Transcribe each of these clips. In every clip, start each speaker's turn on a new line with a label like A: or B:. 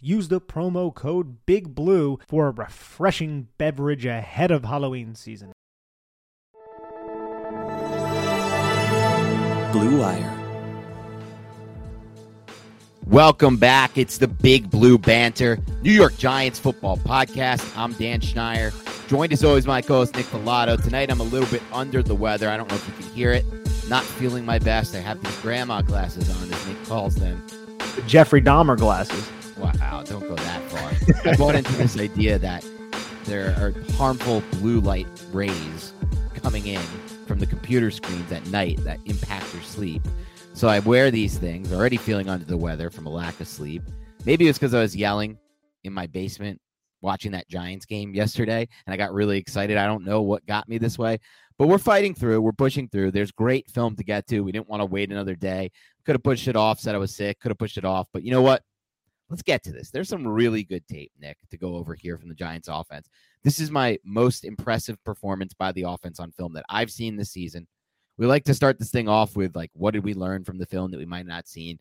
A: use the promo code Big Blue for a refreshing beverage ahead of Halloween season.
B: Blue Wire. Welcome back. It's the Big Blue Banter, New York Giants football podcast. I'm Dan Schneier. Joined as always my co-host Nick Falato. Tonight I'm a little bit under the weather. I don't know if you can hear it. Not feeling my best. I have these grandma glasses on, as Nick calls them.
A: Jeffrey Dahmer glasses.
B: Wow, don't go that far. I bought into this idea that there are harmful blue light rays coming in from the computer screens at night that impact your sleep. So I wear these things, already feeling under the weather from a lack of sleep. Maybe it's because I was yelling in my basement watching that Giants game yesterday and I got really excited. I don't know what got me this way, but we're fighting through. We're pushing through. There's great film to get to. We didn't want to wait another day. Could have pushed it off, said I was sick, could have pushed it off. But you know what? Let's get to this. There's some really good tape, Nick, to go over here from the Giants offense. This is my most impressive performance by the offense on film that I've seen this season. We like to start this thing off with like what did we learn from the film that we might not seen?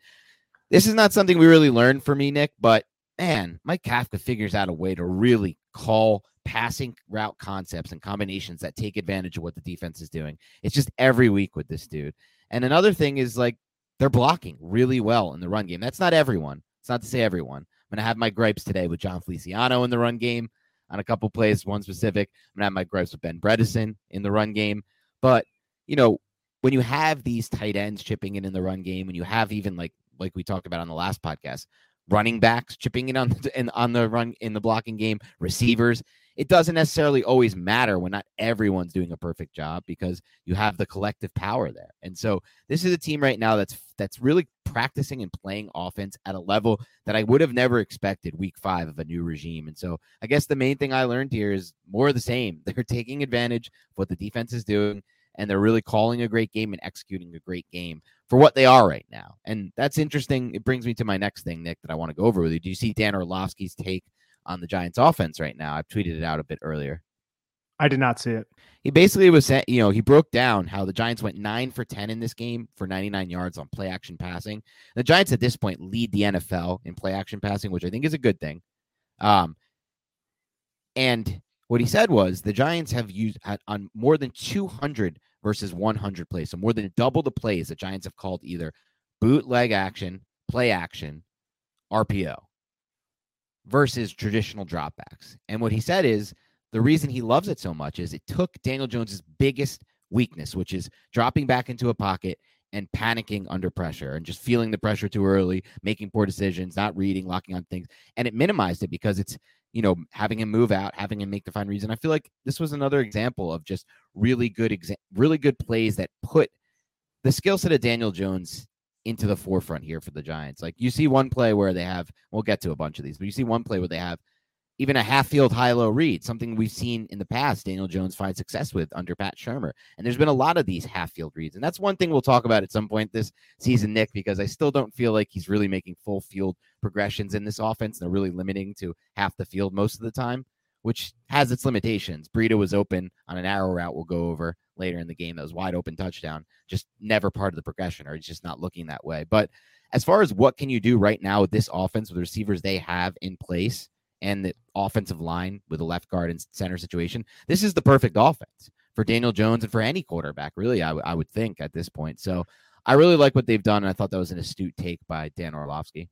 B: This is not something we really learned for me nick but man mike kafka figures out a way to really call passing route concepts and combinations that take advantage of what the defense is doing. It's just every week with this dude. And another thing is like they're blocking really well in the run game. That's not everyone it's not to say everyone. I'm going to have my gripes today with Jon feliciano in the run game on a couple plays one specific. I'm going to have my gripes with ben bredeson in the run game. But you know when you have these tight ends chipping in in the run game, when you have even like like we talked about on the last podcast, running backs chipping in on the, in, on the run in the blocking game, receivers, it doesn't necessarily always matter when not everyone's doing a perfect job because you have the collective power there. And so this is a team right now that's that's really practicing and playing offense at a level that I would have never expected week 5 of a new regime. And so I guess the main thing I learned here is more of the same. They're taking advantage of what the defense is doing and they're really calling a great game and executing a great game for what they are right now. And that's interesting. It brings me to my next thing, Nick, that I want to go over with you. Do you see Dan Orlovsky's take on the Giants offense right now? I've tweeted it out a bit earlier.
A: I did not see it.
B: He basically was saying, you know, he broke down how the Giants went nine for 10 in this game for 99 yards on play action passing. The Giants at this point lead the NFL in play action passing, which I think is a good thing. Um, and what he said was the Giants have used on more than 200 versus 100 plays. So more than double the plays the Giants have called either bootleg action, play action, RPO versus traditional dropbacks. And what he said is the reason he loves it so much is it took Daniel Jones's biggest weakness, which is dropping back into a pocket and panicking under pressure and just feeling the pressure too early, making poor decisions, not reading, locking on things. And it minimized it because it's you know, having him move out, having him make the fine reason. I feel like this was another example of just really good, exa- really good plays that put the skill set of Daniel Jones into the forefront here for the Giants. Like you see one play where they have, we'll get to a bunch of these, but you see one play where they have even a half field high low read, something we've seen in the past Daniel Jones find success with under Pat Shurmur. And there's been a lot of these half field reads. And that's one thing we'll talk about at some point this season, Nick, because I still don't feel like he's really making full field progressions in this offense. They're really limiting to half the field most of the time, which has its limitations. Breida was open on an arrow route we'll go over later in the game that was wide open touchdown, just never part of the progression, or it's just not looking that way. But as far as what can you do right now with this offense with the receivers they have in place and the offensive line with the left guard and center situation, this is the perfect offense for Daniel Jones and for any quarterback, really, I, w- I would think at this point. So I really like what they've done. And I thought that was an astute take by Dan Orlovsky.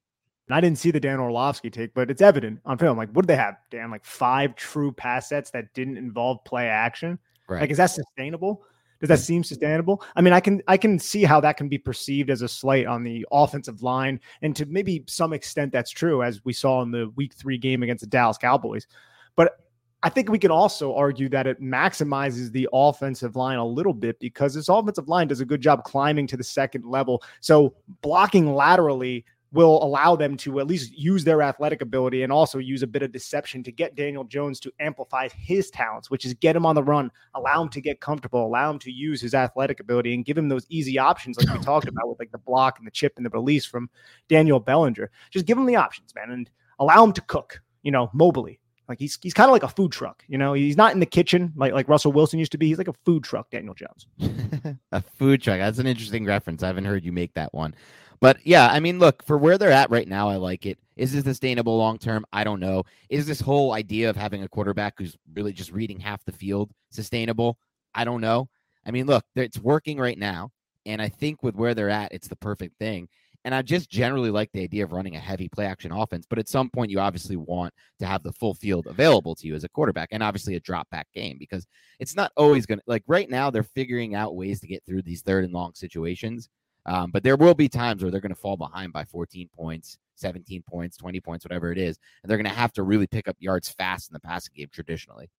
A: And I didn't see the Dan Orlovsky take, but it's evident on film. Like, what did they have, Dan? Like five true pass sets that didn't involve play action. Right. Like, is that sustainable? Does that seem sustainable? I mean, I can I can see how that can be perceived as a slight on the offensive line, and to maybe some extent that's true, as we saw in the Week Three game against the Dallas Cowboys. But I think we can also argue that it maximizes the offensive line a little bit because this offensive line does a good job climbing to the second level. So blocking laterally will allow them to at least use their athletic ability and also use a bit of deception to get Daniel Jones to amplify his talents, which is get him on the run, allow him to get comfortable, allow him to use his athletic ability and give him those easy options like we talked about with like the block and the chip and the release from Daniel Bellinger. Just give him the options, man, and allow him to cook, you know, mobily. Like he's he's kind of like a food truck, you know. He's not in the kitchen like like Russell Wilson used to be. He's like a food truck, Daniel Jones.
B: a food truck. That's an interesting reference. I haven't heard you make that one. But yeah, I mean, look, for where they're at right now, I like it. Is this sustainable long term? I don't know. Is this whole idea of having a quarterback who's really just reading half the field sustainable? I don't know. I mean, look, it's working right now. And I think with where they're at, it's the perfect thing. And I just generally like the idea of running a heavy play action offense. But at some point, you obviously want to have the full field available to you as a quarterback and obviously a drop back game because it's not always going to, like right now, they're figuring out ways to get through these third and long situations. Um, but there will be times where they're going to fall behind by 14 points, 17 points, 20 points, whatever it is. And they're going to have to really pick up yards fast in the passing game traditionally.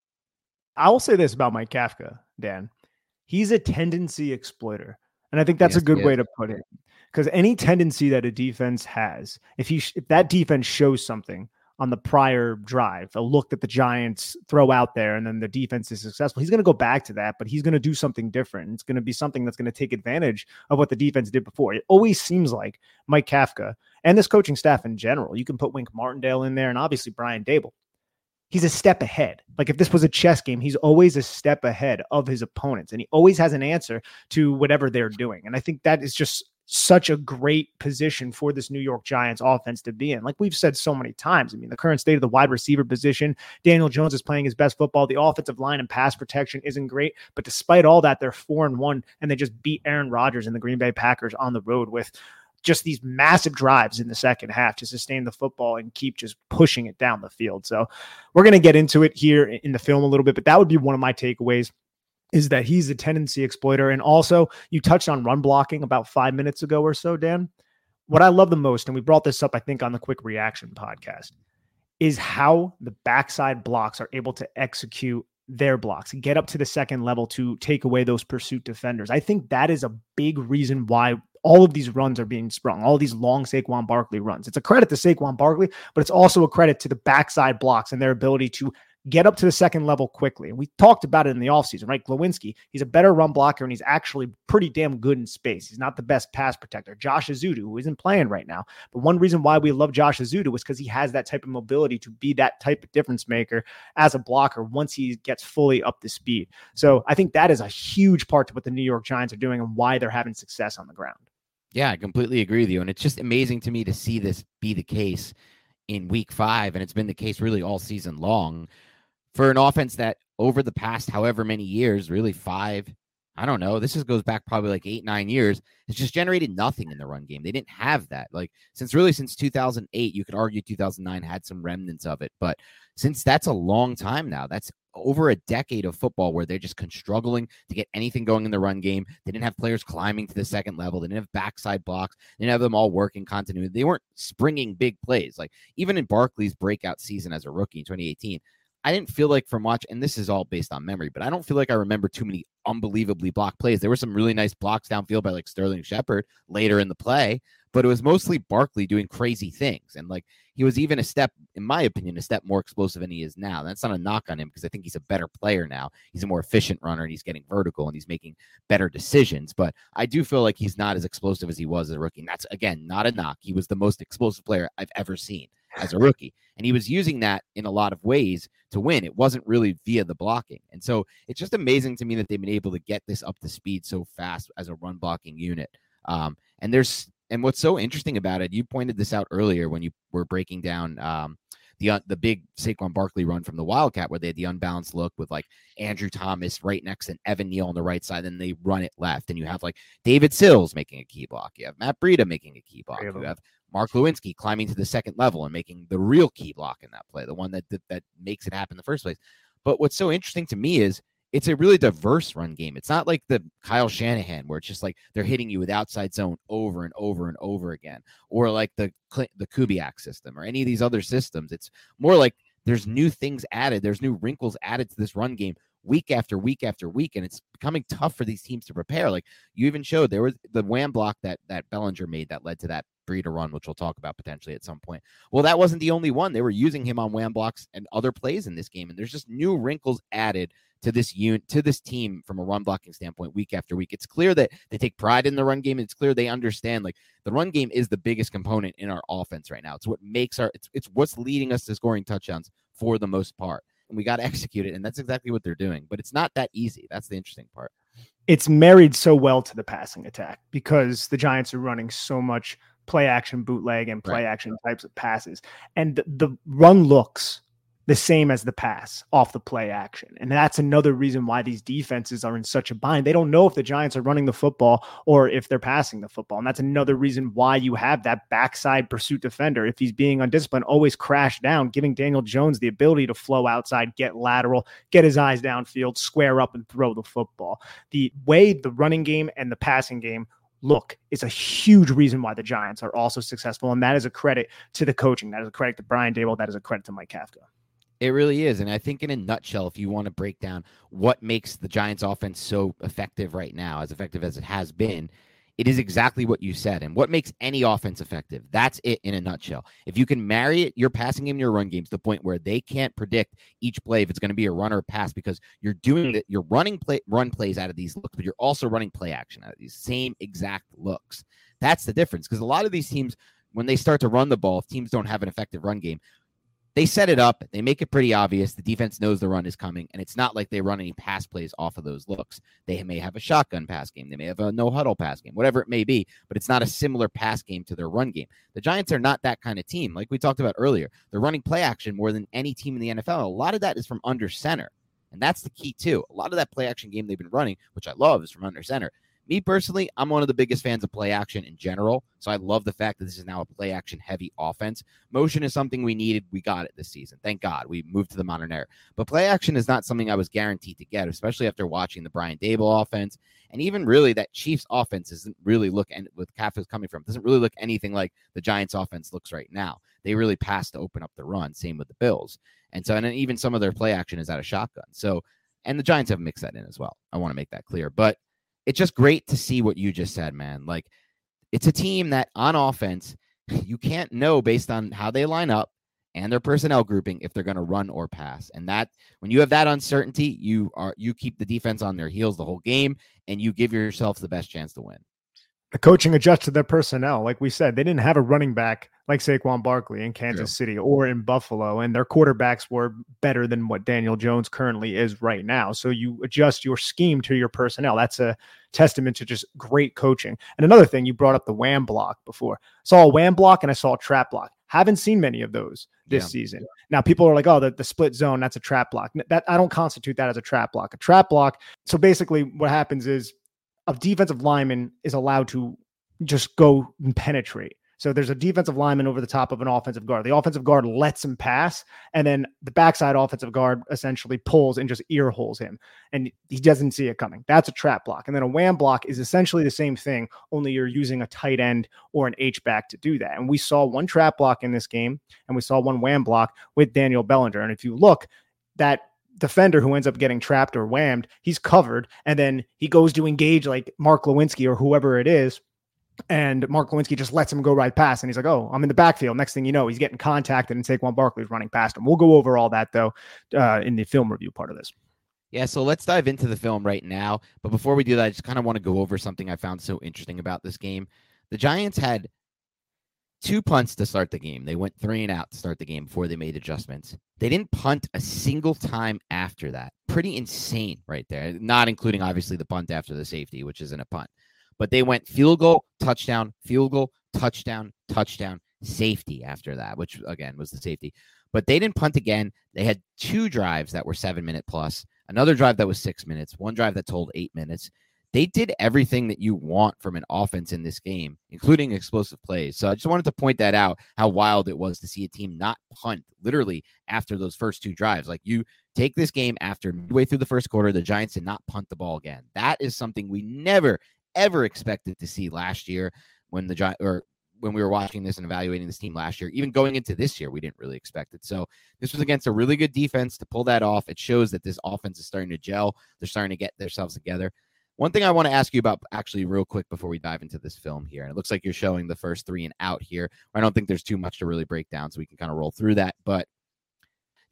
A: I will say this about Mike Kafka, Dan. He's a tendency exploiter. And I think that's yes, a good way to put it because any tendency that a defense has, if he if that defense shows something on the prior drive, a look that the Giants throw out there, and then the defense is successful, he's going to go back to that, but he's going to do something different. It's going to be something that's going to take advantage of what the defense did before. It always seems like Mike Kafka and this coaching staff in general. You can put Wink Martindale in there, and obviously Brian Daboll. He's a step ahead. Like if this was a chess game, he's always a step ahead of his opponents, and he always has an answer to whatever they're doing. And I think that is just such a great position for this New York Giants offense to be in. Like we've said so many times, I mean, the current state of the wide receiver position, Daniel Jones is playing his best football. The offensive line and pass protection isn't great, but despite all that, they're four and one, and they just beat Aaron Rodgers and the Green Bay Packers on the road with just these massive drives in the second half to sustain the football and keep just pushing it down the field. So we're going to get into it here in the film a little bit, but that would be one of my takeaways is that he's a tendency exploiter. And also, you touched on run blocking about five minutes ago or so, Dan. What I love the most, and we brought this up, I think, on the Quick Reaction podcast, is how the backside blocks are able to execute their blocks get up to the second level to take away those pursuit defenders. I think that is a big reason why all of these runs are being sprung, all these long Saquon Barkley runs. It's a credit to Saquon Barkley, but it's also a credit to the backside blocks and their ability to get up to the second level quickly. And we talked about it in the offseason, right? Glowinski, he's a better run blocker and he's actually pretty damn good in space. He's not the best pass protector. Josh Ezeudu, who isn't playing right now. But one reason why we love Josh Ezeudu was because he has that type of mobility to be that type of difference maker as a blocker once he gets fully up to speed. So I think that is a huge part to what the New York Giants are doing and why they're having success on the ground.
B: Yeah, I completely agree with you. And it's just amazing to me to see this be the case in week five. And it's been the case really all season long for an offense that over the past however many years, really five, I don't know, this is, goes back probably like eight, nine years, has just generated nothing in the run game. They didn't have that. Like since really since 2008, you could argue 2009 had some remnants of it, but since that's a long time now, that's over a decade of football where they're just struggling to get anything going in the run game. They didn't have players climbing to the second level. They didn't have backside blocks. They didn't have them all working continuity. They weren't springing big plays. Like even in Barkley's breakout season as a rookie in 2018, I didn't feel like from watch, and this is all based on memory, but I don't feel like I remember too many unbelievably blocked plays. There were some really nice blocks downfield by like Sterling Shepard later in the play, but it was mostly Barkley doing crazy things. And like he was even a step, in my opinion, a step more explosive than he is now. That's not a knock on him because I think he's a better player now. He's a more efficient runner and he's getting vertical and he's making better decisions. But I do feel like he's not as explosive as he was as a rookie. And that's again not a knock. He was the most explosive player I've ever seen as a rookie. And he was using that in a lot of ways to win. It wasn't really via the blocking. And so it's just amazing to me that they've been able to get this up to speed so fast as a run blocking unit. Um, and there's and what's so interesting about it, you pointed this out earlier when you were breaking down um, the uh, the big Saquon Barkley run from the Wildcat, where they had the unbalanced look with like Andrew Thomas right next and Evan Neal on the right side, and they run it left, and you have like David Sills making a key block, you have Matt Breida making a key block, you have Mark Glowinski climbing to the second level and making the real key block in that play, the one that, that that makes it happen in the first place. But what's so interesting to me is it's a really diverse run game. It's not like the Kyle Shanahan where it's just like they're hitting you with outside zone over and over and over again, or like the the Kubiak system or any of these other systems. It's more like there's new things added, there's new wrinkles added to this run game week after week after week, and it's becoming tough for these teams to prepare. Like you even showed there was the wham block that that Bellinger made that led to that Breida run, which we'll talk about potentially at some point. Well, that wasn't the only one. They were using him on wham blocks and other plays in this game, and there's just new wrinkles added to this unit to this team from a run blocking standpoint week after week. It's clear that they take pride in the run game. It's clear they understand like the run game is the biggest component in our offense right now. It's what makes our it's it's what's leading us to scoring touchdowns for the most part. And we got to execute it, and that's exactly what they're doing. But it's not that easy. That's the interesting part.
A: It's married so well to the passing attack because the Giants are running so much play action bootleg and play right. action types of passes. And the run looks the same as the pass off the play action. And that's another reason why these defenses are in such a bind. They don't know if the Giants are running the football or if they're passing the football. And that's another reason why you have that backside pursuit defender. If he's being undisciplined, always crash down, giving Daniel Jones the ability to flow outside, get lateral, get his eyes downfield, square up, and throw the football. The way the running game and the passing game look is a huge reason why the Giants are also successful. And that is a credit to the coaching. That is a credit to Brian Daboll. That is a credit to Mike Kafka.
B: It really is. And I think, in a nutshell, if you want to break down what makes the Giants offense so effective right now, as effective as it has been, it is exactly what you said. And what makes any offense effective? That's it in a nutshell. If you can marry it, your passing game your run game to the point where they can't predict each play if it's going to be a run or a pass because you're doing hmm. it, you're running play run plays out of these looks, but you're also running play action out of these same exact looks. That's the difference. Because a lot of these teams, when they start to run the ball, if teams don't have an effective run game, they set it up. They make it pretty obvious. The defense knows the run is coming, and it's not like they run any pass plays off of those looks. They may have a shotgun pass game. They may have a no huddle pass game, whatever it may be, but it's not a similar pass game to their run game. The Giants are not that kind of team. Like we talked about earlier, they're running play action more than any team in the NFL. A lot of that is from under center. And that's the key, too. A lot of that play action game they've been running, which I love, is from under center me personally, I'm one of the biggest fans of play action in general. So I love the fact that this is now a play action heavy offense. Motion is something we needed. We got it this season. Thank God we moved to the modern era. But play action is not something I was guaranteed to get, especially after watching the Brian Daboll offense. And even really that Chiefs offense doesn't really look, and with Kafka's coming from, doesn't really look anything like the Giants offense looks right now. They really pass to open up the run. Same with the Bills. And so, and even some of their play action is out of shotgun. So, and the Giants have mixed that in as well. I want to make that clear. But it's just great to see what you just said, man. Like it's a team that on offense, you can't know based on how they line up and their personnel grouping if they're going to run or pass. And that when you have that uncertainty, you are you keep the defense on their heels the whole game and you give yourself the best chance to win
A: the coaching adjusts to their personnel. Like we said, they didn't have a running back like Saquon Barkley in Kansas City or in Buffalo, and their quarterbacks were better than what Daniel Jones currently is right now. So you adjust your scheme to your personnel. That's a testament to just great coaching. And another thing, you brought up the wham block before. Saw a wham block and I saw a trap block. Haven't seen many of those this yeah. season. Now people are like, "Oh, the, the split zone, that's a trap block." That I don't constitute that as a trap block. A trap block. So basically, what happens is a defensive lineman is allowed to just go and penetrate. So there's a defensive lineman over the top of an offensive guard. The offensive guard lets him pass, and then the backside offensive guard essentially pulls and just ear holes him, and he doesn't see it coming. That's a trap block. And then a wham block is essentially the same thing, only you're using a tight end or an H back to do that. And we saw one trap block in this game, and we saw one wham block with Daniel Bellinger. And if you look, that defender who ends up getting trapped or whammed, he's covered, and then he goes to engage like Mark Glowinski or whoever it is. And Mark Glowinski just lets him go right past. And he's like, oh, I'm in the backfield. Next thing you know, he's getting contacted and Saquon Barkley's running past him. We'll go over all that, though, uh, in the film review part of this.
B: Yeah, so let's dive into the film right now. But before we do that, I just kind of want to go over something I found so interesting about this game. The Giants had two punts to start the game. They went three and out to start the game before they made adjustments. They didn't punt a single time after that. Pretty insane right there. Not including obviously the punt after the safety, which isn't a punt. But they went field goal, touchdown, field goal, touchdown, touchdown, safety after that, which again was the safety. But they didn't punt again. They had two drives that were seven minute plus, another drive that was six minutes, one drive that told eight minutes. They did everything that you want from an offense in this game, including explosive plays. So I just wanted to point that out how wild it was to see a team not punt literally after those first two drives. Like you take this game after midway through the first quarter, the Giants did not punt the ball again. That is something we never, ever expected to see last year when the Giants or when we were watching this and evaluating this team last year, even going into this year, we didn't really expect it. So this was against a really good defense to pull that off. It shows that this offense is starting to gel. They're starting to get themselves together. One thing I want to ask you about, actually, real quick before we dive into this film here, and it looks like you're showing the first three and out here. I don't think there's too much to really break down, so we can kind of roll through that. But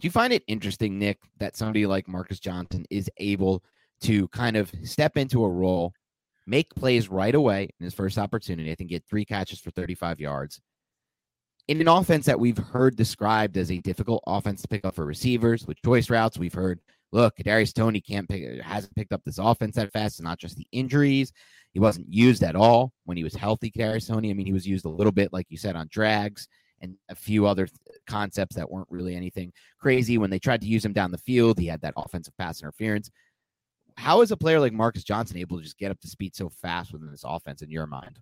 B: do you find it interesting, Nick, that somebody like Marcus Johnson is able to kind of step into a role make plays right away in his first opportunity. I think he had three catches for 35 yards. In an offense that we've heard described as a difficult offense to pick up for receivers with choice routes, we've heard, look, Kadarius Toney can't pick, hasn't picked up this offense that fast. It's not just the injuries. He wasn't used at all when he was healthy. Kadarius Toney. I mean, he was used a little bit, like you said, on drags and a few other th- concepts that weren't really anything crazy. When they tried to use him down the field, he had that offensive pass interference how is a player like Marcus Johnson able to just get up to speed so fast within this offense in your mind?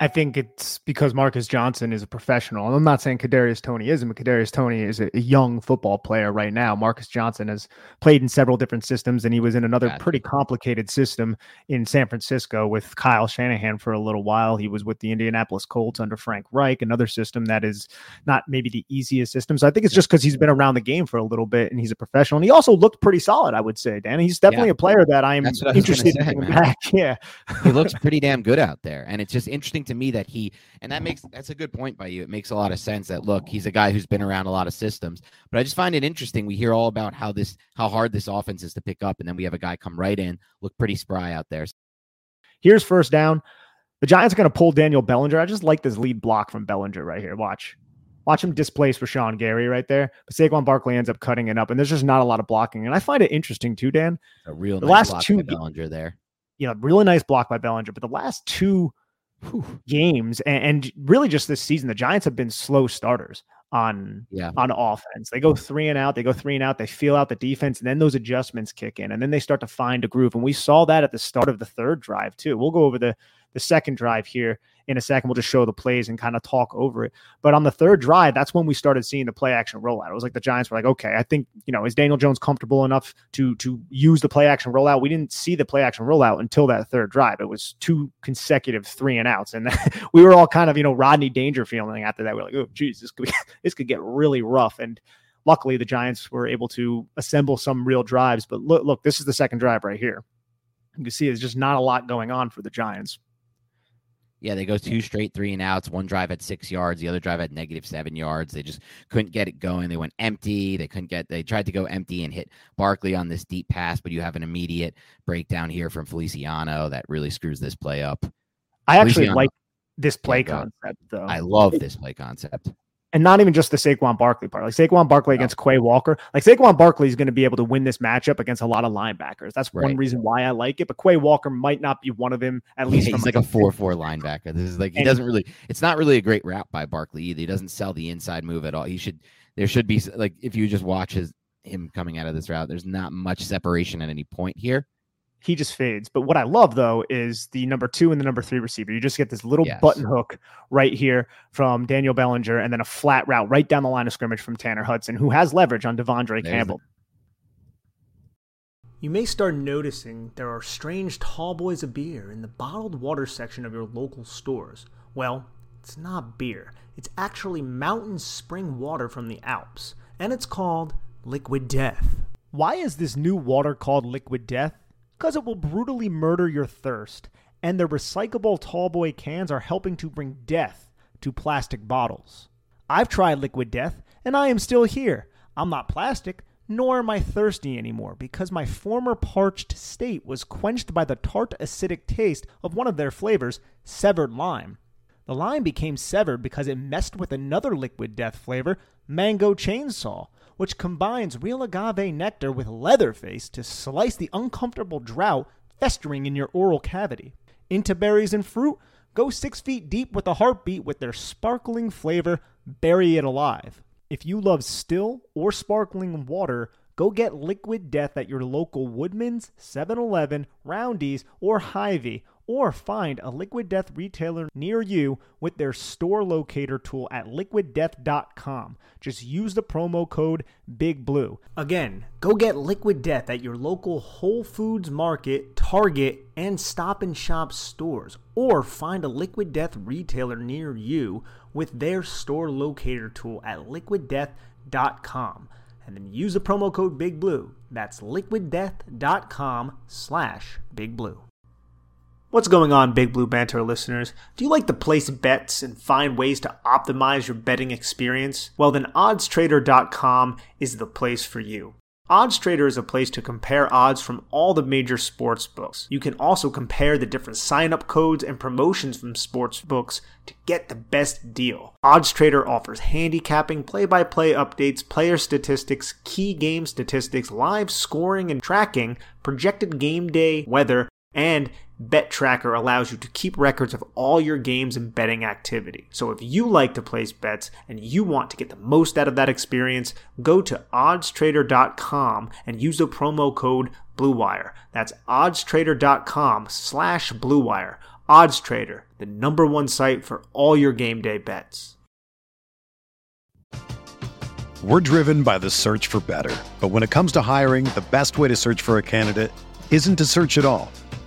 A: I think it's because Marcus Johnson is a professional. And I'm not saying Kadarius Toney isn't, but Kadarius Toney is a, young football player right now. Marcus Johnson has played in several different systems, and he was in another gotcha. pretty complicated system in San Francisco with Kyle Shanahan for a little while. He was with the Indianapolis Colts under Frank Reich, another system that is not maybe the easiest system. So I think it's just because he's been around the game for a little bit and he's a professional. And he also looked pretty solid, I would say, Dan. He's definitely yeah. a player that I am interested say, in back. Yeah.
B: he looks pretty damn good out there. And it's just interesting to me that he and that makes that's a good point by you. It makes a lot of sense that look, he's a guy who's been around a lot of systems. But I just find it interesting. We hear all about how this how hard this offense is to pick up, and then we have a guy come right in, look pretty spry out there.
A: Here's first down. The Giants are going to pull Daniel Bellinger. I just like this lead block from Bellinger right here. Watch. Watch him displace Rashan Gary right there. But Saquon Barkley ends up cutting it up, and there's just not a lot of blocking. And I find it interesting too, Dan.
B: A real the nice last two Bellinger there.
A: You know, really nice block by Bellinger. But the last two games and, and, really just this season the giants have been slow starters on yeah. on offense. They go three and out they go three and out they feel out the defense and then those adjustments kick in and then they start to find a groove and we saw that at the start of the third drive too. We'll go over the the second drive here in a second. We'll just show the plays and kind of talk over it. But on the third drive, that's when we started seeing the play action rollout. It was like the Giants were like, okay, I think you know, is Daniel Jones comfortable enough to to use the play action rollout? We didn't see the play action rollout until that third drive. It was two consecutive three and outs, and we were all kind of you know Rodney Danger feeling after that. We are like, oh, geez, this could be, this could get really rough and luckily the Giants were able to assemble some real drives. But look, look, this is the second drive right here. You can see there's just not a lot going on for the Giants.
B: Yeah, they go two straight three and outs. One drive at six yards, the other drive at negative seven yards. They just couldn't get it going. They went empty. They couldn't get. They tried to go empty and hit Barkley on this deep pass, but you have an immediate breakdown here from Feliciano that really screws this play up.
A: I actually Feliciano, like this play concept, though. I
B: love this play concept
A: and not even just the Saquon Barkley part. Like Saquon Barkley against Quay Walker. Like Saquon Barkley is going to be able to win this matchup against a lot of linebackers. That's right. one reason why I like it. But Quay Walker might not be one of them. At least
B: yeah, he's like a four-four linebacker. This is like he and, doesn't really. It's not really a great route by Barkley either. He doesn't sell the inside move at all. He should. There should be like if you just watch his him coming out of this route. There's not much separation at any point here
A: he just fades. But what I love though is the number two and the number three receiver. You just get this little yes. button hook right here from Daniel Bellinger, and then a flat route right down the line of scrimmage from Tanner Hudson, who has leverage on De'Vondre There's Campbell. You may start noticing there are strange tall boys of beer in the bottled water section of your local stores. Well, it's not beer. It's actually mountain spring water from the Alps, and it's called Liquid Death. Why is this new water called Liquid Death? Because it will brutally murder your thirst, and the recyclable tallboy cans are helping to bring death to plastic bottles. I've tried Liquid Death, and I am still here. I'm not plastic, nor am I thirsty anymore, because my former parched state was quenched by the tart acidic taste of one of their flavors, severed lime. The lime became severed because it messed with another liquid death flavor, Mango Chainsaw, which combines real agave nectar with Leatherface to slice the uncomfortable drought festering in your oral cavity. Into berries and fruit, go six feet deep with a heartbeat with their sparkling flavor, Bury It Alive. If you love still or sparkling water, go get Liquid Death at your local Woodman's, 7 Eleven, Roundy's, or Hy-Vee, or find a Liquid Death retailer near you with their store locator tool at liquiddeath.com. Just use the promo code Big Blue. Again, go get Liquid Death at your local Whole Foods Market, Target, and Stop and Shop stores, or find a Liquid Death retailer near you with their store locator tool at liquiddeath.com. And then use the promo code Big Blue. That's liquiddeath.com slash Big Blue. What's going on, Big Blue Banter listeners? Do you like to place bets and find ways to optimize your betting experience? Well, then oddstrader.com is the place for you. OddsTrader is a place to compare odds from all the major sports books. You can also compare the different sign-up codes and promotions from sports books to get the best deal. OddsTrader offers handicapping, play-by-play updates, player statistics, key game statistics, live scoring and tracking, projected game day weather, and Bet Tracker allows you to keep records of all your games and betting activity. So if you like to place bets and you want to get the most out of that experience, go to oddstrader.com and use the promo code BlueWire. That's oddstrader.com slash BlueWire. OddsTrader, the number one site for all your game day bets.
C: We're driven by the search for better. But when it comes to hiring, the best way to search for a candidate isn't to search at all.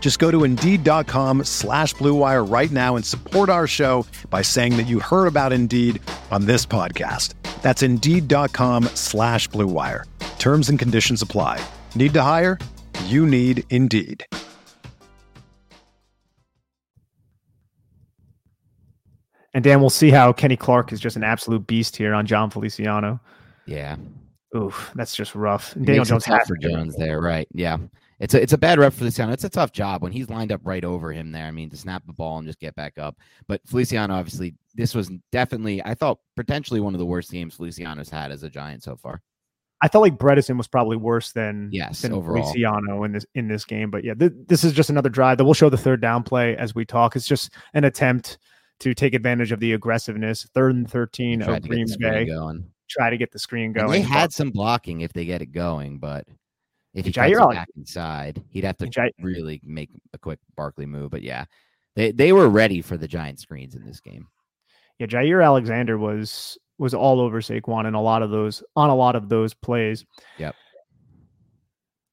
C: Just go to Indeed.com slash BlueWire right now and support our show by saying that you heard about Indeed on this podcast. That's Indeed.com slash BlueWire. Terms and conditions apply. Need to hire? You need Indeed.
A: And Dan, we'll see how Kenny Clark is just an absolute beast here on Jon Feliciano.
B: Yeah.
A: Oof, that's just rough.
B: And Daniel Jones for Jones there, right? Yeah. It's a it's a bad rep for Feliciano. It's a tough job when he's lined up right over him there. I mean, to snap the ball and just get back up. But Feliciano, obviously, this was definitely I thought potentially one of the worst games Feliciano's had as a Giant so far.
A: I felt like Bredeson was probably worse than
B: yes
A: than
B: overall.
A: Feliciano in this in this game. But yeah, th- this is just another drive that we'll show the third down play as we talk. It's just an attempt to take advantage of the aggressiveness. Third and thirteen of Green Bay. Going. Try to get the screen going.
B: And they had some blocking if they get it going, but if he tries back inside, he'd have to Jair, really make a quick Barkley move. But yeah, they they were ready for the giant screens in this game.
A: Yeah, Jaire Alexander was was all over Saquon in a lot of those on a lot of those plays.
B: Yep.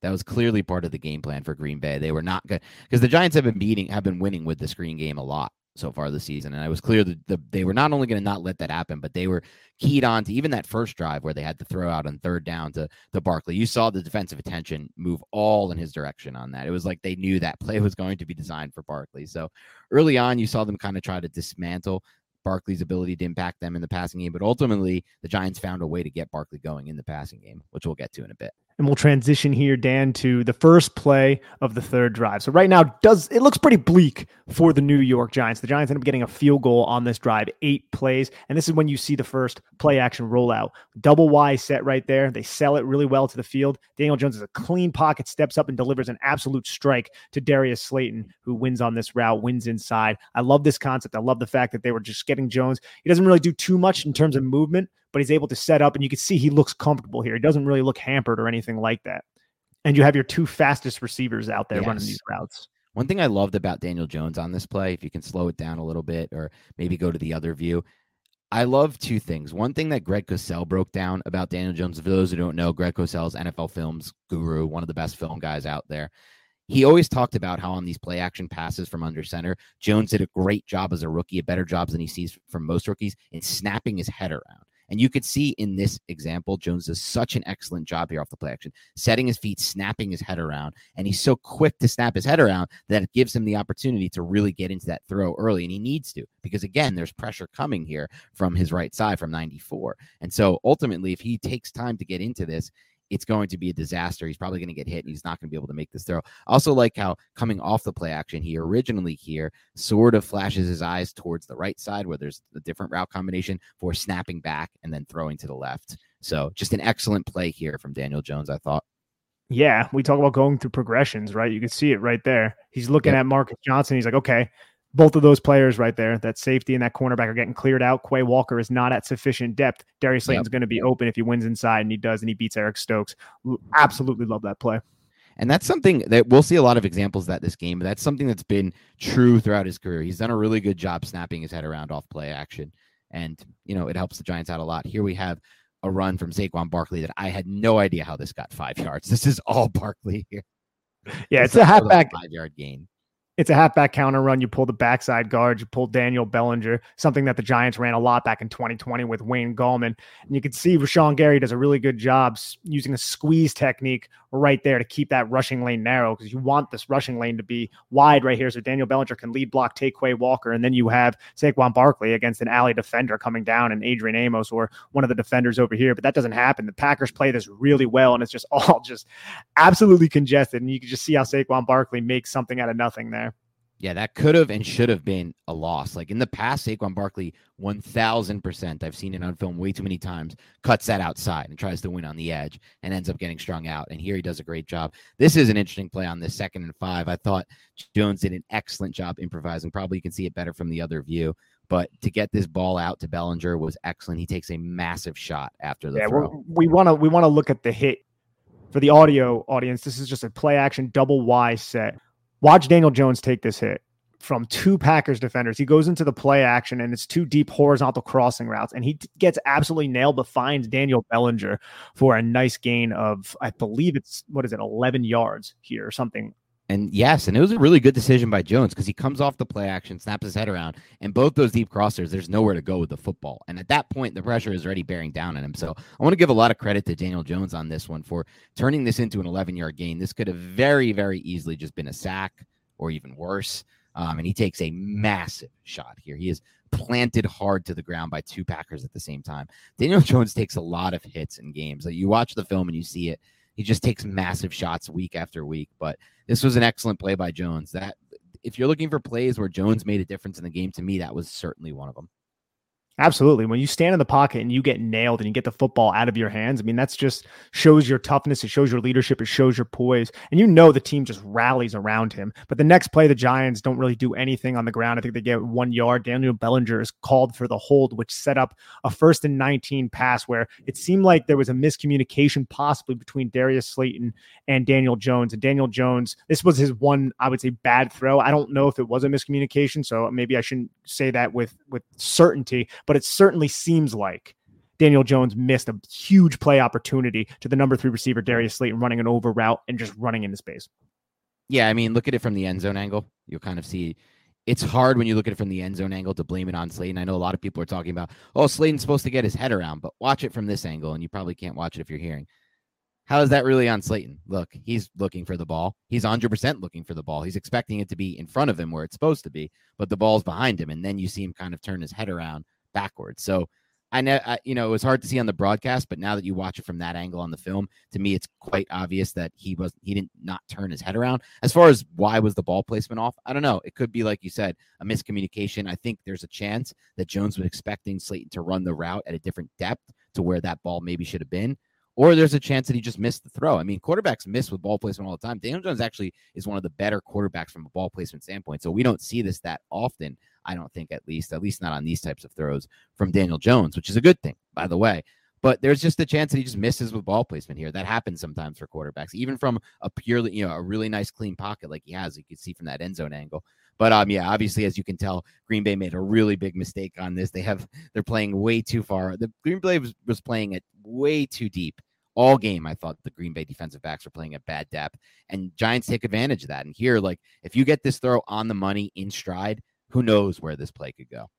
B: That was clearly part of the game plan for Green Bay. They were not good because the Giants have been beating, have been winning with the screen game a lot so far this season. And I was clear that the, they were not only going to not let that happen, but they were keyed on to even that first drive where they had to throw out on third down to, to Barkley. You saw the defensive attention move all in his direction on that. It was like they knew that play was going to be designed for Barkley. So early on, you saw them kind of try to dismantle Barkley's ability to impact them in the passing game. But ultimately, the Giants found a way to get Barkley going in the passing game, which we'll get to in a bit
A: and we'll transition here, Dan, to the first play of the third drive. So right now, does it looks pretty bleak for the New York Giants. The Giants end up getting a field goal on this drive, eight plays, and this is when you see the first play action rollout. Double Y set right there. They sell it really well to the field. Daniel Jones is a clean pocket, steps up and delivers an absolute strike to Darius Slayton, who wins on this route, wins inside. I love this concept. I love the fact that they were just getting Jones. He doesn't really do too much in terms of movement, but he's able to set up and you can see he looks comfortable here. He doesn't really look hampered or anything like that. And you have your two fastest receivers out there yes. running these routes.
B: One thing I loved about Daniel Jones on this play, if you can slow it down a little bit or maybe go to the other view, I love two things. One thing that Greg Cosell broke down about Daniel Jones, for those who don't know, Greg Cosell's NFL films guru, one of the best film guys out there. He always talked about how on these play action passes from under center, Jones did a great job as a rookie, a better job than he sees from most rookies in snapping his head around. And you could see in this example, Jones does such an excellent job here off the play action, setting his feet, snapping his head around. And he's so quick to snap his head around that it gives him the opportunity to really get into that throw early. And he needs to, because again, there's pressure coming here from his right side from 94. And so ultimately, if he takes time to get into this, it's going to be a disaster. He's probably going to get hit and he's not going to be able to make this throw. Also, like how coming off the play action, he originally here sort of flashes his eyes towards the right side where there's a different route combination for snapping back and then throwing to the left. So, just an excellent play here from Daniel Jones, I thought.
A: Yeah, we talk about going through progressions, right? You can see it right there. He's looking yep. at Marcus Johnson. He's like, okay, both of those players right there, that safety and that cornerback are getting cleared out. Quay Walker is not at sufficient depth. Darius Slayton's yep. going to be open if he wins inside, and he does, and he beats Eric Stokes. Absolutely love that play.
B: And that's something that we'll see a lot of examples of that this game. But that's something that's been true throughout his career. He's done a really good job snapping his head around off play action. And, you know, it helps the Giants out a lot. Here we have a run from Saquon Barkley that I had no idea how this got five yards. This is all Barkley here.
A: Yeah, it's, it's a halfback
B: five yard gain
A: it's a halfback counter run. You pull the backside guard. You pull Daniel Bellinger, something that the Giants ran a lot back in 2020 with Wayne Gallman. And you can see Rashan Gary does a really good job using a squeeze technique right there to keep that rushing lane narrow because you want this rushing lane to be wide right here so Daniel Bellinger can lead block, take Quay Walker. And then you have Saquon Barkley against an alley defender coming down and Adrian Amos or one of the defenders over here. But that doesn't happen. The Packers play this really well and it's just all just absolutely congested. And you can just see how Saquon Barkley makes something out of nothing there.
B: Yeah, that could have and should have been a loss. Like in the past, Saquon Barkley, 1000%, I've seen it on film way too many times, cuts that outside and tries to win on the edge and ends up getting strung out. And here he does a great job. This is an interesting play on this second and five. I thought Jones did an excellent job improvising. Probably you can see it better from the other view. But to get this ball out to Bellinger was excellent. He takes a massive shot after the yeah, throw.
A: We want to we want to look at the hit for the audio audience. This is just a play action double Y set Watch Daniel Jones take this hit from two Packers defenders. He goes into the play action and it's two deep horizontal crossing routes, and he gets absolutely nailed, but finds Daniel Bellinger for a nice gain of, I believe it's what is it, 11 yards here or something
B: and yes, and it was a really good decision by Jones because he comes off the play action, snaps his head around, and both those deep crossers, there's nowhere to go with the football. And at that point, the pressure is already bearing down on him. So I want to give a lot of credit to Daniel Jones on this one for turning this into an 11 yard gain. This could have very, very easily just been a sack or even worse. Um, and he takes a massive shot here. He is planted hard to the ground by two Packers at the same time. Daniel Jones takes a lot of hits in games. Like you watch the film and you see it. He just takes massive shots week after week. But this was an excellent play by Jones. That if you're looking for plays where Jones made a difference in the game, to me, that was certainly one of them.
A: Absolutely. When you stand in the pocket and you get nailed and you get the football out of your hands, I mean, that's just shows your toughness. It shows your leadership. It shows your poise. And you know the team just rallies around him. But the next play, the Giants don't really do anything on the ground. I think they get one yard. Daniel Bellinger is called for the hold, which set up a first and 19 pass where it seemed like there was a miscommunication possibly between Darius Slayton and Daniel Jones. And Daniel Jones, this was his one, I would say, bad throw. I don't know if it was a miscommunication. So maybe I shouldn't say that with, with certainty but it certainly seems like Daniel Jones missed a huge play opportunity to the number three receiver, Darius Slayton, running an over route and just running into space.
B: Yeah, I mean, look at it from the end zone angle. You'll kind of see it's hard when you look at it from the end zone angle to blame it on Slayton. I know a lot of people are talking about, oh, Slayton's supposed to get his head around, but watch it from this angle, and you probably can't watch it if you're hearing. How is that really on Slayton? Look, he's looking for the ball. He's 100% looking for the ball. He's expecting it to be in front of him where it's supposed to be, but the ball's behind him. And then you see him kind of turn his head around backwards. So I know, you know, it was hard to see on the broadcast, but now that you watch it from that angle on the film, to me, it's quite obvious that he was he didn't not turn his head around. As far as why was the ball placement off, I don't know. It could be like you said, a miscommunication. I think there's a chance that Jones was expecting Slayton to run the route at a different depth to where that ball maybe should have been or there's a chance that he just missed the throw. I mean, quarterbacks miss with ball placement all the time. Daniel Jones actually is one of the better quarterbacks from a ball placement standpoint. So we don't see this that often. I don't think, at least, at least not on these types of throws from Daniel Jones, which is a good thing, by the way. But there's just a chance that he just misses with ball placement here. That happens sometimes for quarterbacks, even from a purely, you know, a really nice clean pocket like he has. You can see from that end zone angle. But um, yeah, obviously, as you can tell, Green Bay made a really big mistake on this. They have they're playing way too far. The Green Bay was, was playing it way too deep all game. I thought the Green Bay defensive backs were playing at bad depth, and Giants take advantage of that. And here, like, if you get this throw on the money in stride, who knows where this play could go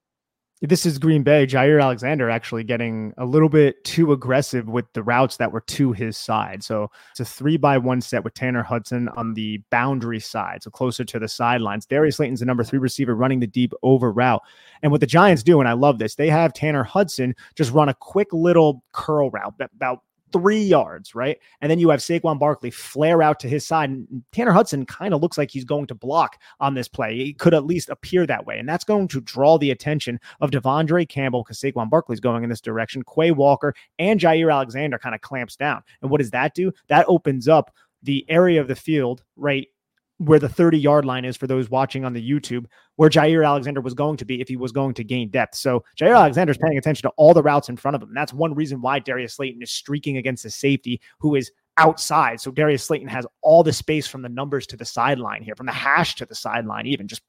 A: this is Green Bay. Jaire Alexander actually getting a little bit too aggressive with the routes that were to his side. So it's a three by one set with Tanner Hudson on the boundary side, so closer to the sidelines. Darius Slayton's the number three receiver running the deep over route. And what the Giants do, and I love this, they have Tanner Hudson just run a quick little curl route about three yards, right? And then you have Saquon Barkley flare out to his side. And Tanner Hudson kind of looks like he's going to block on this play. He could at least appear that way. And that's going to draw the attention of De'Vondre Campbell because Saquon Barkley's going in this direction. Quay Walker and Jaire Alexander kind of clamps down. And what does that do? That opens up the area of the field right where the 30 yard line is for those watching on the YouTube, where Jaire Alexander was going to be if he was going to gain depth. So Jaire Alexander is paying attention to all the routes in front of him. That's one reason why Darius Slayton is streaking against the safety who is outside. So Darius Slayton has all the space from the numbers to the sideline here, from the hash to the sideline, even just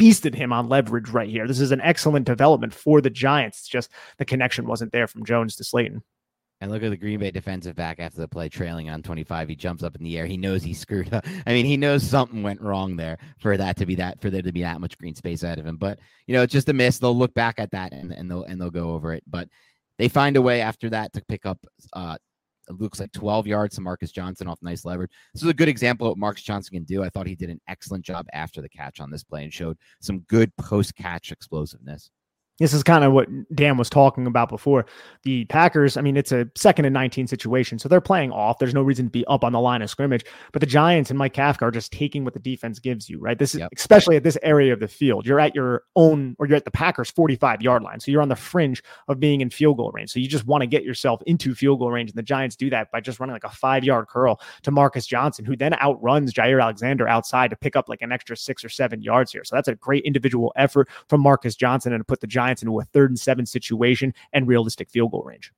A: beasted him on leverage right here. This is an excellent development for the Giants. It's just the connection wasn't there from Jones to Slayton.
B: And look at the Green Bay defensive back after the play, trailing on 25. He jumps up in the air. He knows he screwed up. I mean, he knows something went wrong there for that to be that for there to be that much green space ahead of him. But you know, it's just a miss. They'll look back at that and, and they'll and they'll go over it. But they find a way after that to pick up uh looks like 12 yards to Marcus Johnson off nice leverage. This is a good example of what Marcus Johnson can do. I thought he did an excellent job after the catch on this play and showed some good post catch explosiveness.
A: This is kind of what Dan was talking about before. The Packers, I mean, it's a second and 19 situation. So they're playing off. There's no reason to be up on the line of scrimmage. But the Giants and Mike Kafka are just taking what the defense gives you, right? This is yep. especially at this area of the field. You're at your own, or you're at the Packers 45 yard line. So you're on the fringe of being in field goal range. So you just want to get yourself into field goal range. And the Giants do that by just running like a five yard curl to Marcus Johnson, who then outruns Jaire Alexander outside to pick up like an extra six or seven yards here. So that's a great individual effort from Marcus Johnson and to put the Giants into a third and seven situation and realistic field goal range.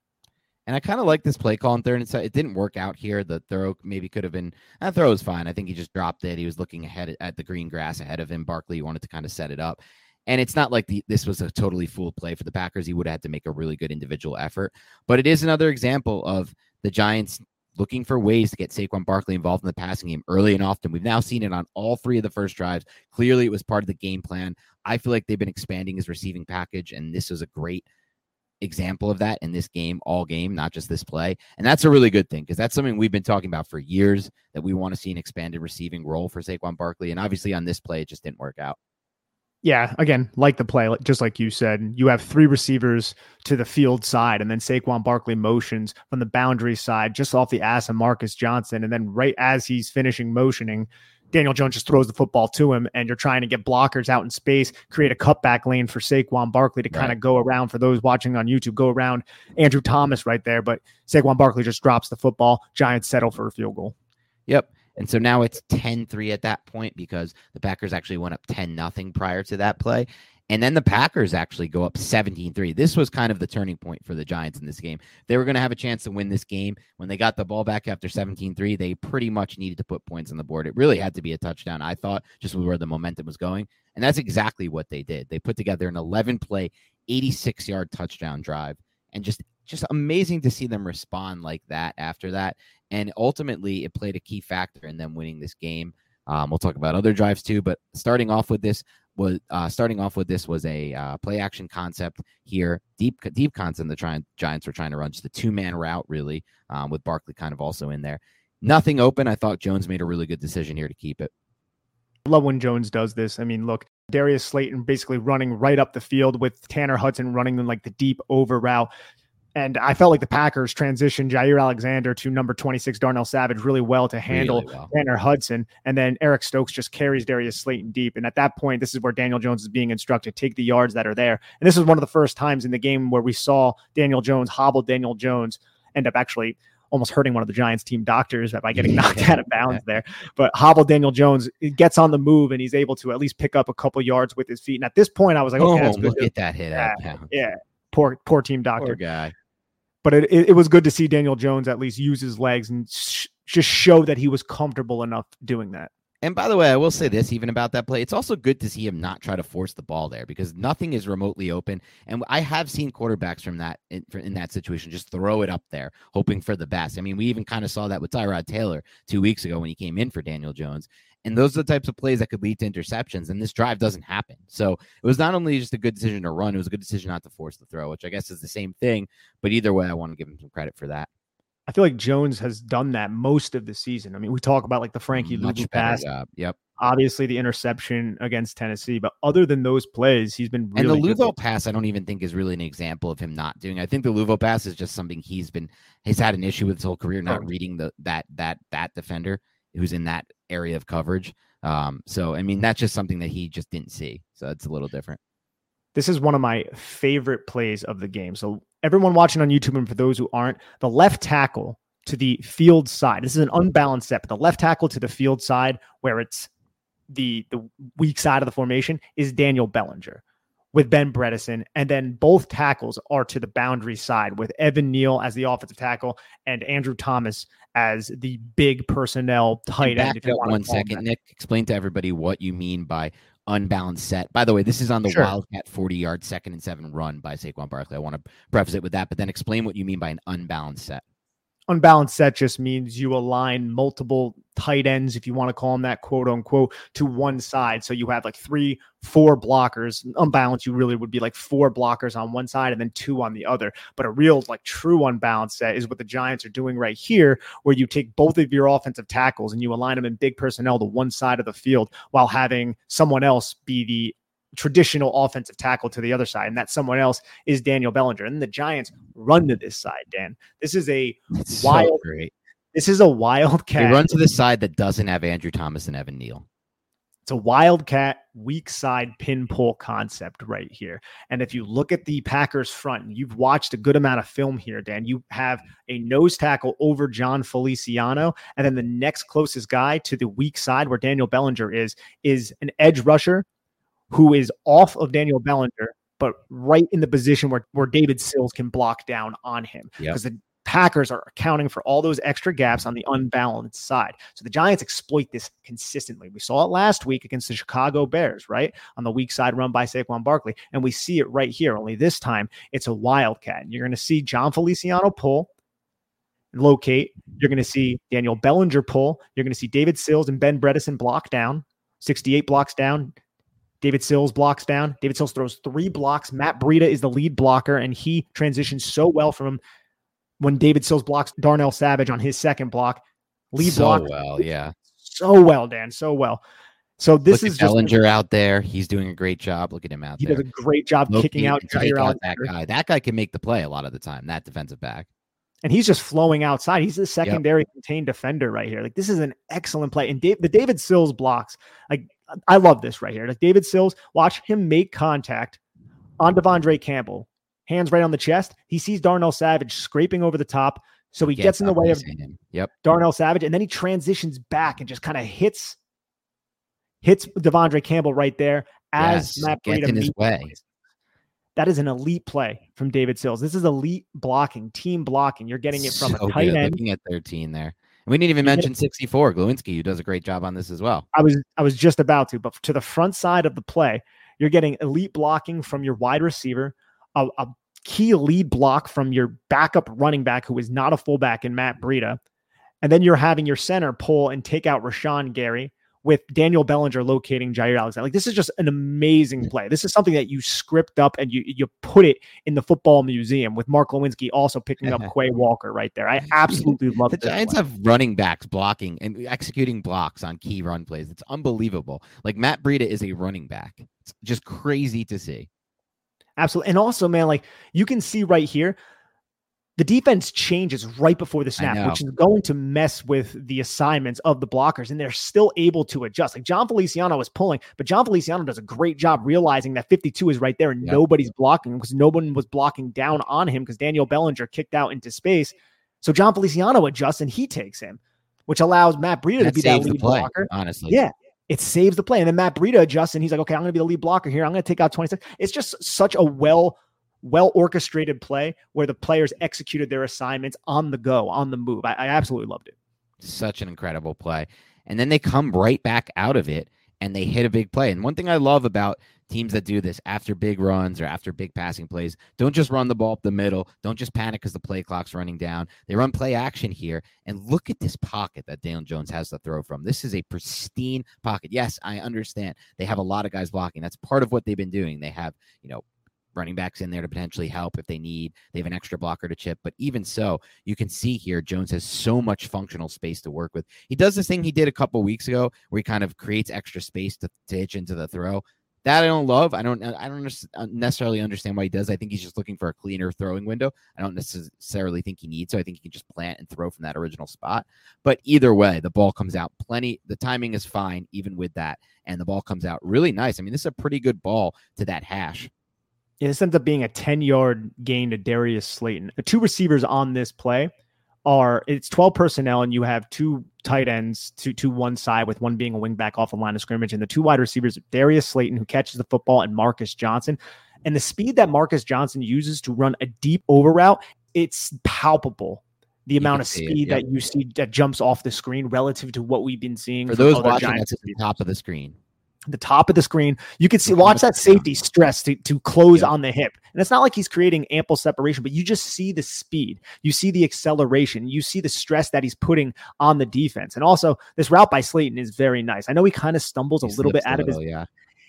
B: And I kind of like this play call on third and seven. It didn't work out here. The throw maybe could have been that throw was fine. I think he just dropped it. He was looking ahead at the green grass ahead of him. Barkley wanted to kind of set it up. And it's not like the, this was a totally fool play for the Packers. He would have had to make a really good individual effort. But it is another example of the Giants looking for ways to get Saquon Barkley involved in the passing game early and often. We've now seen it on all three of the first drives. Clearly, it was part of the game plan. I feel like they've been expanding his receiving package, and this was a great example of that in this game, all game, not just this play. And that's a really good thing because that's something we've been talking about for years that we want to see an expanded receiving role for Saquon Barkley. And obviously, on this play, it just didn't work out
A: yeah, again, like the play, just like you said, you have three receivers to the field side, and then Saquon Barkley motions from the boundary side, just off the ass of Marcus Johnson. And then right as he's finishing motioning, Daniel Jones just throws the football to him, and you're trying to get blockers out in space, create a cutback lane for Saquon Barkley to kind of go around. For those watching on YouTube, go around Andrew Thomas right there, but Saquon Barkley just drops the football. Giants settle for a field goal.
B: Yep. And so now it's 10 3 at that point because the Packers actually went up 10 nothing prior to that play. And then the Packers actually go up 17 3. This was kind of the turning point for the Giants in this game. They were going to have a chance to win this game. When they got the ball back after 17 3, they pretty much needed to put points on the board. It really had to be a touchdown, I thought, just where the momentum was going. And that's exactly what they did. They put together an 11 play, 86 yard touchdown drive and just just amazing to see them respond like that after that. And ultimately, it played a key factor in them winning this game. Um, we'll talk about other drives too, but starting off with this was uh, starting off with this was a uh, play action concept here, deep deep concept. The try- Giants were trying to run just a two man route, really, um, with Barkley kind of also in there. Nothing open. I thought Jones made a really good decision here to keep it.
A: Love when Jones does this. I mean, look, Darius Slayton basically running right up the field with Tanner Hudson running them like the deep over route. And I felt like the Packers transitioned Jaire Alexander to number 26, Darnell Savage, really well to handle really well. Tanner Hudson. And then Eric Stokes just carries Darius Slayton deep. And at that point, this is where Daniel Jones is being instructed to take the yards that are there. And this is one of the first times in the game where we saw Daniel Jones hobble Daniel Jones end up actually almost hurting one of the Giants team doctors by getting knocked out of bounds there. But hobble Daniel Jones gets on the move and he's able to at least pick up a couple yards with his feet. And at this point, I was like, okay,
B: oh, look at that hit.
A: Yeah, yeah. Poor, poor team doctor.
B: Poor guy.
A: But it, it, was good to see Daniel Jones at least use his legs and sh- just show that he was comfortable enough doing that.
B: And by the way, I will say this even about that play. It's also good to see him not try to force the ball there because nothing is remotely open. And I have seen quarterbacks from that in, in that situation just throw it up there, hoping for the best. I mean, we even kind of saw that with Tyrod Taylor two weeks ago when he came in for Daniel Jones. And those are the types of plays that could lead to interceptions. And this drive doesn't happen. So it was not only just a good decision to run, it was a good decision not to force the throw, which I guess is the same thing. But either way, I want to give him some credit for that.
A: I feel like Jones has done that most of the season. I mean, we talk about like the Frankie Luvu pass.
B: Job. Yep.
A: Obviously, the interception against Tennessee, but other than those plays, he's been really
B: and the
A: Luvu
B: pass. I don't even think is really an example of him not doing. I think the Luvu pass is just something he's been he's had an issue with his whole career, not reading the that that that defender who's in that area of coverage. Um, so I mean, that's just something that he just didn't see. So it's a little different.
A: This is one of my favorite plays of the game. So, everyone watching on YouTube, and for those who aren't, the left tackle to the field side. This is an unbalanced set, but the left tackle to the field side, where it's the the weak side of the formation, is Daniel Bellinger with Ben Bredeson, and then both tackles are to the boundary side with Evan Neal as the offensive tackle and Andrew Thomas as the big personnel tight end. If you
B: up
A: want
B: one second,
A: that.
B: Nick. Explain to everybody what you mean by unbalanced set. By the way, this is on the
A: Sure.
B: Wildcat 40 yard second and seven run by Saquon Barkley. I want to preface it with that, but then explain what you mean by an unbalanced set.
A: Unbalanced set just means you align multiple tight ends, if you want to call them that, quote unquote, to one side. So you have like three, four blockers. Unbalanced, you really would be like four blockers on one side and then two on the other. But a real, like true unbalanced set is what the Giants are doing right here, where you take both of your offensive tackles and you align them in big personnel to one side of the field while having someone else be the traditional offensive tackle to the other side. And that someone else is Daniel Bellinger. And the Giants run to this side, Dan. This is a Wild
B: so great.
A: this is a wildcat.
B: They run to the side that doesn't have Andrew Thomas and Evan Neal.
A: It's a wildcat weak side pin pull concept right here. And if you look at the Packers front, and you've watched a good amount of film here, Dan, you have a nose tackle over Jon Feliciano, and then the next closest guy to the weak side where Daniel Bellinger is is an edge rusher who is off of Daniel Bellinger, but right in the position where, where David Sills can block down on him.
B: Yep.
A: Because the Packers are accounting for all those extra gaps on the unbalanced side. So the Giants exploit this consistently. We saw it last week against the Chicago Bears, right? On the weak side run by Saquon Barkley. And we see it right here. Only this time it's a wildcat. And you're going to see Jon Feliciano pull, locate. You're going to see Daniel Bellinger pull. You're going to see David Sills and Ben Bredeson block down, 68 blocks down. David Sills blocks down. David Sills throws three blocks. Matt Breida is the lead blocker, and he transitions so well from when David Sills blocks Darnell Savage on his second block. Lead
B: so
A: block
B: well, yeah.
A: so well, Dan, so well. So this
B: Look
A: is
B: at
A: just
B: Bellinger out there. He's doing a great job. Look at him out
A: he
B: there.
A: does a great job
B: Locate
A: kicking out Jaire
B: out that guy. That guy can make the play a lot of the time. That defensive back.
A: and he's just flowing outside. He's a secondary contained defender right here. Like this is an excellent play. And Dave, the David Sills blocks, like I love this right here. Like David Sills, watch him make contact on De'Vondre Campbell, hands right on the chest. He sees Darnell Savage scraping over the top, so he gets in the way of
B: him. Yep.
A: Darnell Savage, and then he transitions back and just kind of hits hits De'Vondre Campbell right there as
B: Yes,
A: Matt Breida
B: in his way.
A: him. That is an elite play from David Sills. This is elite blocking, team blocking. You're getting it from
B: So
A: a tight
B: good.
A: end.
B: Looking at 13 there. We didn't even mention 64, Glowinski, who does a great job on this as well.
A: I was I was just about to, but to the front side of the play, you're getting elite blocking from your wide receiver, a, a key lead block from your backup running back who is not a fullback in Matt Breida, and then you're having your center pull and take out Rashan Gary with Daniel Bellinger locating Jaire Alexander. Like this is just an amazing play. This is something that you script up and you you put it in the football museum with Mark Glowinski also picking up Quay Walker right there. I absolutely love
B: The Giants
A: play.
B: have running backs blocking and executing blocks on key run plays. It's unbelievable. Like Matt Breida is a running back. It's just crazy to see.
A: Absolutely. And also, man, like you can see right here, the defense changes right before the snap, which is going to mess with the assignments of the blockers, and they're still able to adjust. Like Jon Feliciano was pulling, but Jon Feliciano does a great job realizing that 52 is right there and
B: Yep.
A: nobody's blocking him because no one was blocking down on him because Daniel Bellinger kicked out into space. So Jon Feliciano adjusts and he takes him, which allows Matt Breida to be that lead
B: play,
A: blocker.
B: honestly.
A: Yeah. It saves the play. And then Matt Breida adjusts and he's like, okay, I'm going to be the lead blocker here. I'm going to take out 26. It's just such a well well orchestrated play where the players executed their assignments on the go, on the move. I, I absolutely loved it.
B: Such an incredible play. And then they come right back out of it and they hit a big play. And one thing I love about teams that do this after big runs or after big passing plays don't just run the ball up the middle. Don't just panic because the play clock's running down. They run play action here. And look at this pocket that Daniel Jones has to throw from. This is a pristine pocket. Yes, I understand. They have a lot of guys blocking. That's part of what they've been doing. They have, you know, running backs in there to potentially help if they need. They have an extra blocker to chip. But even so, you can see here Jones has so much functional space to work with. He does this thing he did a couple weeks ago where he kind of creates extra space to, to hitch into the throw. That I don't love. I don't. I don't uh, necessarily understand why he does. I think he's just looking for a cleaner throwing window. I don't necessarily think he needs. So I think he can just plant and throw from that original spot. But either way, the ball comes out plenty. The timing is fine, even with that, and the ball comes out really nice. I mean, this is a pretty good ball to that hash.
A: This ends up being a 10 yard gain to Darius Slayton. The two receivers on this play are it's 12 personnel, and you have two tight ends to, to one side, with one being a wing back off the line of scrimmage. And the two wide receivers, Darius Slayton, who catches the football, and Marcus Johnson. And the speed that Marcus Johnson uses to run a deep over route, it's palpable the amount of speed that you see that jumps off the screen relative to what we've been seeing
B: for those watching Giants that's at the top of the screen
A: the top of the screen. You can see watch that safety stress to, to close on the hip. And it's not like he's creating ample separation, but you just see the speed. You see the acceleration. You see the stress that he's putting on the defense. And also, this route by Slayton is very nice. I know he kind of stumbles he a little bit out little, of his yeah.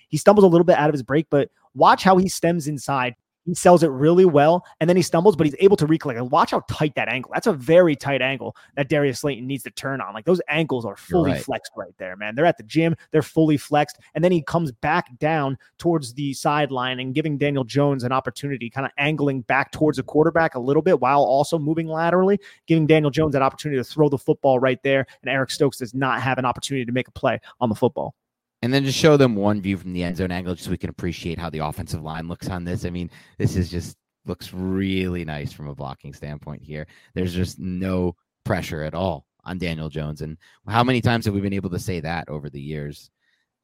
A: He stumbles a little bit out of his break, but watch how he stems inside he sells it really well, and then he stumbles, but he's able to recollect. Watch how tight that angle. That's a very tight angle that Darius Slayton needs to turn on. Like those ankles are fully right. flexed right there, man. They're at the gym, they're fully flexed, and then he comes back down towards the sideline and giving Daniel Jones an opportunity, kind of angling back towards the quarterback a little bit while also moving laterally, giving Daniel Jones that opportunity to throw the football right there. And Eric Stokes does not have an opportunity to make a play on the football
B: and then just show them one view from the end zone angle just so we can appreciate how the offensive line looks on this. I mean, this is just looks really nice from a blocking standpoint here. There's just no pressure at all on Daniel Jones. And how many times have we been able to say that over the years?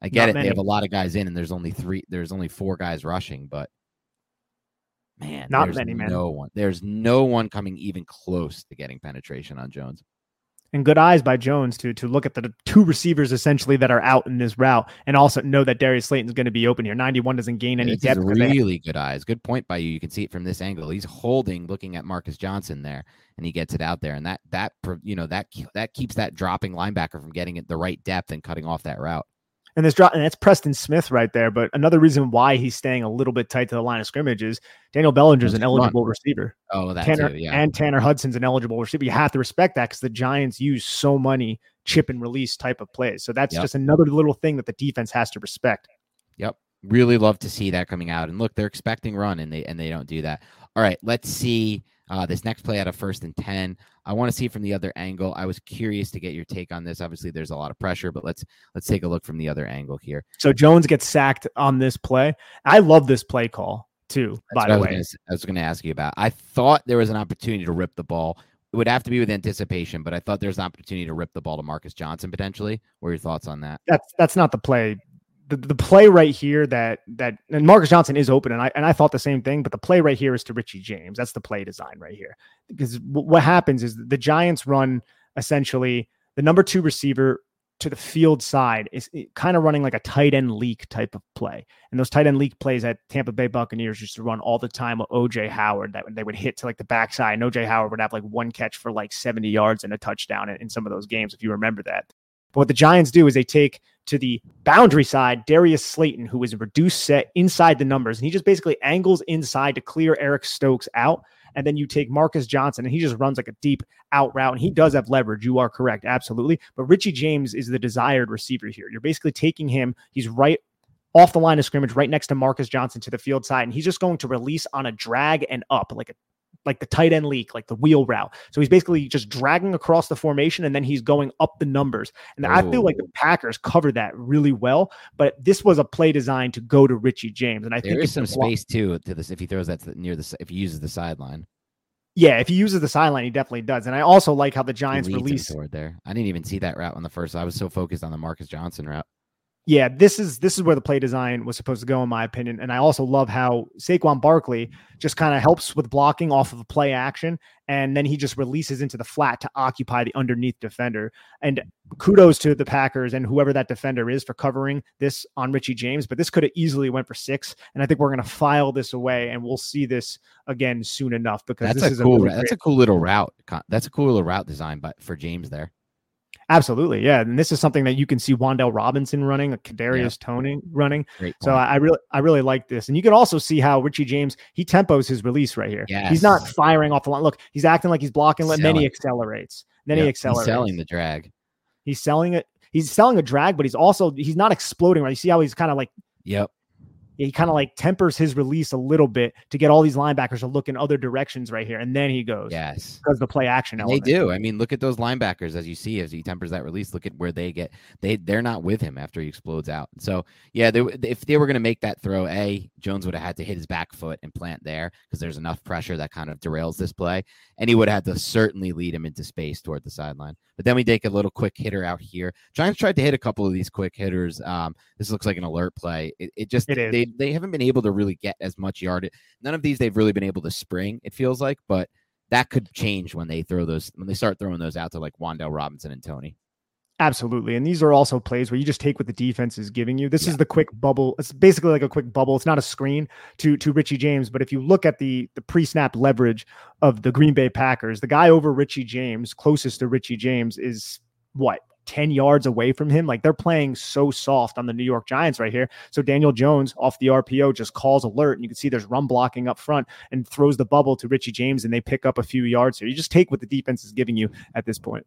B: I get Not it. Many. They have a lot of guys in and there's only three there's only four guys rushing, but man,
A: not many, man.
B: No one. There's no one coming even close to getting penetration on Jones
A: and good eyes by Jones to to look at the two receivers essentially that are out in this route, and also know that Darius Slayton is going to be open here. Ninety one doesn't gain any depth.
B: Really good eyes. Good point by you. You can see it from this angle. He's holding, looking at Marcus Johnson there, and he gets it out there, and that that you know that that keeps that dropping linebacker from getting it the right depth and cutting off that route.
A: And this drop, and that's Preston Smith right there. But another reason why he's staying a little bit tight to the line of scrimmage is Daniel Bellinger's an eligible receiver.
B: Oh, that
A: Tanner,
B: too, yeah.
A: And Tanner Hudson's an eligible receiver. You have to respect that because the Giants use so many chip and release type of plays. So that's yep. just another little thing that the defense has to respect.
B: Yep. Really love to see that coming out. And look, they're expecting run and they and they don't do that. All right, let's see uh, this next play out of first and 10. I want to see from the other angle. I was curious to get your take on this. Obviously, there's a lot of pressure, but let's let's take a look from the other angle here.
A: So Jones gets sacked on this play. I love this play call too. That's by the way,
B: gonna, I was going to ask you about. I thought there was an opportunity to rip the ball. It would have to be with anticipation, but I thought there's an opportunity to rip the ball to Marcus Johnson potentially. What are your thoughts on that?
A: That's that's not the play the, the play right here that that and Marcus Johnson is open and I and I thought the same thing, but the play right here is to Richie James. That's the play design right here. Because w- what happens is the Giants run essentially the number two receiver to the field side is eh, kind of running like a tight end leak type of play. And those tight end leak plays that Tampa Bay Buccaneers used to run all the time with OJ Howard that they would hit to like the backside. And OJ Howard would have like one catch for like 70 yards and a touchdown in, in some of those games, if you remember that. But what the Giants do is they take to the boundary side Darius Slayton, who is a reduced set inside the numbers, and he just basically angles inside to clear Eric Stokes out. And then you take Marcus Johnson, and he just runs like a deep out route. And he does have leverage. You are correct, absolutely. But Richie James is the desired receiver here. You're basically taking him. He's right off the line of scrimmage, right next to Marcus Johnson to the field side, and he's just going to release on a drag and up like a like the tight end leak, like the wheel route. So he's basically just dragging across the formation and then he's going up the numbers. And Ooh. I feel like the Packers covered that really well. But this was a play designed to go to Richie James, and I
B: there
A: think
B: is some space too to this if he throws that near the if he uses the sideline.
A: Yeah, if he uses the sideline, he definitely does. And I also like how the Giants release
B: toward there. I didn't even see that route on the first. I was so focused on the Marcus Johnson route.
A: Yeah, this is this is where the play design was supposed to go, in my opinion. And I also love how Saquon Barkley just kind of helps with blocking off of a play action, and then he just releases into the flat to occupy the underneath defender. And kudos to the Packers and whoever that defender is for covering this on Richie James. But this could have easily went for six, and I think we're going to file this away, and we'll see this again soon enough because
B: that's
A: this is
B: a cool.
A: A really
B: that's
A: great-
B: a cool little route. That's a cool little route design, but for James there.
A: Absolutely, yeah. And this is something that you can see Wan'Dale Robinson running, a Kadarius Toney running. So. I, I really, I really like this, and you can also see how Richie James he tempos his release right here.
B: Yes.
A: He's not firing off the line. Look, he's acting like he's blocking, and then he accelerates. Then
B: Yep,
A: he
B: he's
A: accelerates.
B: selling the drag.
A: He's selling it. He's selling a drag, but he's also he's not exploding. Right? You see how he's kind of like
B: Yep.
A: He kind of like tempers his release a little bit to get all these linebackers to look in other directions right here, and then he goes
B: Yes.
A: because the play action
B: they do. I mean, look at those linebackers as you see as he tempers that release. Look at where they get. They they're not with him after he explodes out. So yeah, they, if they were going to make that throw, a Jones would have had to hit his back foot and plant there because there's enough pressure that kind of derails this play, and he would have had to certainly lead him into space toward the sideline. But then we take a little quick hitter out here. Giants tried to hit a couple of these quick hitters. Um, this looks like an alert play. It, it just
A: It is.
B: they they haven't been able to really get as much yard. None of these they've really been able to spring. It feels like, but that could change when they throw those when they start throwing those out to like Wan'Dale Robinson and Toney.
A: Absolutely. And these are also plays where you just take what the defense is giving you. This
B: Yeah.
A: is the quick bubble. It's basically like a quick bubble. It's not a screen to to Richie James, but if you look at the the pre-snap leverage of the Green Bay Packers, the guy over Richie James, closest to Richie James is what? 10 yards away from him. Like they're playing so soft on the New York Giants right here. So Daniel Jones off the RPO just calls alert and you can see there's run blocking up front and throws the bubble to Richie James and they pick up a few yards here. You just take what the defense is giving you at this point.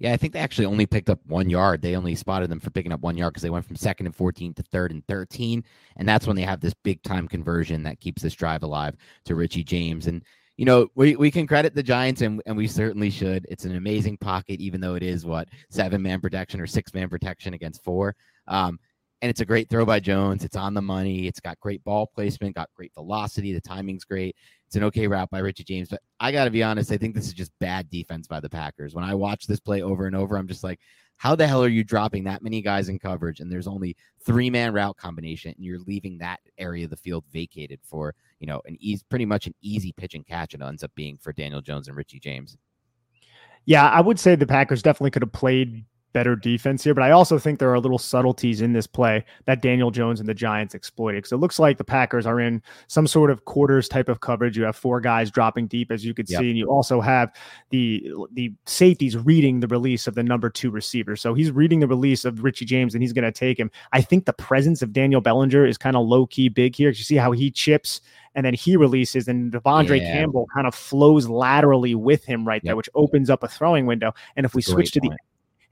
B: Yeah, I think they actually only picked up one yard. They only spotted them for picking up one yard because they went from second and 14 to third and 13. And that's when they have this big time conversion that keeps this drive alive to Richie James. And, you know, we, we can credit the Giants and, and we certainly should. It's an amazing pocket, even though it is what seven man protection or six man protection against four. Um, and it's a great throw by Jones. It's on the money. It's got great ball placement, got great velocity. The timing's great. It's an okay route by Richie James. But I got to be honest, I think this is just bad defense by the Packers. When I watch this play over and over, I'm just like, how the hell are you dropping that many guys in coverage and there's only three man route combination and you're leaving that area of the field vacated for, you know, an easy, pretty much an easy pitch and catch it ends up being for Daniel Jones and Richie James.
A: Yeah, I would say the Packers definitely could have played better defense here, but I also think there are little subtleties in this play that Daniel Jones and the Giants exploited. Because it looks like the Packers are in some sort of quarters type of coverage. You have four guys dropping deep, as you could
B: Yep.
A: see, and you also have the the safeties reading the release of the number two receiver. So he's reading the release of Richie James, and he's going to take him. I think the presence of Daniel Bellinger is kind of low key big here. You see how he chips and then he releases, and De'Vondre
B: Yeah.
A: Campbell kind of flows laterally with him right there, which opens up a throwing window. And if we switch to the
B: point.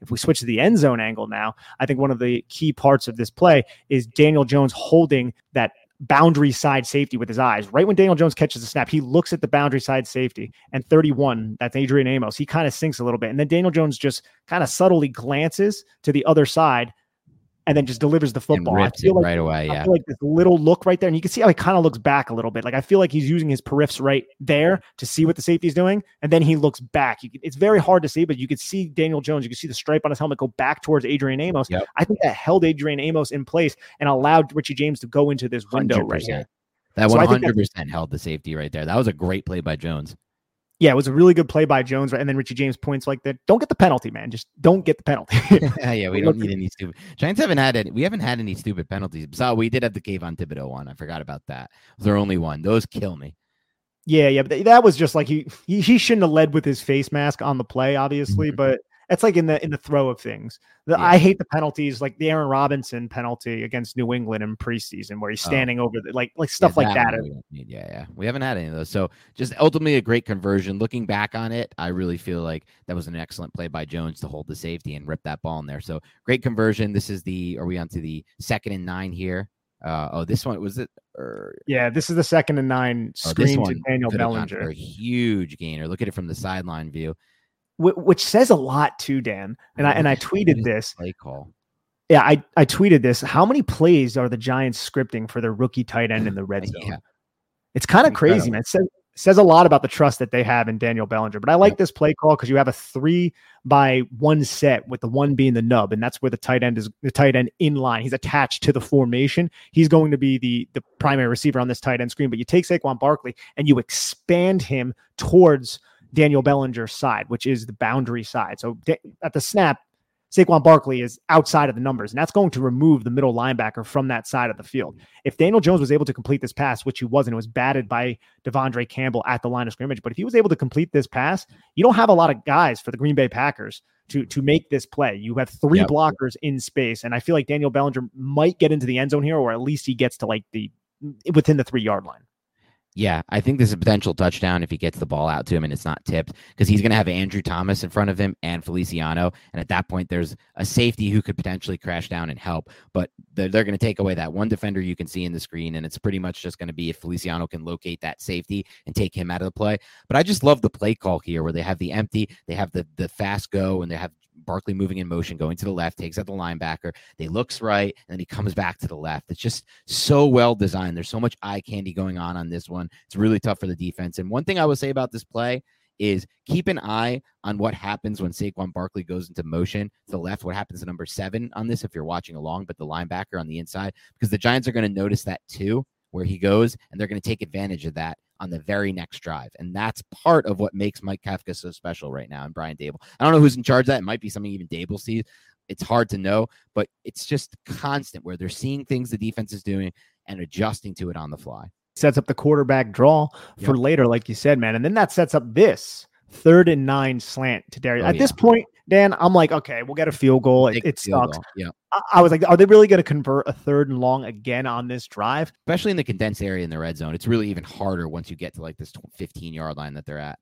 A: If we switch to the end zone angle now, I think one of the key parts of this play is Daniel Jones holding that boundary side safety with his eyes. Right when Daniel Jones catches the snap, he looks at the boundary side safety and 31, that's Adrian Amos. He kind of sinks a little bit. And then Daniel Jones just kind of subtly glances to the other side and then just delivers the
B: And
A: football. I
B: rips it
A: like
B: right away.
A: I
B: Yeah.
A: feel like this little look right there, and you can see how he kind of looks back a little bit. Like I feel like he's using his periffs right there to see what the safety is doing, and then he looks back. You can, it's very hard to see, but you can see Daniel Jones. You can see the stripe on his helmet go back towards Adrian Amos.
B: Yep.
A: I think that held Adrian Amos in place and allowed Richie James to go into this window right
B: 100%.
A: here.
B: That
A: So I
B: one
A: think that-
B: hundred percent held the safety right there. That was a great play by Jones.
A: Yeah, it was a really good play by Jones, right? And then Richie James points like that. Don't get the penalty, man. Just don't get the penalty.
B: yeah, yeah, we don't need any stupid. Giants haven't had any. We haven't had any stupid penalties. So we did have the Kayvon Thibodeaux one. I forgot about that. It was their only one. Those kill me.
A: Yeah, yeah, but that was just like he, he he shouldn't have led with his face mask on the play, obviously,
B: Mhm.
A: but that's like in the in the throw of things. The,
B: Yeah.
A: I hate the penalties, like the Aaron Robinson penalty against New England in preseason, where he's
B: Oh.
A: standing over the like like stuff
B: Yeah,
A: like that.
B: don't need. Yeah, yeah. We haven't had any of those. So just ultimately a great conversion. Looking back on it, I really feel like that was an excellent play by Jones to hold the safety and rip that ball in there. So great conversion. This is the. Are we on to the second and nine here? Uh, oh, this one was it. Or,
A: Yeah, this is the second and nine
B: this
A: screen to Daniel
B: could have gone for
A: Bellinger,
B: a huge gainer. Look at it from the sideline view.
A: Wh- which says a lot too, Dan. And I and I tweeted this.
B: play call.
A: Yeah, I I tweeted this. How many plays are the Giants scripting for their rookie tight end in the red zone?
B: Yeah,
A: It's kind of crazy, man. It says says a lot about the trust that they have in Daniel Bellinger. But I like this play call because you have a three by one set with the one being the nub, and that's where the tight end is the tight end in line. He's attached to the formation. He's going to be the the primary receiver on this tight end screen. But you take Saquon Barkley and you expand him towards Daniel Bellinger's side, which is the boundary side. So at the snap, Saquon Barkley is outside of the numbers, and that's going to remove the middle linebacker from that side of the field. If Daniel Jones was able to complete this pass, which he wasn't, it was batted by De'Vondre Campbell at the line of scrimmage. But if he was able to complete this pass, you don't have a lot of guys for the Green Bay Packers to to make this play. You have three yep. blockers in space, and I feel like Daniel Bellinger might get into the end zone here, or at least he gets to like the within the three yard line.
B: Yeah, I think there's a potential touchdown if he gets the ball out to him and it's not tipped because he's going to have Andrew Thomas in front of him and Feliciano. And at that point, there's a safety who could potentially crash down and help. But they're, they're going to take away that one defender you can see in the screen. And it's pretty much just going to be if Feliciano can locate that safety and take him out of the play. But I just love the play call here where they have the empty, they have the, the fast go, and they have Barkley moving in motion, going to the left, takes out the linebacker. They looks right, and then he comes back to the left. It's just so well designed. There's so much eye candy going on on this one. It's really tough for the defense. And one thing I would say about this play is keep an eye on what happens when Saquon Barkley goes into motion to the left. What happens to number seven on this if you're watching along, but the linebacker on the inside, because the Giants are going to notice that too, where he goes, and they're going to take advantage of that on the very next drive. And that's part of what makes Mike Kafka so special right now and Brian Daboll. I don't know who's in charge of that. It might be something even Daboll sees. It's hard to know, but it's just constant where they're seeing things the defense is doing and adjusting to it on the fly.
A: Sets up the quarterback draw for yep. later, like you said, man. And then that sets up this third and nine slant to Darius. Oh, At yeah. this point, Dan, I'm like, okay, we'll get a field goal. It, it sucks. Goal.
B: Yeah.
A: I, I, was like, are they really going to convert a third and long again on this drive?
B: Especially in the condensed area in the red zone. It's really even harder once you get to like this 15 yard line that they're at.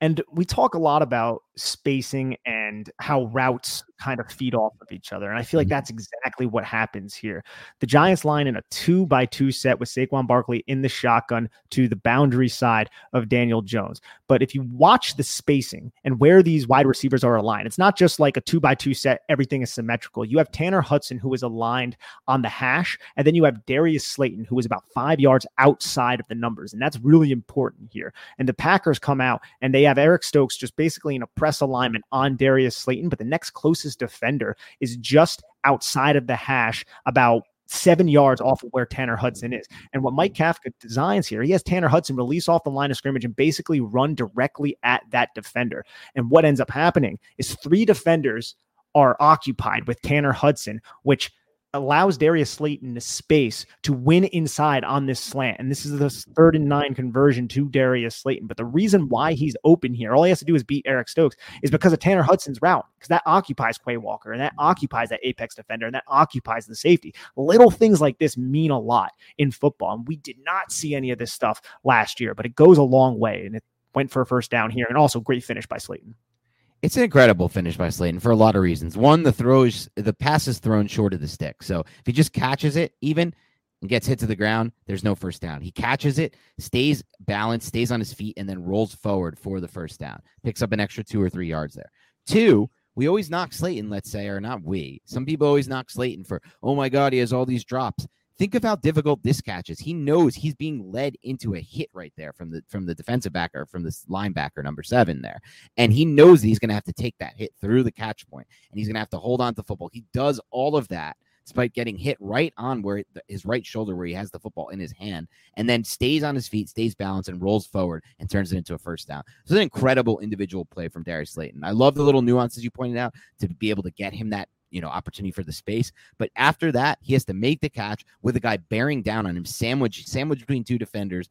A: And we talk a lot about spacing and how routes kind of feed off of each other. And I feel like mm-hmm. that's exactly what happens here. The Giants line in a two by two set with Saquon Barkley in the shotgun to the boundary side of Daniel Jones. But if you watch the spacing and where these wide receivers are aligned, it's not just like a two by two set, everything is symmetrical. You have Tanner Hudson, who is aligned on the hash, and then you have Darius Slayton, who is about five yards outside of the numbers. And that's really important here. And the Packers come out and they have Eric Stokes just basically in a press alignment on Darius Slayton, but the next closest defender is just outside of the hash about seven yards off of where Tanner Hudson is. And what Mike Kafka designs here, he has Tanner Hudson release off the line of scrimmage and basically run directly at that defender. And what ends up happening is three defenders are occupied with Tanner Hudson, which allows Darius Slayton the space to win inside on this slant. And this is the third and nine conversion to Darius Slayton. But the reason why he's open here, all he has to do is beat Eric Stokes, is because of Tanner Hudson's route, because that occupies Quay Walker and that occupies that apex defender and that occupies the safety. Little things like this mean a lot in football. And we did not see any of this stuff last year, but it goes a long way. And it went for a first down here and also great finish by Slayton.
B: It's an incredible finish by Slayton for a lot of reasons. One, the throws, the pass is thrown short of the stick. So if he just catches it, even and gets hit to the ground, there's no first down. He catches it, stays balanced, stays on his feet, and then rolls forward for the first down. Picks up an extra two or three yards there. Two, we always knock Slayton, let's say, or not we. Some people always knock Slayton for, oh my God, he has all these drops. Think of how difficult this catch is. He knows he's being led into a hit right there from the from the defensive backer, from this linebacker number seven there, and he knows that he's going to have to take that hit through the catch point, and he's going to have to hold on to football. He does all of that despite getting hit right on where his right shoulder, where he has the football in his hand, and then stays on his feet, stays balanced, and rolls forward and turns it into a first down. So it's an incredible individual play from Darius Slayton. I love the little nuances you pointed out to be able to get him that you know opportunity for the space. But after that, he has to make the catch with a guy bearing down on him, sandwich sandwich between two defenders,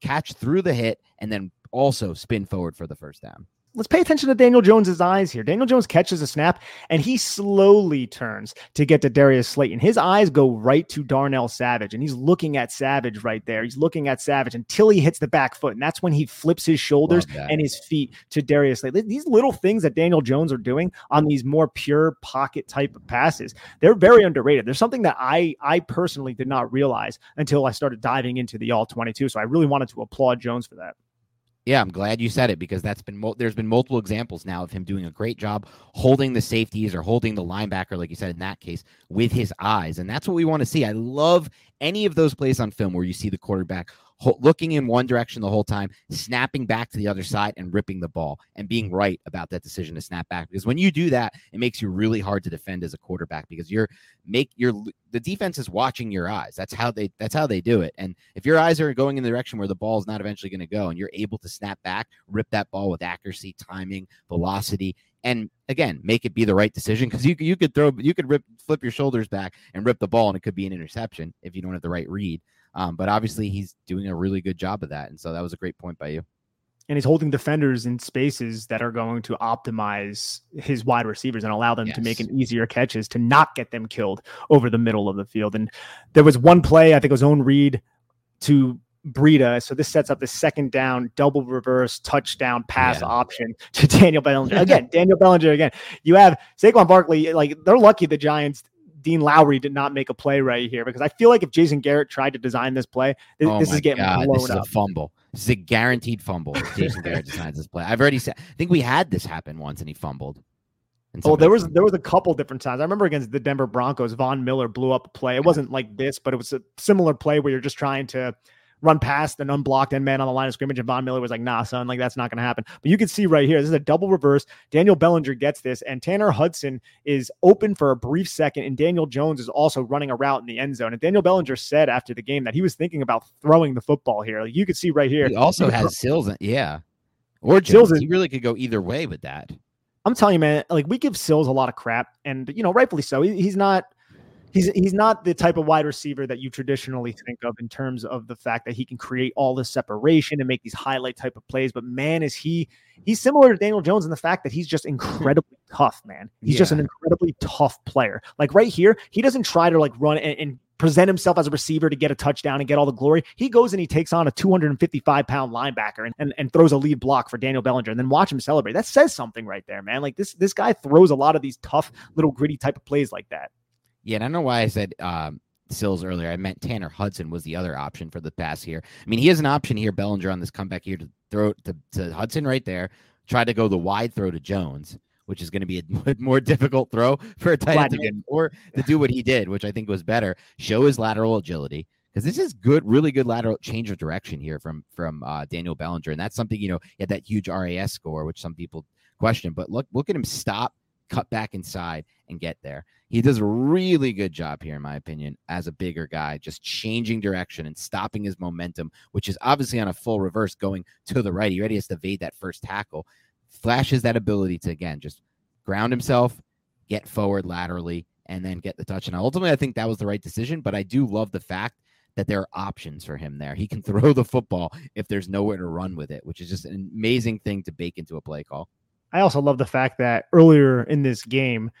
B: catch through the hit, and then also spin forward for the first down
A: let's pay attention to Daniel Jones's eyes here. Daniel Jones catches a snap and he slowly turns to get to Darius Slayton. His eyes go right to Darnell Savage and he's looking at Savage right there. He's looking at Savage until he hits the back foot. And that's when he flips his shoulders and his feet to Darius Slayton. These little things that Daniel Jones are doing on these more pure pocket type of passes, they're very underrated. There's something that I I personally did not realize until I started diving into the all 22. So I really wanted to applaud Jones for that.
B: Yeah, I'm glad you said it because that's been there's been multiple examples now of him doing a great job holding the safeties or holding the linebacker, like you said in that case, with his eyes, and that's what we want to see. I love any of those plays on film where you see the quarterback looking in one direction the whole time, snapping back to the other side and ripping the ball and being right about that decision to snap back. Because when you do that, it makes you really hard to defend as a quarterback because you're make your the defense is watching your eyes. That's how they that's how they do it. And if your eyes are going in the direction where the ball is not eventually going to go and you're able to snap back, rip that ball with accuracy, timing, velocity, and again make it be the right decision because you you could throw you could rip flip your shoulders back and rip the ball and it could be an interception if you don't have the right read. Um, but obviously he's doing a really good job of that, and so that was a great point by you.
A: And he's holding defenders in spaces that are going to optimize his wide receivers and allow them yes. to make an easier catches to not get them killed over the middle of the field. And there was one play, I think it was own read to Breida. So this sets up the second down, double reverse touchdown pass yeah. option to Daniel Bellinger. Again, Daniel Bellinger again. You have Saquon Barkley, like they're lucky the Giants Dean Lowry did not make a play right here because I feel like if Jason Garrett tried to design this play, this, oh this is getting God, blown
B: this is
A: up.
B: a fumble. This is a guaranteed fumble. Jason Garrett designs this play. I've already said. I think we had this happen once, and he fumbled.
A: Oh, there was there was a couple different times. I remember against the Denver Broncos, Von Miller blew up a play. It wasn't like this, but it was a similar play where you're just trying to run past an unblocked end man on the line of scrimmage. And Von Miller was like, nah, son, like that's not going to happen. But you can see right here, this is a double reverse. Daniel Bellinger gets this, and Tanner Hudson is open for a brief second, and Daniel Jones is also running a route in the end zone. And Daniel Bellinger said after the game that he was thinking about throwing the football here. Like you could see right here.
B: He also he has Sills, yeah. Or Jones. Sills is, he really could go either way with that.
A: I'm telling you, man, like we give Sills a lot of crap, and you know, rightfully so. He, he's not he's he's not the type of wide receiver that you traditionally think of in terms of the fact that he can create all this separation and make these highlight type of plays. But man, is he he's similar to Daniel Jones in the fact that he's just incredibly tough, man. He's yeah. just an incredibly tough player. Like right here, he doesn't try to like run and, and present himself as a receiver to get a touchdown and get all the glory. He goes and he takes on a 255 pound linebacker and, and, and throws a lead block for Daniel Bellinger and then watch him celebrate. That says something right there, man. Like this, this guy throws a lot of these tough little gritty type of plays like that.
B: Yeah, and I don't know why I said um, Sills earlier. I meant Tanner Hudson was the other option for the pass here. I mean, he has an option here, Bellinger on this comeback here to throw to, to Hudson right there, try to go the wide throw to Jones, which is going to be a more difficult throw for a tight end to get, or to do what he did, which I think was better. Show his lateral agility because this is good, really good lateral change of direction here from from uh, Daniel Bellinger, and that's something you know he had that huge RAS score, which some people question. But look, look at him stop, cut back inside, and get there. He does a really good job here, in my opinion, as a bigger guy, just changing direction and stopping his momentum, which is obviously on a full reverse going to the right. He already has to evade that first tackle. Flashes that ability to, again, just ground himself, get forward laterally, and then get the touch. And ultimately, I think that was the right decision. But I do love the fact that there are options for him there. He can throw the football if there's nowhere to run with it, which is just an amazing thing to bake into a play call.
A: I also love the fact that earlier in this game,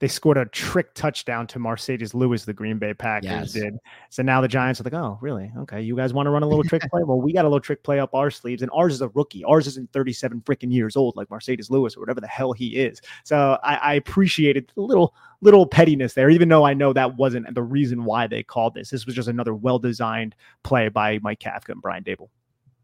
A: they scored a trick touchdown to Marcedes Lewis, the Green Bay Packers yes. did. So now the Giants are like, oh, really? Okay, you guys want to run a little trick play? Well, we got a little trick play up our sleeves, and ours is a rookie. Ours isn't 37 freaking years old like Marcedes Lewis or whatever the hell he is. So I, I appreciated a little little pettiness there, even though I know that wasn't the reason why they called this. This was just another well designed play by Mike Kafka and Brian Daboll.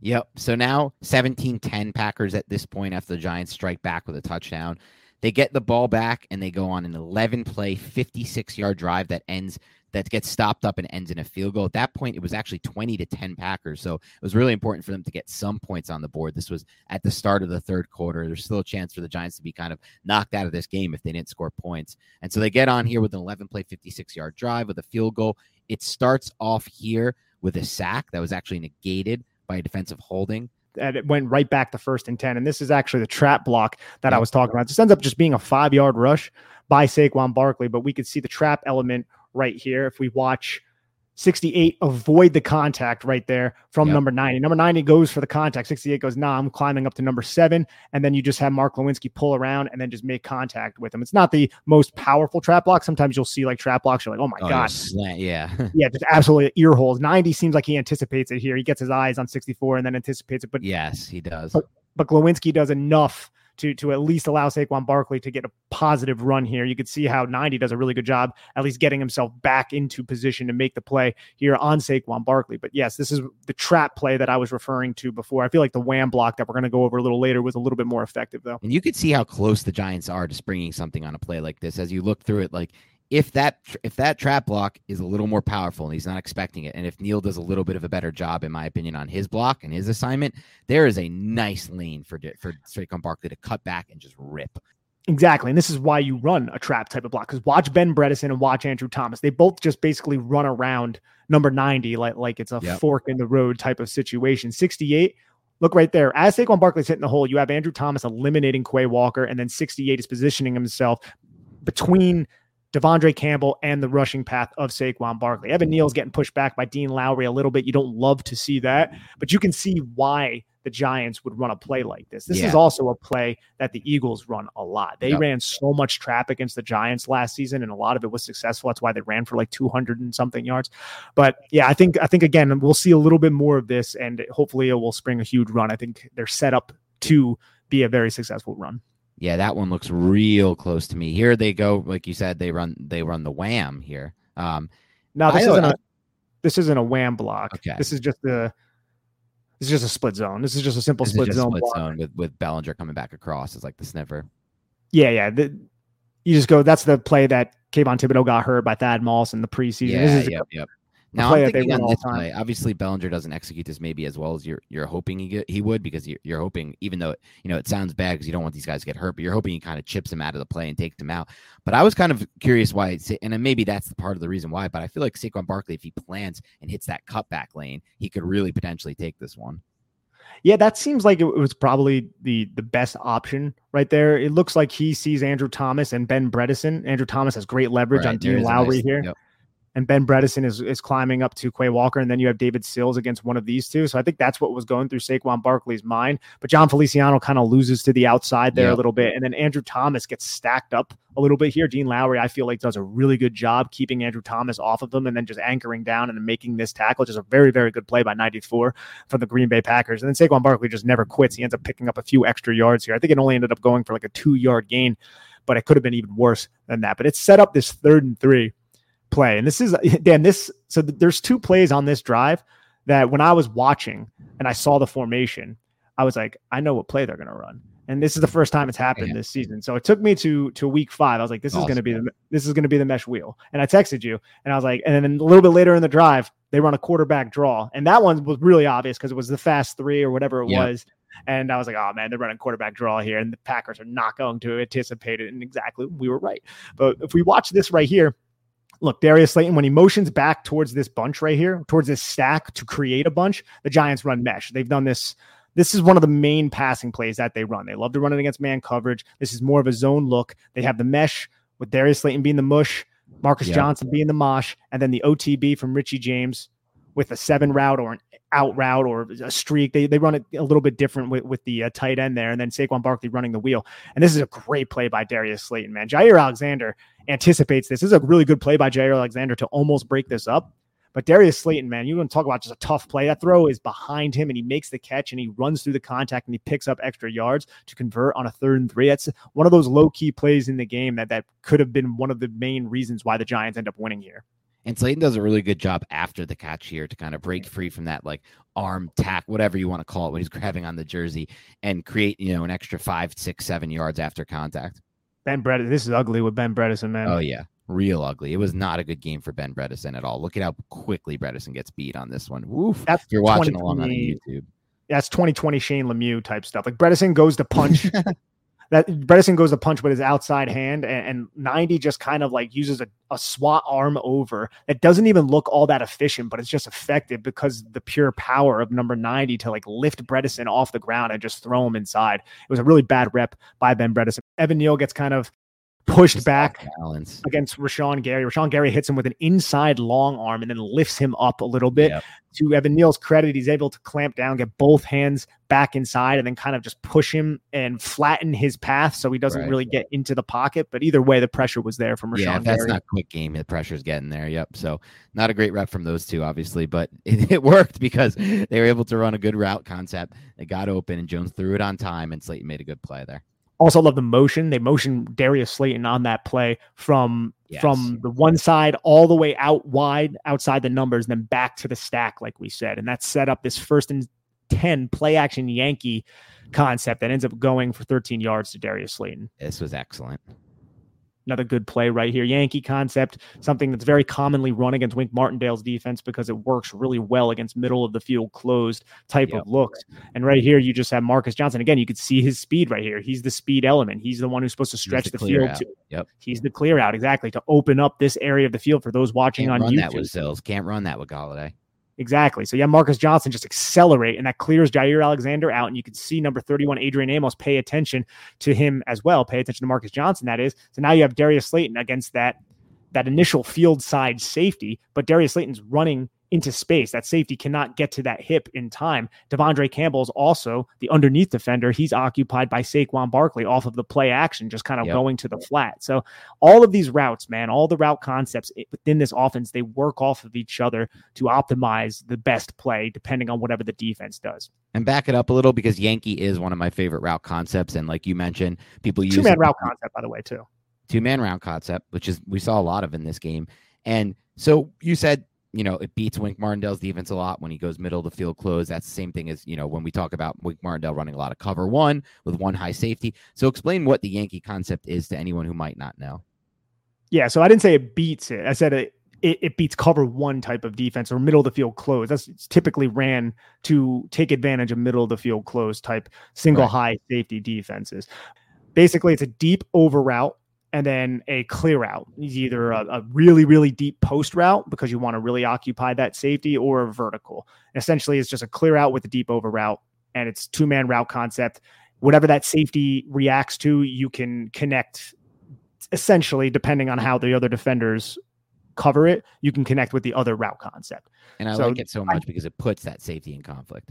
B: Yep. So now 17 10 Packers at this point after the Giants strike back with a touchdown. They get the ball back and they go on an 11 play, 56 yard drive that ends that gets stopped up and ends in a field goal. At that point, it was actually 20 to 10 Packers. So it was really important for them to get some points on the board. This was at the start of the third quarter. There's still a chance for the Giants to be kind of knocked out of this game if they didn't score points. And so they get on here with an 11 play, 56 yard drive with a field goal. It starts off here with a sack that was actually negated by a defensive holding
A: and it went right back to first and 10. And this is actually the trap block that I was talking about. This ends up just being a five yard rush by Saquon Barkley, but we could see the trap element right here. If we watch 68 avoid the contact right there from yep. number 90. Number 90 goes for the contact. 68 goes, nah, I'm climbing up to number seven. And then you just have Mark Glowinski pull around and then just make contact with him. It's not the most powerful trap block. Sometimes you'll see like trap blocks. You're like, oh my oh, God.
B: Slant, yeah.
A: yeah, just absolutely ear holes. 90 seems like he anticipates it here. He gets his eyes on 64 and then anticipates it. But
B: yes, he does.
A: But, but Glowinski does enough to to at least allow Saquon Barkley to get a positive run here. You could see how 90 does a really good job at least getting himself back into position to make the play here on Saquon Barkley. But yes, this is the trap play that I was referring to before. I feel like the wham block that we're going to go over a little later was a little bit more effective though.
B: And you could see how close the Giants are to springing something on a play like this as you look through it like if that if that trap block is a little more powerful and he's not expecting it, and if Neal does a little bit of a better job, in my opinion, on his block and his assignment, there is a nice lane for for Saquon Barkley to cut back and just rip.
A: Exactly. And this is why you run a trap type of block. Because watch Ben Bredeson and watch Andrew Thomas. They both just basically run around number 90 like, like it's a yep. fork in the road type of situation. 68, look right there. As Saquon Barkley's hitting the hole, you have Andrew Thomas eliminating Quay Walker, and then 68 is positioning himself between De'Vondre Campbell and the rushing path of Saquon Barkley. Evan Neal's getting pushed back by Dean Lowry a little bit. You don't love to see that, but you can see why the Giants would run a play like this. This yeah. is also a play that the Eagles run a lot. They yep. ran so much trap against the Giants last season, and a lot of it was successful. That's why they ran for like 200 and something yards. But yeah, I think I think again we'll see a little bit more of this, and hopefully it will spring a huge run. I think they're set up to be a very successful run.
B: Yeah, that one looks real close to me. Here they go, like you said, they run they run the wham here. Um,
A: now this I, isn't a this isn't a wham block. Okay. This is just a this is just a split zone. This is just a simple split zone. Split zone
B: with with Bellinger coming back across. It's like the sniffer.
A: Yeah, yeah. The, you just go. That's the play that Kayvon Thibodeaux got hurt by Thad Moss in the preseason.
B: Yeah, yep, yep. Now I'm thinking on this play. Obviously, Bellinger doesn't execute this maybe as well as you're you're hoping he get, he would because you're, you're hoping even though you know it sounds bad because you don't want these guys to get hurt, but you're hoping he kind of chips him out of the play and takes him out. But I was kind of curious why, and maybe that's the part of the reason why. But I feel like Saquon Barkley, if he plants and hits that cutback lane, he could really potentially take this one.
A: Yeah, that seems like it was probably the the best option right there. It looks like he sees Andrew Thomas and Ben Bredeson. Andrew Thomas has great leverage right, on Dean Lowry nice, here. Yep and Ben Bredeson is, is climbing up to Quay Walker, and then you have David Sills against one of these two. So I think that's what was going through Saquon Barkley's mind. But Jon Feliciano kind of loses to the outside there yeah. a little bit, and then Andrew Thomas gets stacked up a little bit here. Dean Lowry, I feel like, does a really good job keeping Andrew Thomas off of them and then just anchoring down and making this tackle, which is a very, very good play by 94 from the Green Bay Packers. And then Saquon Barkley just never quits. He ends up picking up a few extra yards here. I think it only ended up going for like a two yard gain, but it could have been even worse than that. But it set up this third and three play. And this is Dan, this so there's two plays on this drive that when I was watching and I saw the formation, I was like, I know what play they're going to run. And this is the first time it's happened this season. So it took me to to week five. I was like, this awesome. is going to be the this is going to be the mesh wheel. And I texted you, and I was like, and then a little bit later in the drive, they run a quarterback draw, and that one was really obvious because it was the fast three or whatever it yeah. was. And I was like, oh man, they're running quarterback draw here, and the Packers are not going to anticipate it. And exactly, we were right. But if we watch this right here, look, Darius Slayton, when he motions back towards this bunch right here, towards this stack to create a bunch, the Giants run mesh. They've done this. This is one of the main passing plays that they run. They love to run it against man coverage. This is more of a zone look. They have the mesh with Darius Slayton being the mush, Marcus Johnson being the mosh, and then the OTB from Richie James with a seven route or an out route or a streak. They, they run it a little bit different with, with the uh, tight end there, and then Saquon Barkley running the wheel. And this is a great play by Darius Slayton, man. Jaire Alexander anticipates this. This is a really good play by Jaire Alexander to almost break this up. But Darius Slayton, man, you want to talk about just a tough play. That throw is behind him and he makes the catch and he runs through the contact and he picks up extra yards to convert on a third and three. That's one of those low key plays in the game that, that could have been one of the main reasons why the Giants end up winning here.
B: And Slayton does a really good job after the catch here to kind of break free from that like arm tack, whatever you want to call it, when he's grabbing on the jersey and create, you know, an extra five, six, seven yards after contact.
A: Ben Bredeson, this is ugly with Ben Bredeson, man.
B: Oh yeah, real ugly. It was not a good game for Ben Bredeson at all. Look at how quickly Bredeson gets beat on this one. Woof. That's you're watching along on YouTube.
A: That's 2020 Shane Lemieux type stuff. Like Bredeson goes to punch that Bredeson goes to punch with his outside hand, and, and 90 just kind of like uses a, a SWAT arm over that doesn't even look all that efficient, but it's just effective because the pure power of number 90 to like lift Bredeson off the ground and just throw him inside. It was a really bad rep by Ben Bredeson. Evan Neal gets kind of pushed back balance. against Rashan Gary. Rashan Gary hits him with an inside long arm and then lifts him up a little bit. Yep. To Evan Neal's credit, he's able to clamp down, get both hands back inside, and then kind of just push him and flatten his path so he doesn't right. really get into the pocket. But either way, the pressure was there from Rashan. Yeah,
B: that's
A: Gary.
B: not quick game. The pressure's getting there. Yep. So not a great rep from those two, obviously, but it, it worked because they were able to run a good route concept. They got open, and Jones threw it on time, and Slayton made a good play there.
A: Also love the motion. They motion Darius Slayton on that play from yes. from the one side all the way out wide outside the numbers, and then back to the stack, like we said. And that set up this first and 10 play action Yankee concept that ends up going for 13 yards to Darius Slayton.
B: This was excellent.
A: Another good play right here. Yankee concept, something that's very commonly run against Wink Martindale's defense because it works really well against middle of the field closed type yep. of looks. And right here, you just have Marcus Johnson. Again, you could see his speed right here. He's the speed element. He's the one who's supposed to stretch the, the field. To,
B: yep.
A: He's the clear out, exactly, to open up this area of the field for those watching
B: Can't
A: on run YouTube.
B: that with Sills. Can't run that with Golladay.
A: Exactly. So yeah, Marcus Johnson just accelerate, and that clears Jaire Alexander out, and you can see number thirty-one Adrian Amos pay attention to him as well. Pay attention to Marcus Johnson. That is. So now you have Darius Slayton against that that initial field side safety, but Darius Slayton's running into space. That safety cannot get to that hip in time. De'Vondre Campbell's also the underneath defender. He's occupied by Saquon Barkley off of the play action, just kind of yep. going to the flat. So all of these routes, man, all the route concepts within this offense, they work off of each other to optimize the best play depending on whatever the defense does.
B: And back it up a little because Yankee is one of my favorite route concepts. And like you mentioned, people use
A: two man route concept, by the way, too.
B: Two man round concept, which is we saw a lot of in this game. And so you said you know, it beats Wink Martindale's defense a lot when he goes middle of the field close. That's the same thing as, you know, when we talk about Wink Martindale running a lot of cover one with one high safety. So explain what the Yankee concept is to anyone who might not know.
A: Yeah. So I didn't say it beats it. I said it, it, it beats cover one type of defense or middle of the field close. That's typically ran to take advantage of middle of the field close type single right. high safety defenses. Basically, it's a deep over route and then a clear out. Is either a, a, really really deep post route because you want to really occupy that safety or a vertical. Essentially it's just a clear out with a deep over route and it's two man route concept. Whatever that safety reacts to you can connect essentially depending on how the other defenders cover it you can connect with the other route concept.
B: And i so like it so much because it puts that safety in conflict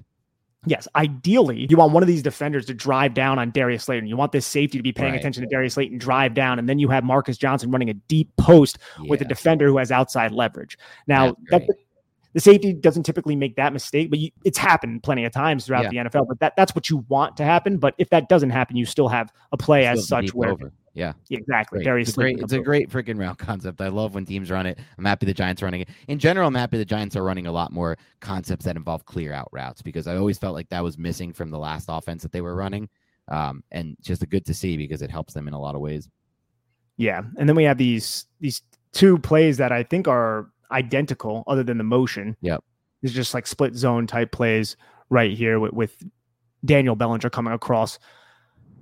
A: Yes, ideally, you want one of these defenders to drive down on Darius Slayton. You want this safety to be paying
B: right.
A: attention to Darius Slayton, drive down, and then you have Marcus Johnson running a deep post yeah. with a defender who has outside leverage. Now, that, the safety doesn't typically make that mistake, but you, it's happened plenty of times throughout yeah. the NFL. But that, that's what you want to happen. But if that doesn't happen, you still have a play still as such where
B: over. Yeah.
A: Exactly.
B: Great. Darius it's a great, it's a great freaking route concept. I love when teams run it. I'm happy the Giants are running it. In general, I'm happy the Giants are running a lot more concepts that involve clear out routes because I always felt like that was missing from the last offense that they were running. Um, and just a good to see because it helps them in a lot of ways.
A: Yeah. And then we have these these two plays that I think are identical other than the motion.
B: Yep.
A: It's just like split zone type plays right here with, with Daniel Bellinger coming across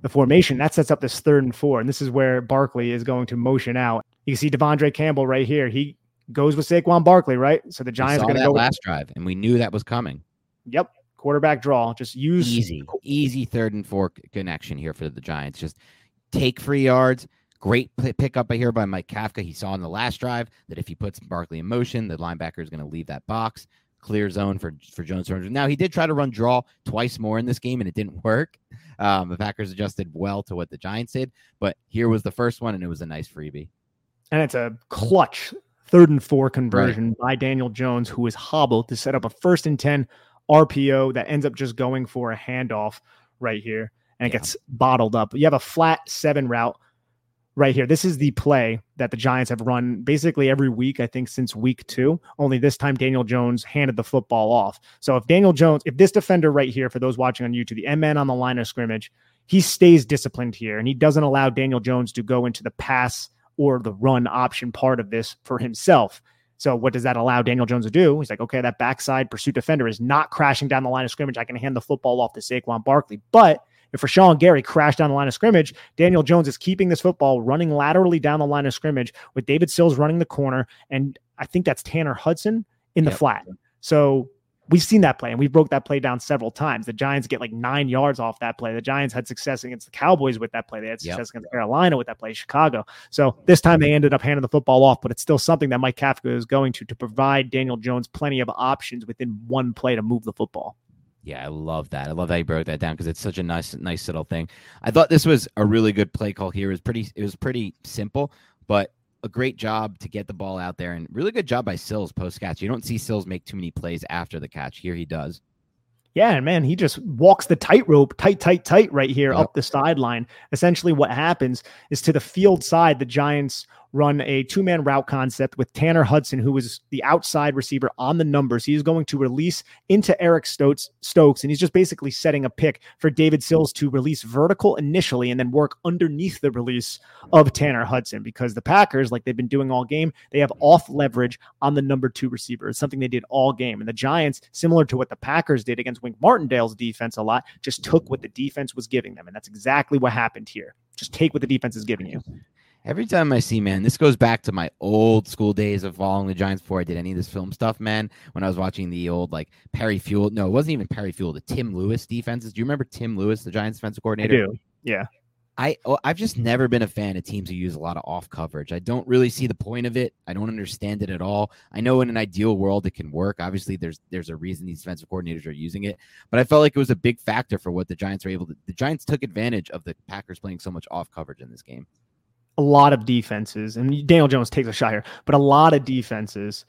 A: the formation. That sets up this third and four. And this is where Barkley is going to motion out. You can see De'Vondre Campbell right here. He goes with Saquon Barkley, right? So the Giants are going to go
B: last with... drive, and we knew that was coming.
A: Yep. Quarterback draw. Just use
B: easy, easy third and four connection here for the Giants. Just take free yards. Great pickup here by Mike Kafka. He saw in the last drive that if he puts Barkley in motion, the linebacker is going to leave that box clear zone for for Jones. Now he did try to run draw twice more in this game, and it didn't work. Um, the Packers adjusted well to what the Giants did, but here was the first one, and it was a nice freebie.
A: And it's a clutch third and four conversion right. by Daniel Jones, who is hobbled to set up a first and ten RPO that ends up just going for a handoff right here, and it yeah. gets bottled up. You have a flat seven route right here. This is the play that the Giants have run basically every week, I think, since week two. Only this time, Daniel Jones handed the football off. So if Daniel Jones, if this defender right here, for those watching on YouTube, the M man on the line of scrimmage, he stays disciplined here and he doesn't allow Daniel Jones to go into the pass or the run option part of this for himself. So what does that allow Daniel Jones to do? He's like, okay, that backside pursuit defender is not crashing down the line of scrimmage. I can hand the football off to Saquon Barkley, but if Rashan Gary crashed down the line of scrimmage, Daniel Jones is keeping this football running laterally down the line of scrimmage with David Sills running the corner. And I think that's Tanner Hudson in the yep. flat. So we've seen that play and we broke that play down several times. The Giants get like nine yards off that play. The Giants had success against the Cowboys with that play. They had success yep. against Carolina with that play, Chicago. So this time they ended up handing the football off, but it's still something that Mike Kafka is going to to provide Daniel Jones plenty of options within one play to move the football.
B: Yeah, I love that. I love how you broke that down because it's such a nice, nice little thing. I thought this was a really good play call here. It was pretty, it was pretty simple, but a great job to get the ball out there and really good job by Sills post catch. You don't see Sills make too many plays after the catch. Here he does.
A: Yeah, and man, he just walks the tightrope, tight, tight, tight, right here yep. up the sideline. Essentially, what happens is to the field side, the Giants run a two man route concept with Tanner Hudson, who was the outside receiver on the numbers. He is going to release into Eric Stokes, Stokes, and he's just basically setting a pick for David Sills to release vertical initially and then work underneath the release of Tanner Hudson because the Packers, like they've been doing all game, they have off leverage on the number two receiver. It's something they did all game. And the Giants, similar to what the Packers did against Wink Martindale's defense a lot, just took what the defense was giving them. And that's exactly what happened here. Just take what the defense is giving you.
B: Every time I see, man, this goes back to my old school days of following the Giants before I did any of this film stuff, man. When I was watching the old like Perry Fewell, no, it wasn't even Perry Fewell, the Tim Lewis defenses. Do you remember Tim Lewis, the Giants defensive coordinator?
A: I do. Yeah.
B: I I've just never been a fan of teams who use a lot of off coverage. I don't really see the point of it. I don't understand it at all. I know in an ideal world it can work. Obviously, there's there's a reason these defensive coordinators are using it, but I felt like it was a big factor for what the Giants were able to. The Giants took advantage of the Packers playing so much off coverage in this game
A: a lot of defenses, and Daniel Jones takes a shot here, but a lot of defenses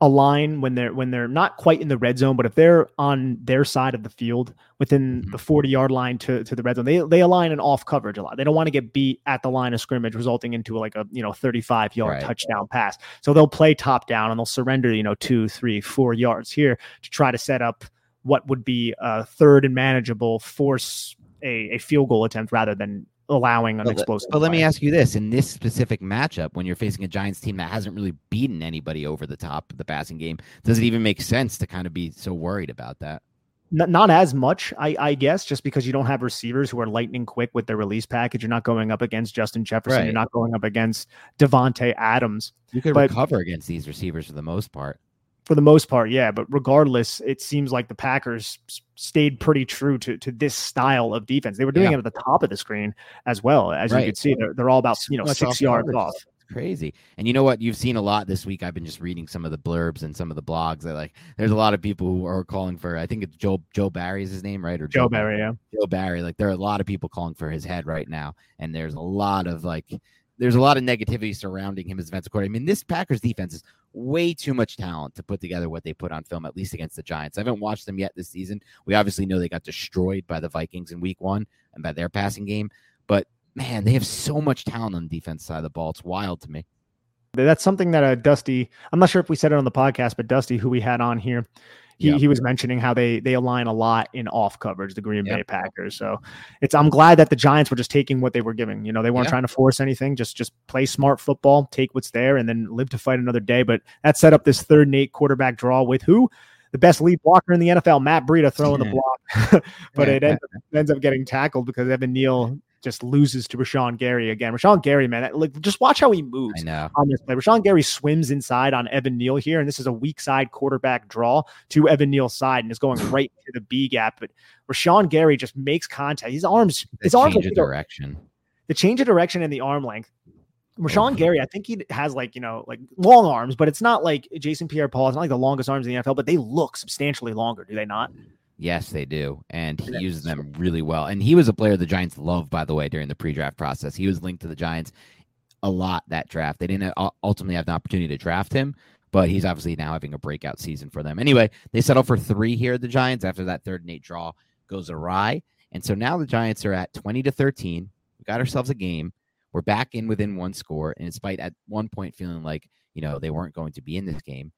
A: align when they're when they're not quite in the red zone, but if they're on their side of the field within mm-hmm. the 40 yard line to, to the red zone, they they align in off coverage a lot. They don't want to get beat at the line of scrimmage, resulting into like a you know 35 yard right. touchdown pass. So they'll play top down and they'll surrender, you know, two, three, four yards here to try to set up what would be a third and manageable force a, a field goal attempt rather than allowing an but, explosive.
B: But let me ask you this: in this specific matchup, when you're facing a Giants team that hasn't really beaten anybody over the top of the passing game, does it even make sense to kind of be so worried about that?
A: Not, not as much, I, I, guess, just because you don't have receivers who are lightning quick with their release package. You're not going up against Justin Jefferson. Right. You're not going up against Davante Adams.
B: You could but, recover against these receivers for the most part
A: for the most part, yeah. But regardless, it seems like the Packers stayed pretty true to, to this style of defense. They were doing yeah. it at the top of the screen as well. As right. you can see, they're, they're all about, you know, six off yards off.
B: crazy. And you know what? You've seen a lot this week. I've been just reading some of the blurbs and some of the blogs. That like, there's a lot of people who are calling for. I think it's Joe Joe Barry is his name, right?
A: Or Joe, Joe Barry, yeah.
B: Joe Barry. Like, there are a lot of people calling for his head right now, and there's a lot of like there's a lot of negativity surrounding him as defensive coordinator. I mean, this Packers defense is way too much talent to put together what they put on film, at least against the Giants. I haven't watched them yet this season. We obviously know they got destroyed by the Vikings in week one and by their passing game, but man, they have so much talent on the defense side of the ball. It's wild to me.
A: That's something that uh, Dusty, I'm not sure if we said it on the podcast, but Dusty, who we had on here, he, yep. he was mentioning how they they align a lot in off coverage, the Green yep. Bay Packers. So it's I'm glad that the Giants were just taking what they were giving. You know, they weren't yep. trying to force anything, just just play smart football, take what's there, and then live to fight another day. But that set up this third and eight quarterback draw with who? The best lead blocker in the NFL, Matt Breida, throwing the block, but it ends up, ends up getting tackled because Evan Neal just loses to Rashan Gary again. Rashan Gary, man, like just watch how he moves on this play. Rashan Gary swims inside on Evan Neal here, and this is a weak side quarterback draw to Evan Neal's side and is going right to the B gap. But Rashan Gary just makes contact. His arms, his arms
B: change of direction.
A: The change of direction and the arm length. Rashan mm-hmm. Gary, I think he has like, you know, like long arms, but it's not like Jason Pierre Paul. It's not like the longest arms in the NFL, but they look substantially longer, do they not?
B: Yes, they do. And he uses them really well. And he was a player the Giants loved, by the way, during the pre draft process. He was linked to the Giants a lot that draft. They didn't uh, ultimately have the opportunity to draft him, but he's obviously now having a breakout season for them. Anyway, they settle for three here, at the Giants, after that third and eight draw goes awry. And so now the Giants are at 20 to 13. We got ourselves a game. We're back in within one score. And despite at one point feeling like, you know, they weren't going to be in this game,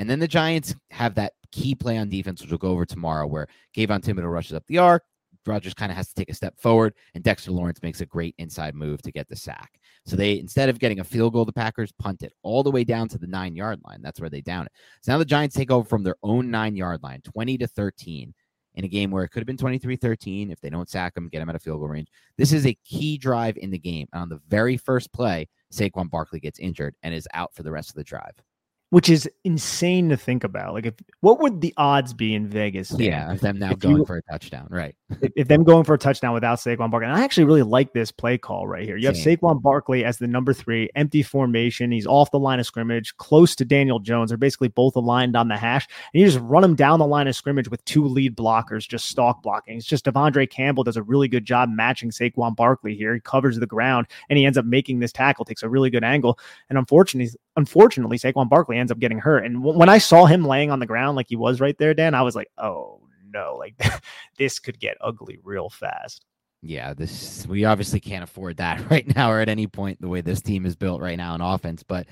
B: and then the Giants have that key play on defense, which we'll go over tomorrow, where Kayvon Thibodeaux rushes up the arc. Rodgers kind of has to take a step forward, and Dexter Lawrence makes a great inside move to get the sack. So they, instead of getting a field goal, the Packers punt it all the way down to the nine yard line. That's where they down it. So now the Giants take over from their own nine yard line, 20 to 13, in a game where it could have been 23 13 if they don't sack them, get them at a field goal range. This is a key drive in the game. And on the very first play, Saquon Barkley gets injured and is out for the rest of the drive
A: which is insane to think about. Like, if what would the odds be in Vegas?
B: Yeah, of them now going you, for a touchdown, right?
A: if, if, them going for a touchdown without Saquon Barkley, and I actually really like this play call right here. You have Same. Saquon Barkley as the number three, empty formation. He's off the line of scrimmage, close to Daniel Jones. They're basically both aligned on the hash, and you just run him down the line of scrimmage with two lead blockers, just stalk blocking. It's just De'Vondre Campbell does a really good job matching Saquon Barkley here. He covers the ground, and he ends up making this tackle, takes a really good angle, and unfortunately, unfortunately, Saquon Barkley ends up getting hurt. And w- when I saw him laying on the ground like he was right there, Dan, I was like, oh no, like this could get ugly real fast.
B: Yeah, this we obviously can't afford that right now or at any point the way this team is built right now in offense. But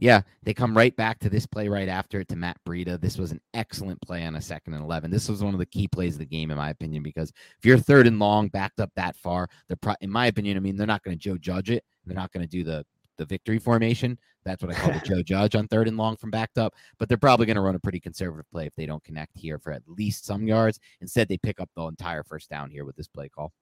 B: yeah, they come right back to this play right after it to Matt Breida. This was an excellent play on a second and 11. This was one of the key plays of the game, in my opinion, because if you're third and long, backed up that far, they're, pro- in my opinion, I mean, they're not going to Joe Judge it. They're not going to do the the victory formation. That's what I call the Joe Judge on third and long from backed up. But they're probably going to run a pretty conservative play if they don't connect here for at least some yards. Instead, they pick up the entire first down here with this play call.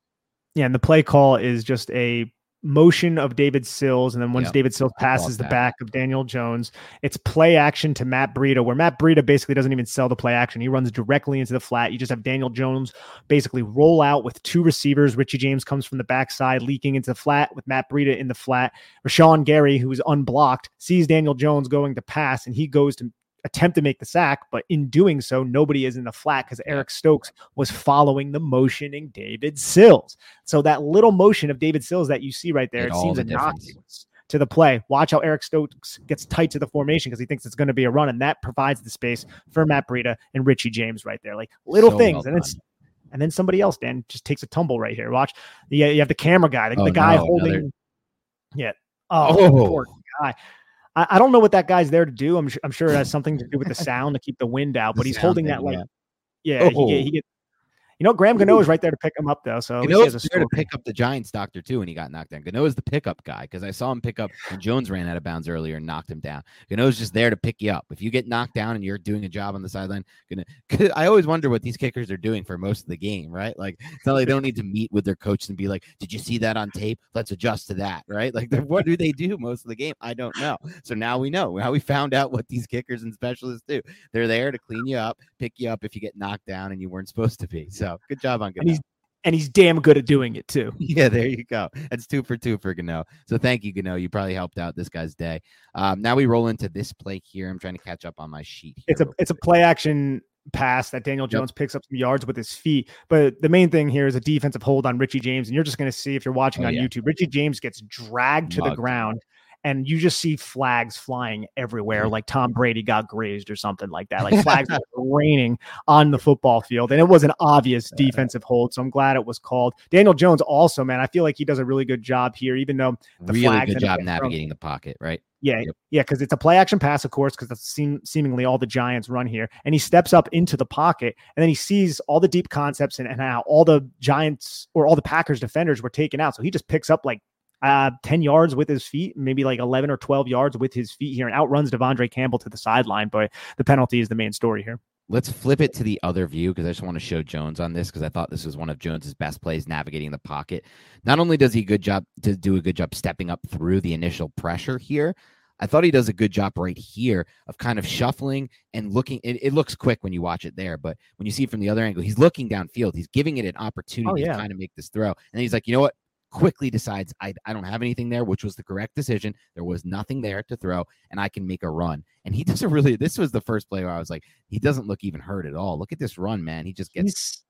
A: Yeah, and the play call is just a motion of David Sills, and then once
B: Yep.
A: David Sills passes the back of Daniel Jones, it's play action to Matt Breida, where Matt Breida basically doesn't even sell the play action. He runs directly into the flat. You just have Daniel Jones basically roll out with two receivers. Richie James comes from the backside, leaking into the flat with Matt Breida in the flat. Rashan Gary, who is unblocked, sees Daniel Jones going to pass, and he goes to attempt to make the sack, but in doing so, nobody is in the flat because Eric Stokes was following the motioning David Sills. So that little motion of David Sills that you see right there,
B: Made
A: it seems
B: the difference.
A: to the play. Watch how Eric Stokes gets tight to the formation because he thinks it's going to be a run, and that provides the space for Matt Breida and Richie James right there. Like little
B: So
A: things,
B: well
A: and it's and then somebody else, Dan, just takes a tumble right here. Watch, yeah, you have the camera guy, the,
B: Oh,
A: the guy
B: no,
A: holding.
B: another-
A: Yeah. Oh,
B: Oh.
A: poor guy. I, I don't know what that guy's there to do. I'm, I'm sure it has something to do with the sound to keep the wind out,
B: The
A: but he's holding that like,
B: yeah.
A: yeah, he, get, he oh. get, you know, Graham Gano is right there to pick him up though. So at
B: You
A: least
B: know,
A: he has a
B: was there to pick up the Giants doctor too when he got knocked down. Gano is the pickup guy because I saw him pick up when Jones ran out of bounds earlier and knocked him down. Gano Gano's just there to pick you up. If you get knocked down and you're doing a job on the sideline, gonna. I always wonder what these kickers are doing for most of the game, right? Like it's not like they don't need to meet with their coach and be like, "Did you see that on tape? Let's adjust to that." Right? Like what do they do most of the game? I don't know. So now we know. how we found out what these kickers and specialists do. They're there to clean you up, pick you up if you get knocked down and you weren't supposed to be. So good job on Gano.
A: and he's and he's damn good at doing it too.
B: Yeah, there you go. That's two for two for Gano. So thank you, Gano. You probably helped out this guy's day. Um, now we roll into this play here. I'm trying to catch up on my sheet. Here
A: It's a it's a play action pass that Daniel Jones picks up some yards with his feet. But the main thing here is a defensive hold on Richie James, and you're just going to see if you're watching
B: Oh,
A: on
B: yeah.
A: YouTube, Richie James gets dragged to the ground. And you just see flags flying everywhere,
B: Mhm.
A: like Tom Brady got grazed or something like that. Like flags raining on the football field, and it was an obvious defensive hold. So I'm glad it was called. Daniel Jones also, man, I feel like he does a really good job here, even though the
B: really
A: flags
B: good job navigating the pocket, right?
A: Yeah,
B: Yep.
A: yeah, because it's a play action pass, of course, because that's seem, seemingly all the Giants run here. And he steps up into the pocket, and then he sees all the deep concepts and, and how all the Giants or all the Packers defenders were taken out. So he just picks up like uh, 10 yards with his feet, maybe like 11 or 12 yards with his feet here, and outruns De'Vondre Campbell to the sideline. But the penalty is the main story here.
B: Let's flip it to the other view because I just want to show Jones on this because I thought this was one of Jones's best plays navigating the pocket. Not only does he good job to do a good job stepping up through the initial pressure here, I thought he does a good job right here of kind of shuffling and looking. It, it looks quick when you watch it there, but when you see it from the other angle, he's looking downfield. He's giving it an opportunity
A: yeah.
B: to kind of make this throw. And he's like, you know what? Quickly decides I, I don't have anything there, which was the correct decision. There was nothing there to throw, and I can make a run. And he doesn't really. This was the first play where I was like, he doesn't look even hurt at all. Look at this run, man. He just gets
A: He's,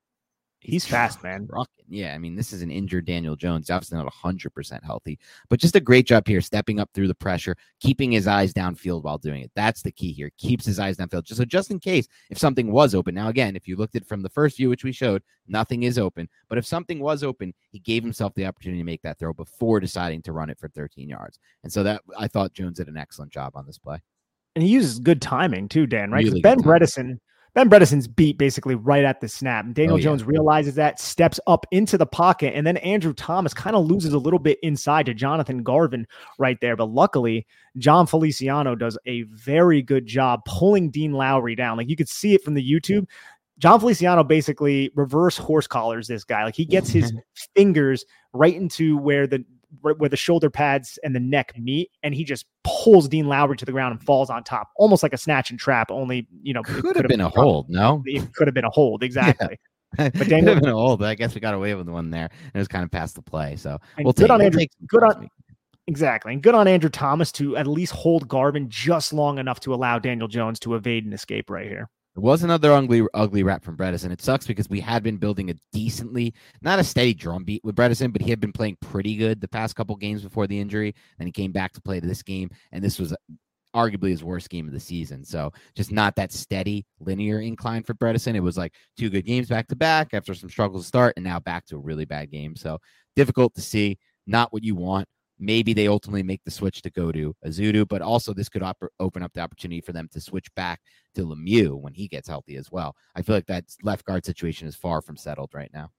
A: he's fast, man.
B: trucking. Yeah, I mean, this is an injured Daniel Jones. Obviously not hundred percent healthy, but just a great job here, stepping up through the pressure, keeping his eyes downfield while doing it. That's the key here. Keeps his eyes downfield, just so just in case if something was open. Now, again, if you looked at it from the first view, which we showed, nothing is open. But if something was open, he gave himself the opportunity to make that throw before deciding to run it for 13 yards. And so that I thought Jones did an excellent job on this play.
A: and he uses good timing too, Dan. right?
B: Really
A: ben. Bredeson, Ben Bredeson's beat basically right at the snap. And Daniel
B: Oh, yeah.
A: Jones realizes that, steps up into the pocket, and then Andrew Thomas kind of loses a little bit inside to Jonathan Garvin right there. But luckily, Jon Feliciano does a very good job pulling Dean Lowry down. Like you could see it from the YouTube. Jon Feliciano basically reverse horse collars this guy. Like he gets his fingers right into where the where the shoulder pads and the neck meet, and he just pulls Dean Lowry to the ground and falls on top, almost like a snatch and trap. Only you know, it
B: Could have been a hold, no?
A: It could have been a hold, exactly.
B: but
A: Daniel-
B: Could been a hold, but I guess we got away with one there. And it was kind of past the play. So we'll
A: good
B: take,
A: on
B: we'll
A: Andrew-
B: take
A: good on- Exactly. And good on Andrew Thomas to at least hold Garvin just long enough to allow Daniel Jones to evade and escape right here.
B: It was another ugly, ugly rap from Bredeson. It sucks because we had been building a decently, not a steady drum beat with Bredeson, but he had been playing pretty good the past couple games before the injury. Then he came back to play this game, and this was arguably his worst game of the season. So just not that steady linear incline for Bredeson. It was like two good games back to back after some struggles to start, and now back to a really bad game. So difficult to see. Not what you want. Maybe they ultimately make the switch to go to Ezeudu, but also this could op- open up the opportunity for them to switch back to Lemieux when he gets healthy as well. I feel like that left guard situation is far from settled right now.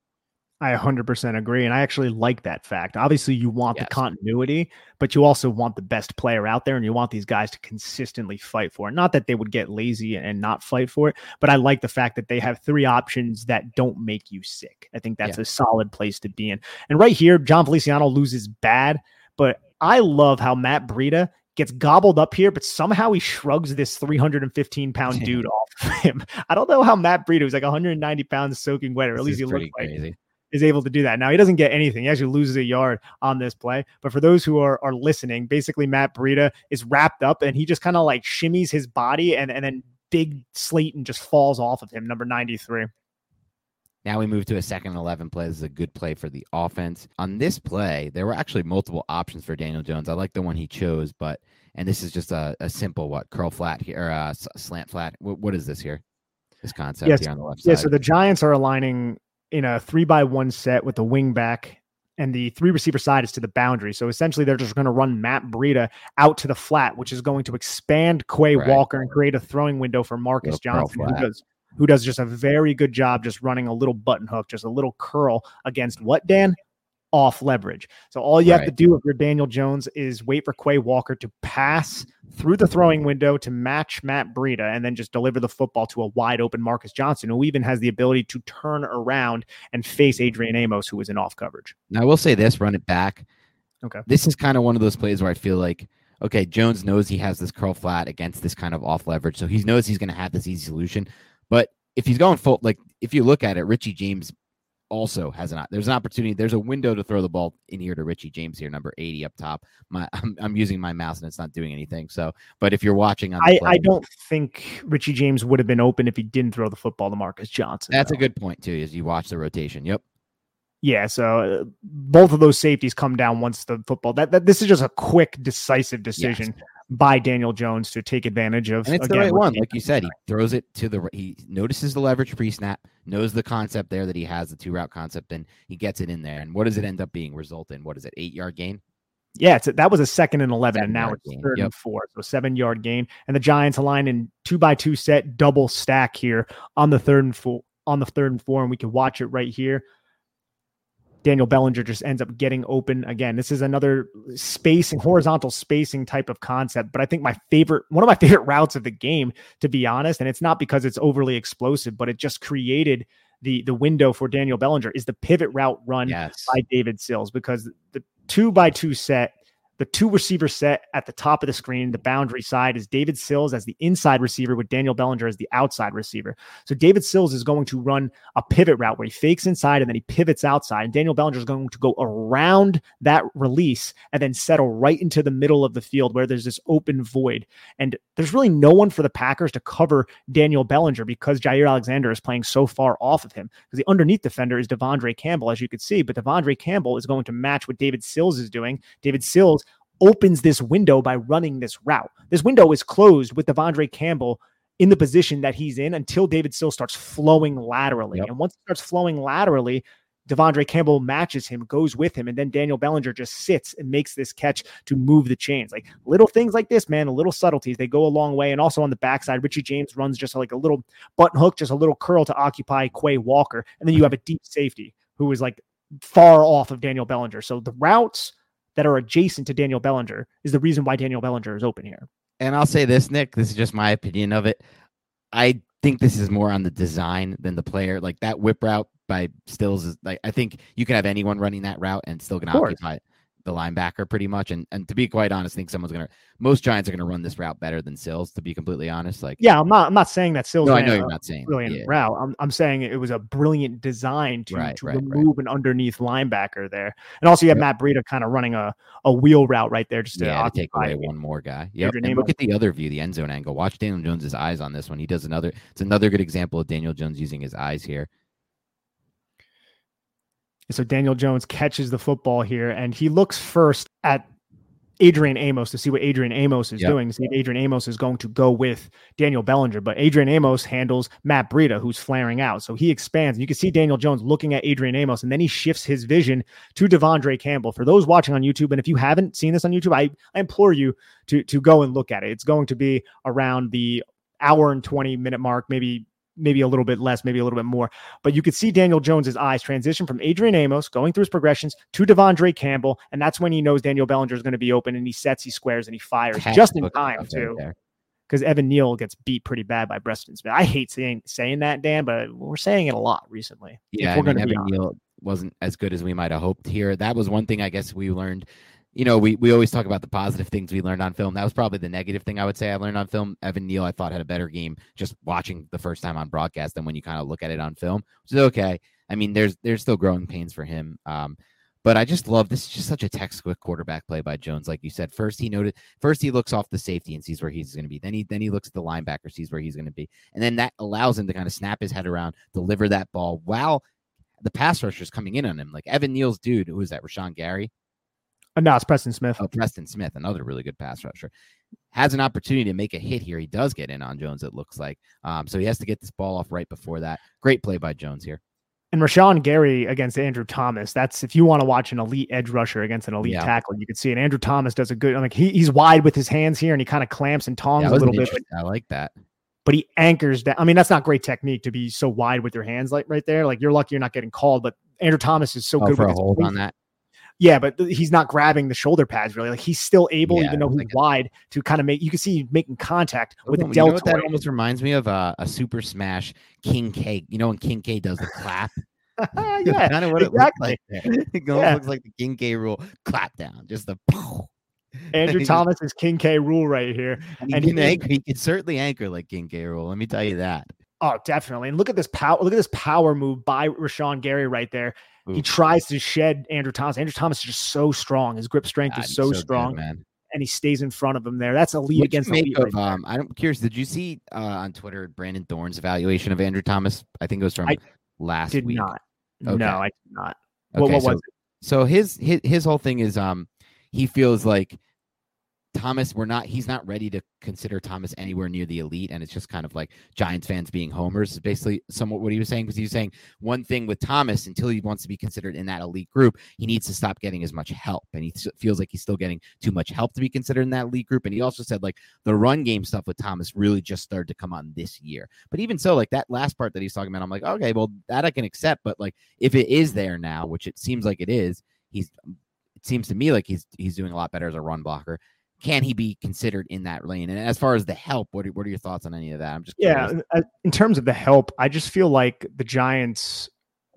A: I 100% agree. And I actually like that fact. Obviously, you want
B: Yes.
A: the continuity, but you also want the best player out there and you want these guys to consistently fight for it. Not that they would get lazy and not fight for it, but I like the fact that they have three options that don't make you sick. I think that's
B: Yeah.
A: a solid place to be in. And right here, Jon Feliciano loses bad, but I love how Matt Breida gets gobbled up here, but somehow he shrugs this 315 pound dude off of him. I don't know how Matt Breida, who's like 190 pounds soaking wet, or at
B: This
A: least he looks like
B: crazy.
A: is able to do that. Now he doesn't get anything. He actually loses a yard on this play. But for those who are are listening, basically Matt Breida is wrapped up and he just kind of like shimmies his body and and then big Slaton just falls off of him, number 93.
B: Now we move to a second and 11 play. This is a good play for the offense. On this play, there were actually multiple options for Daniel Jones. I like the one he chose, but, and this is just a, a simple, what, curl flat here, or uh, slant flat. What, what is this here? This concept
A: Yes.
B: here on the left
A: Yeah,
B: side.
A: so the Giants are aligning in a three by one set with the wing back. And the three receiver side is to the boundary. So essentially, they're just going to run Matt Breida out to the flat, which is going to expand Quay
B: Right.
A: Walker and create a throwing window for Marcus Johnson, who. Who does just a very good job just running a little button hook, just a little curl against what, Dan? Off leverage. So all you have to do if you're Daniel Jones is wait for Quay Walker to pass through the throwing window to match Matt Breida and then just deliver the football to a wide open Marcus Johnson, who even has the ability to turn around and face Adrian Amos, who is in off coverage.
B: Now I will say this: run it back.
A: Okay.
B: This is kind of one of those plays where I feel like, okay, Jones knows he has this curl flat against this kind of off leverage, so he knows he's going to have this easy solution. But if he's going full, like if you look at it, Richie James also has an there's an opportunity. There's a window to throw the ball in here to Richie James here, number eighty up top. My I'm, I'm using my mouse and it's not doing anything. So, but if you're watching on, the
A: I,
B: play,
A: I don't think Richie James would have been open if he didn't throw the football to Marcus Johnson.
B: That's a good point too. As you watch the rotation, yep.
A: Yeah, so uh, both of those safeties come down once the football. That, that this is just a quick, decisive decision by Daniel Jones to take advantage of.
B: And it's
A: again,
B: the right one, like you said. He throws it to the. He notices the leverage pre-snap, knows the concept there that he has the two route concept, and he gets it in there. And what does it end up being? Result in what is it? Eight yard gain.
A: Yeah, it's a, that was a second and eleven, and now it's third and four, so seven yard gain. And the Giants align in two by two set, double stack here on the third and four on the third and four, and we can watch it right here. Daniel Bellinger just ends up getting open again. This is another spacing, horizontal spacing type of concept. But I think my favorite, one of my favorite routes of the game, to be honest, and it's not because it's overly explosive, but it just created the the window for Daniel Bellinger is the pivot route run
B: Yes.
A: by David Sills because the two by two set, the two receiver set at the top of the screen, the boundary side is David Sills as the inside receiver with Daniel Bellinger as the outside receiver. So David Sills is going to run a pivot route where he fakes inside and then he pivots outside. And Daniel Bellinger is going to go around that release and then settle right into the middle of the field where there's this open void. And there's really no one for the Packers to cover Daniel Bellinger because Jaire Alexander is playing so far off of him. Because the underneath defender is De'Vondre Campbell, as you could see, but De'Vondre Campbell is going to match what David Sills is doing. David Sills opens this window by running this route. This window is closed with De'Vondre Campbell in the position that he's in until David Sills starts flowing laterally.
B: Yep.
A: And once it starts flowing laterally, De'Vondre Campbell matches him, goes with him, and then Daniel Bellinger just sits and makes this catch to move the chains. Like little things like this, man, the little subtleties, they go a long way. And also on the backside, Richie James runs just like a little button hook, just a little curl to occupy Quay Walker. And then you have a deep safety who is like far off of Daniel Bellinger. So the routes that are adjacent to Daniel Bellinger is the reason why Daniel Bellinger is open here.
B: And I'll say this, Nick. This is just my opinion of it. I think this is more on the design than the player. Like that whip route by Sills is like I think you can have anyone running that route and still can
A: occupy course.
B: The linebacker pretty much. And and to be quite honest, I think someone's gonna most Giants are gonna run this route better than Sills. To be completely honest, like
A: Yeah, I'm not I'm not saying that Sills
B: no, I know
A: a
B: you're not saying
A: brilliant
B: yeah.
A: route. I'm, I'm saying it was a brilliant design to,
B: Right,
A: to
B: right, right.
A: an underneath linebacker there. And also you have
B: Yep.
A: Matt Breida kind of running a, a wheel route right there just to,
B: Yeah, to take away one more guy.
A: Yeah,
B: And look at the other view, the end zone angle. Watch Daniel Jones's eyes on this one. He does another. It's another good example of Daniel Jones using his eyes here.
A: So Daniel Jones catches the football here and he looks first at Adrian Amos to see what Adrian Amos is
B: Yep.
A: doing. See if Adrian Amos is going to go with Daniel Bellinger, but Adrian Amos handles Matt Breida, who's flaring out. So he expands. And you can see Daniel Jones looking at Adrian Amos, and then he shifts his vision to De'Vondre Campbell. For those watching on YouTube, and if you haven't seen this on YouTube, I, I implore you to to go and look at it. It's going to be around the hour and 20 minute mark, maybe maybe a little bit less, maybe a little bit more. But you could see Daniel Jones's eyes transition from Adrian Amos going through his progressions to De'Vondre Campbell, and that's when he knows Daniel Bellinger is going to be open, and he sets, he squares, and he fires just in time too, because Evan Neal gets beat pretty bad by Preston Smith. I hate saying saying that, Dan, but we're saying it a lot recently.
B: Yeah,
A: we're
B: I mean,
A: going to be
B: Evan. Neal wasn't as good as we might have hoped here. That was one thing I guess we learned. You know, we, we always talk about the positive things we learned on film. That was probably the negative thing I would say I learned on film. Evan Neal, I thought had a better game just watching the first time on broadcast than when you kind of look at it on film, which is okay. I mean, there's there's still growing pains for him. Um, but I just love this is just such a textbook quarterback play by Jones. Like you said, first he noted first he looks off the safety and sees where he's going to be. Then he then he looks at the linebacker, sees where he's going to be, and then that allows him to kind of snap his head around, deliver that ball while the pass rushers coming in on him. Like Evan Neal's dude, who is that? Rashan Gary,
A: Uh, no, it's Preston Smith.
B: oh Preston Smith, another really good pass rusher, has an opportunity to make a hit here. He does get in on Jones. It looks like, um, so he has to get this ball off right before that. Great play by Jones here.
A: And Rashan Gary against Andrew Thomas. That's if you want to watch an elite edge rusher against an elite
B: Yeah.
A: tackle, you could see it. Andrew Thomas does a good. I Like he, he's wide with his hands here, and he kind of clamps and tongs
B: That
A: a little bit, but,
B: I like that.
A: but he anchors that. I mean, that's not great technique to be so wide with your hands like right there. Like you're lucky you're not getting called, but Andrew Thomas is so
B: Oh,
A: good
B: for
A: with
B: a
A: his
B: hold on that.
A: Yeah, but he's not grabbing the shoulder pads really. Like he's still able,
B: Yeah,
A: even though he's
B: like
A: wide, to kind of make. You can see he's making contact with
B: You
A: the
B: know that almost reminds me of? Uh, a Super Smash King K. You know when King K does the clap.
A: yeah,
B: kind of what it looks like. There. It
A: Yeah.
B: looks like the King K. Rool clap down, just the.
A: Andrew Thomas is King K. Rool right here.
B: And he,
A: And
B: can
A: he-
B: anchor, he can certainly anchor like King K. Rool. Let me tell you that.
A: Oh, definitely. And look at this power. Look at this power move by Rashan Gary right there. He tries to shed Andrew Thomas. Andrew Thomas is just so strong. His grip strength
B: God,
A: is
B: he's
A: so,
B: good,
A: strong,
B: man.
A: and he stays in front of him there. That's elite
B: What'd
A: against elite.
B: of,
A: right
B: um, I'm curious. Did you see uh, on Twitter Brandon Thorn's evaluation of Andrew Thomas? I think it was from
A: I
B: last
A: did
B: week.
A: not.
B: Okay.
A: No, I did not.
B: Okay,
A: what, what
B: so,
A: was it?
B: so his, his his whole thing is um he feels like Thomas, we're not he's not ready to consider Thomas anywhere near the elite, and it's just kind of like Giants fans being homers is basically somewhat what he was saying because he was saying one thing with Thomas until he wants to be considered in that elite group, he needs to stop getting as much help, and he feels like he's still getting too much help to be considered in that elite group. And he also said like the run game stuff with Thomas really just started to come on this year. But even so, like that last part that he's talking about, I'm like, okay, well that I can accept, but like if it is there now, which it seems like it is, he's it seems to me like he's he's doing a lot better as a run blocker. Can he be considered in that lane? And as far as the help, what are, what are your thoughts on any of that? I'm just
A: Yeah,
B: curious.
A: uh, in terms of the help, I just feel like the Giants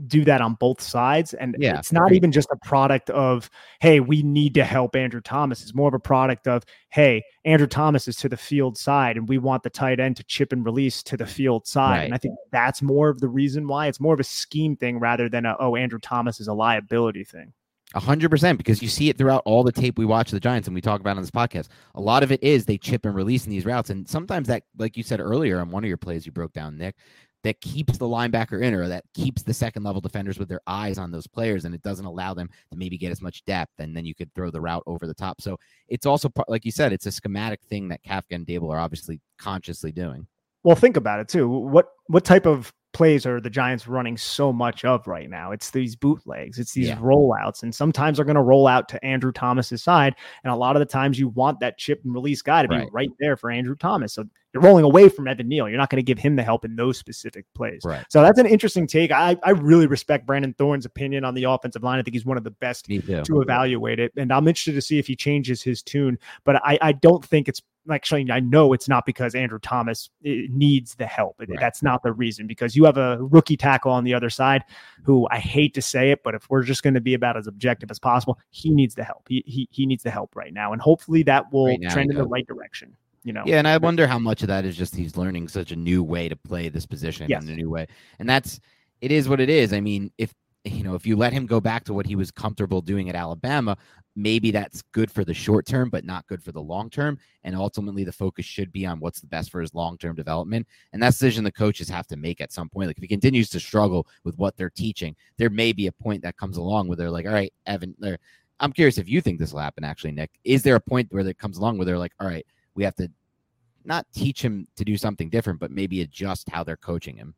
A: do that on both sides, and
B: Yeah,
A: it's not even just a product of hey, we need to help Andrew Thomas. It's more of a product of hey, Andrew Thomas is to the field side, and we want the tight end to chip and release to the field side. And I think that's more of the reason why it's more of a scheme thing rather than a oh, Andrew Thomas is a liability thing.
B: A hundred percent, because you see it throughout all the tape we watch the Giants and we talk about on this podcast. A lot of it is they chip and release in these routes, and sometimes that, like you said earlier on one of your plays you broke down, Nick, that keeps the linebacker in or that keeps the second level defenders with their eyes on those players, and it doesn't allow them to maybe get as much depth, and then you could throw the route over the top. So it's also like you said, it's a schematic thing that Kafka and Daboll are obviously consciously doing.
A: Well, think about it too. What what type of plays are the Giants running so much of right now? It's these bootlegs, it's these
B: Yeah.
A: rollouts, and sometimes they're going to roll out to Andrew Thomas's side, and a lot of the times you want that chip and release guy to be
B: Right.
A: right there for Andrew Thomas. So you're rolling away from Evan Neal. You're not going to give him the help in those specific plays.
B: Right.
A: So that's an interesting take. I I really respect Brandon Thorn's opinion on the offensive line. I think he's one of the best to evaluate it. And I'm interested to see if he changes his tune. But I, I don't think it's actually, I know it's not because Andrew Thomas eh, needs the help.
B: Right.
A: That's not the reason because you have a rookie tackle on the other side who I hate to say it, but if we're just going to be about as objective as possible, he needs the help. He, he, he needs the help right now. And hopefully that will
B: Right now,
A: trend in the right direction. You know,
B: Yeah, and I wonder how much of that is just he's learning such a new way to play this position
A: Yes.
B: in a new way. And that's it is what it is. I mean, if you know, if you let him go back to what he was comfortable doing at Alabama, maybe that's good for the short term, but not good for the long term. And ultimately the focus should be on what's the best for his long term development. And that decision the coaches have to make at some point. Like if he continues to struggle with what they're teaching, there may be a point that comes along where they're like, all right, Evan, I'm curious if you think this will happen. Actually, Nick, is there a point where it comes along where they're like, all right, we have to not teach him to do something different, but maybe adjust how they're coaching him?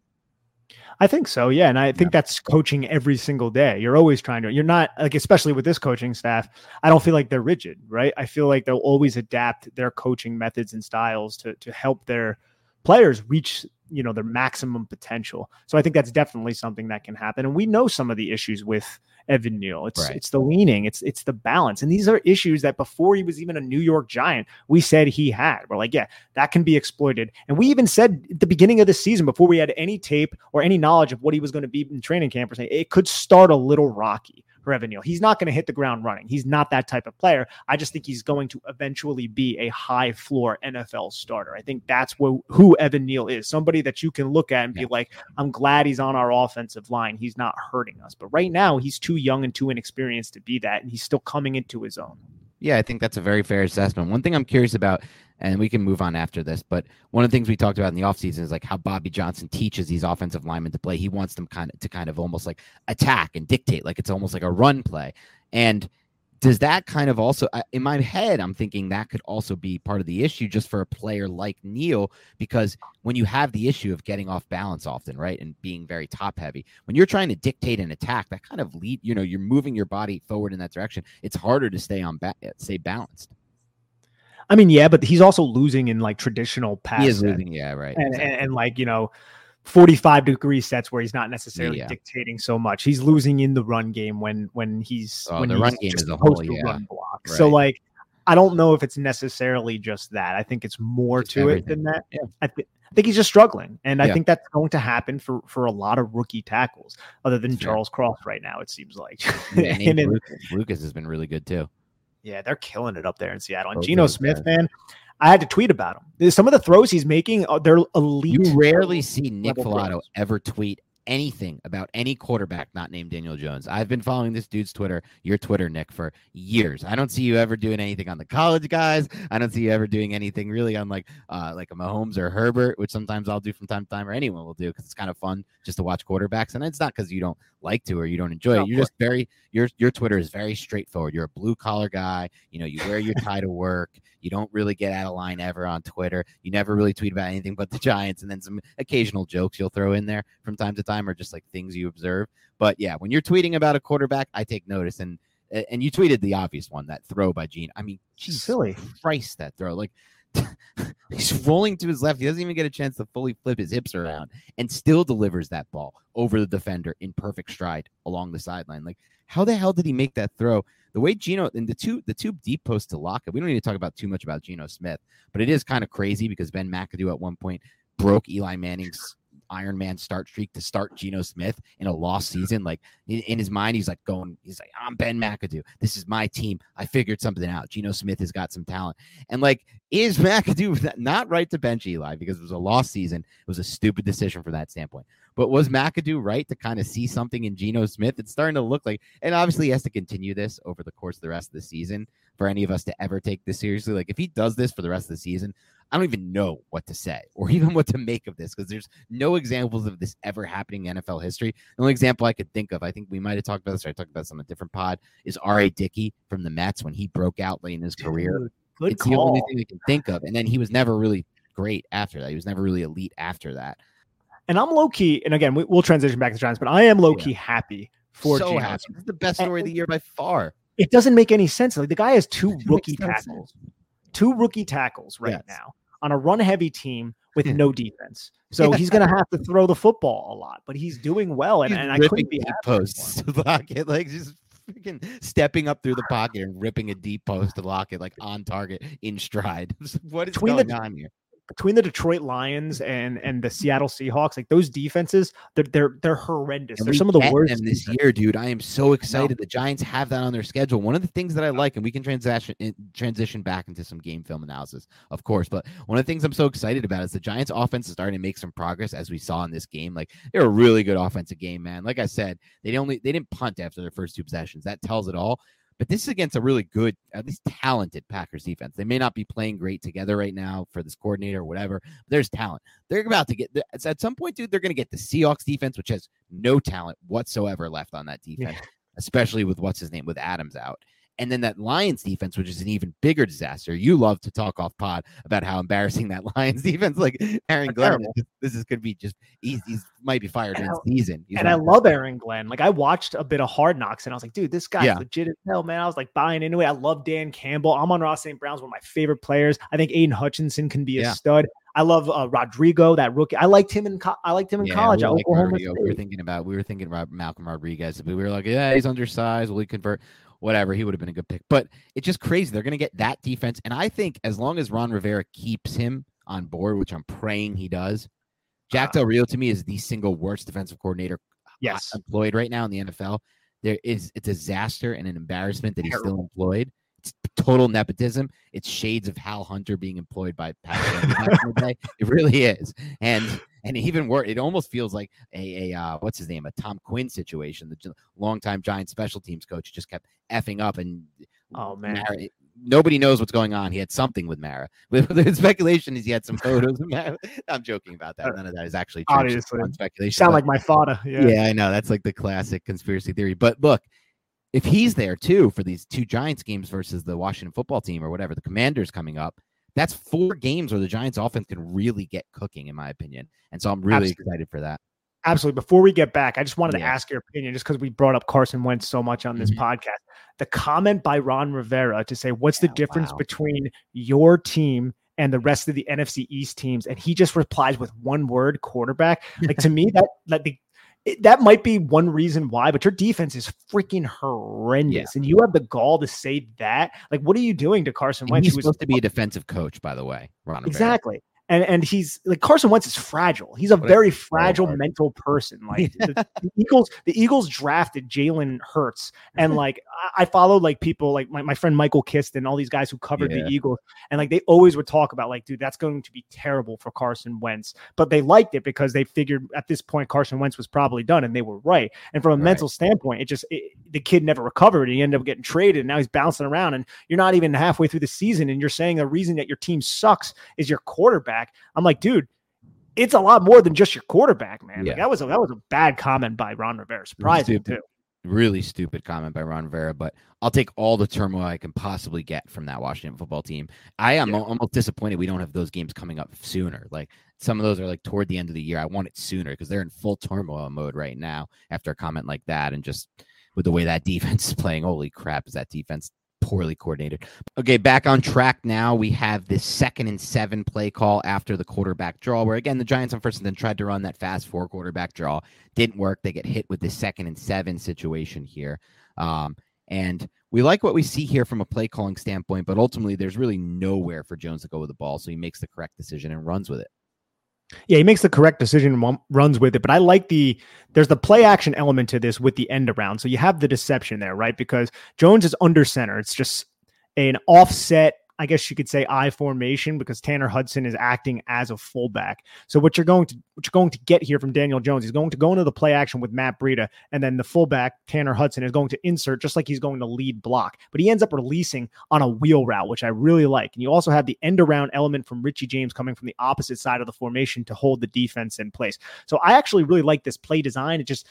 A: I think so. Yeah. And I think yeah. that's coaching every single day. You're always trying to, you're not like, especially with this coaching staff, I don't feel like they're rigid, right? I feel like they'll always adapt their coaching methods and styles to, to help their players reach you know their maximum potential. So I think that's definitely something that can happen. And we know some of the issues with Evan Neal. It's right. it's the leaning, it's it's the balance. And these are issues that before he was even a New York Giant, we said he had. We're like, yeah, that can be exploited. And we even said at the beginning of the season, before we had any tape or any knowledge of what he was going to be in training camp, or saying it could start a little rocky for Evan Neal. He's not going to hit the ground running. He's not that type of player. I just think he's going to eventually be a high floor NFL starter. I think that's what, who Evan Neal is somebody that you can look at and be like, I'm glad he's on our offensive line. He's not hurting us. But right now, he's too young and too inexperienced to be that. And he's still coming into his own.
B: Yeah, I think that's a very fair assessment. One thing I'm curious about and we can move on after this. But one of the things we talked about in the offseason is like how Bobby Johnson teaches these offensive linemen to play. He wants them kind of to kind of almost like attack and dictate, like it's almost like a run play. And does that kind of also in my head i'm thinking that could also be part of the issue just for a player like neal because when you have the issue of getting off balance often right and being very top heavy when you're trying to dictate an attack that kind of lead you know you're moving your body forward in that direction it's harder to stay on ba- stay balanced
A: I mean, yeah, but he's also losing in like traditional pass.
B: He is losing, yeah, right.
A: And, exactly. and, and, like, you know, 45 degree sets where he's not necessarily yeah. dictating so much. He's losing in the run game when when he's
B: oh,
A: when
B: the
A: he's
B: run game is a whole yeah. run
A: block. Right. So like I don't know if it's necessarily just that. I think it's more it's to everything. it than that. Yeah. I, th- I think he's just struggling, and yeah. I think that's going to happen for for a lot of rookie tackles, other than Charles Cross right now. It seems like.
B: Yeah, and, and Lucas. Lucas has been really good too.
A: Yeah, they're killing it up there in Seattle. And Geno Smith, man, I had to tweet about him. Some of the throws he's making, uh, they're elite.
B: You rarely see Nick Falato ever tweet anything about any quarterback not named Daniel Jones. I've been following this dude's Twitter, your Twitter, Nick, for years. I don't see you ever doing anything on the college guys. I don't see you ever doing anything really on like uh like a Mahomes or Herbert, which sometimes I'll do from time to time, or anyone will do because it's kind of fun just to watch quarterbacks. And it's not because you don't like to or you don't enjoy no, it. You're just very your your Twitter is very straightforward. You're a blue collar guy. You know, you wear your tie to work. You don't really get out of line ever on Twitter. You never really tweet about anything but the Giants, and then some occasional jokes you'll throw in there from time to time, or just like things you observe. But yeah, when you're tweeting about a quarterback, I take notice. And and you tweeted the obvious one, that throw by Gene. I mean, geez,
A: silly
B: Christ, that throw. Like he's rolling to his left. He doesn't even get a chance to fully flip his hips around and still delivers that ball over the defender in perfect stride along the sideline. Like, how the hell did he make that throw? the way Geno and the two the two deep posts to Lockett, we don't need to talk about too much about Geno Smith, but it is kind of crazy because Ben McAdoo at one point broke Eli Manning's Iron Man start streak to start Geno Smith in a lost season. Like in his mind, he's like going, he's like, I'm Ben McAdoo. This is my team. I figured something out. Geno Smith has got some talent. And like, is McAdoo not right to bench Eli because it was a lost season? It was a stupid decision from that standpoint. But was McAdoo right to kind of see something in Geno Smith? It's starting to look like, and obviously he has to continue this over the course of the rest of the season for any of us to ever take this seriously. Like if he does this for the rest of the season, I don't even know what to say or even what to make of this because there's no examples of this ever happening in NFL history. The only example I could think of, I think we might have talked about this, I talked about this on a different pod, is R.A. Dickey from the Mets when he broke out late in his career.
A: Good
B: it's
A: call.
B: the only thing we can think of. And then he was never really great after that. He was never really elite after that.
A: And I'm low key, and again, we, will transition back to Giants, but I am low key yeah. happy for
B: so happy. This is the best story and, of the year by far.
A: It doesn't make any sense. Like the guy has two rookie tackles, two rookie tackles right yes. now on a run heavy team with hmm. no defense. So he's going to have to throw the football a lot, but he's doing well. And, and I couldn't be
B: posts to Lockett, like just freaking stepping up through the pocket and ripping a deep post to Lockett, like on target in stride. what is Between going the, on here?
A: Between the Detroit Lions and and the Seattle Seahawks, like those defenses, they're they're they're horrendous. And they're some of the worst
B: this year, dude. I am so excited. The Giants have that on their schedule. One of the things that I like, and we can transition eh, transition back into some game film analysis, of course. But one of the things I'm so excited about is the Giants' offense is starting to make some progress, as we saw in this game. Like they're a really good offensive game, man. Like I said, they only they didn't punt after their first two possessions. That tells it all. But this is against a really good, at least talented Packers defense. They may not be playing great together right now for this coordinator or whatever. But there's talent. They're about to get at some point, dude. They're going to get the Seahawks defense, which has no talent whatsoever left on that defense, yeah. especially with what's his name with Adams out. And then that Lions defense, which is an even bigger disaster. You love to talk off pod about how embarrassing that Lions defense. Like Aaron Glenn, this is could be just he's, he's might be fired in season. He's
A: and I love Aaron Glenn. Like I watched a bit of Hard Knocks, and I was like, dude, this guy's yeah. legit as hell, man. I was like buying into it. I love Dan Campbell. I'm on Amon-Ra St. Brown's one of my favorite players. I think Aidan Hutchinson can be a yeah. stud. I love uh, Rodrigo, that rookie. I liked him in co- I liked him in yeah, college. We, like
B: we were thinking about we were thinking about Malcolm Rodriguez. We were like, yeah, he's undersized. Will he convert? Whatever, he would have been a good pick. But it's just crazy. They're going to get that defense, and I think as long as Ron Rivera keeps him on board, which I'm praying he does, Jack uh, Del Rio to me is the single worst defensive coordinator uh,
A: yes.
B: employed right now in the NFL. There is a disaster and an embarrassment that he's still employed. It's total nepotism. It's shades of Hal Hunter being employed by Pat. it really is, and and even worse, it almost feels like a, a uh, what's his name, a Tom Quinn situation. The longtime Giant special teams coach just kept effing up, and
A: oh man,
B: Mara, nobody knows what's going on. He had something with Mara. the speculation is he had some photos of Mara. I'm joking about that. None of that is actually true.
A: Obviously, speculation. Sound but, like my father. Yeah.
B: yeah, I know. That's like the classic conspiracy theory. But look, if he's there too for these two Giants games versus the Washington football team or whatever, the Commanders coming up, that's four games where the Giants offense can really get cooking, in my opinion. And so I'm really Absolutely. excited for that.
A: Absolutely. Before we get back, I just wanted yeah. to ask your opinion, just because we brought up Carson Wentz so much on this mm-hmm. podcast. The comment by Ron Rivera to say, "What's the difference wow. between your team and the rest of the NFC East teams?" And he just replies with one word: quarterback. Like to me, that like the it, that might be one reason why, but your defense is freaking horrendous, yeah. and you have the gall to say that. Like, what are you doing to Carson Wentz?
B: He's supposed to be a defensive coach, by the way.
A: Ron exactly and and he's like Carson Wentz is fragile. He's a what very a fragile mental person. Like the, the, Eagles, the Eagles drafted Jalen Hurts, and like I, I followed like people like my, my friend Michael Kist and all these guys who covered yeah. the Eagles, and like they always would talk about like, dude, that's going to be terrible for Carson Wentz. But they liked it because they figured at this point Carson Wentz was probably done, and they were right. And from a right. mental standpoint, it just it, the kid never recovered. He ended up getting traded, and now he's bouncing around. And you're not even halfway through the season, and you're saying the reason that your team sucks is your quarterback quarterback. I'm like, dude, it's a lot more than just your quarterback, man. Yeah. Like that was a that was a bad comment by Ron Rivera. Surprising too.
B: Really stupid comment by Ron Rivera, but I'll take all the turmoil I can possibly get from that Washington football team. I am yeah. almost disappointed we don't have those games coming up sooner. Like some of those are like toward the end of the year. I want it sooner because they're in full turmoil mode right now after a comment like that and just with the way that defense is playing. Holy crap, is that defense poorly coordinated. Okay, back on track now. We have this second and seven play call after the quarterback draw, where again the Giants on first and then tried to run that fast four quarterback draw. Didn't work. They get hit with the second and seven situation here. Um, and we like what we see here from a play calling standpoint, but ultimately there's really nowhere for Jones to go with the ball. So he makes the correct decision and runs with it.
A: Yeah, he makes the correct decision and runs with it. But I like the there's the play action element to this with the end around. So you have the deception there, right? Because Jones is under center. It's just an offset I guess you could say I formation because Tanner Hudson is acting as a fullback. So what you're going to what you're going to get here from Daniel Jones, he's going to go into the play action with Matt Breida, and then the fullback Tanner Hudson is going to insert just like he's going to lead block. But he ends up releasing on a wheel route, which I really like. And you also have the end around element from Richie James coming from the opposite side of the formation to hold the defense in place. So I actually really like this play design. It just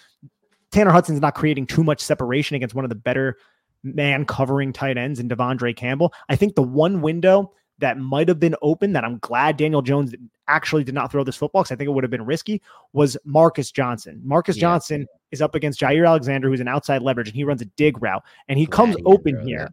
A: Tanner Hudson's not creating too much separation against one of the better man covering tight ends in De'Vondre Campbell. I think the one window that might have been open that I'm glad Daniel Jones actually did not throw this football because I think it would have been risky was Marcus Johnson. Marcus yeah. Johnson is up against Jaire Alexander, who's an outside leverage, and he runs a dig route and he glad comes he open here. That.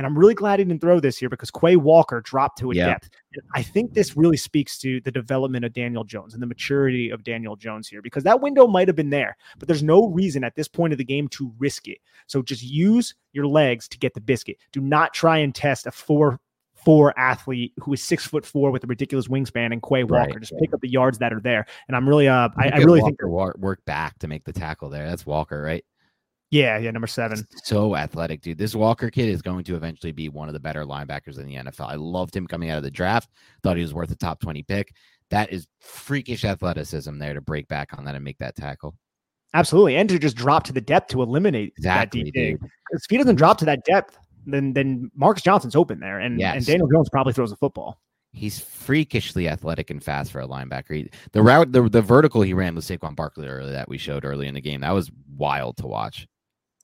A: And I'm really glad he didn't throw this here because Quay Walker dropped to a yeah. depth. And I think this really speaks to the development of Daniel Jones and the maturity of Daniel Jones here because that window might have been there, but there's no reason at this point of the game to risk it. So just use your legs to get the biscuit. Do not try and test a four four athlete who is six foot four with a ridiculous wingspan and Quay Walker. Right, just right. pick up the yards that are there. And I'm really uh I, I really Walker
B: think work back to make the tackle there. That's Walker, right?
A: Yeah, yeah, number seven.
B: So athletic, dude. This Walker kid is going to eventually be one of the better linebackers in the NFL. I loved him coming out of the draft. Thought he was worth a top 20 pick. That is freakish athleticism there to break back on that and make that tackle.
A: Absolutely. And to just drop to the depth to eliminate exactly, that deep If he doesn't drop to that depth, then then Marcus Johnson's open there. And, yes. and Daniel Jones probably throws a football.
B: He's freakishly athletic and fast for a linebacker. He, the route, the, the vertical he ran with Saquon Barkley earlier that we showed early in the game, that was wild to watch.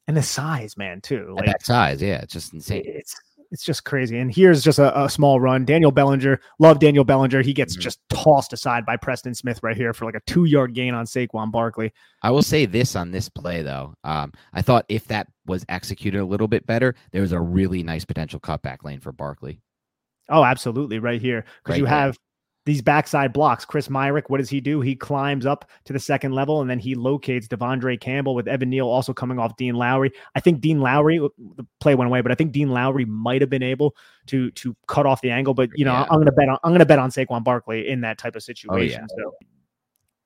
A: And the size, man, too.
B: Like that size, yeah, it's just insane.
A: It's it's just crazy. And here's just a, a small run. Daniel Bellinger, love Daniel Bellinger. He gets mm-hmm. just tossed aside by Preston Smith right here for like a two yard gain on Saquon Barkley.
B: I will say this on this play though. Um, I thought if that was executed a little bit better, there was a really nice potential cutback lane for Barkley.
A: Oh, absolutely, right here because right you have these backside blocks. Chris Myarick, what does he do? He climbs up to the second level and then he locates De'Vondre Campbell with Evan Neal also coming off Dean Lowry. I think Dean Lowry, the play went away, but I think Dean Lowry might have been able to to cut off the angle. But you know, yeah. I'm gonna bet on I'm gonna bet on Saquon Barkley in that type of situation. Oh, yeah. So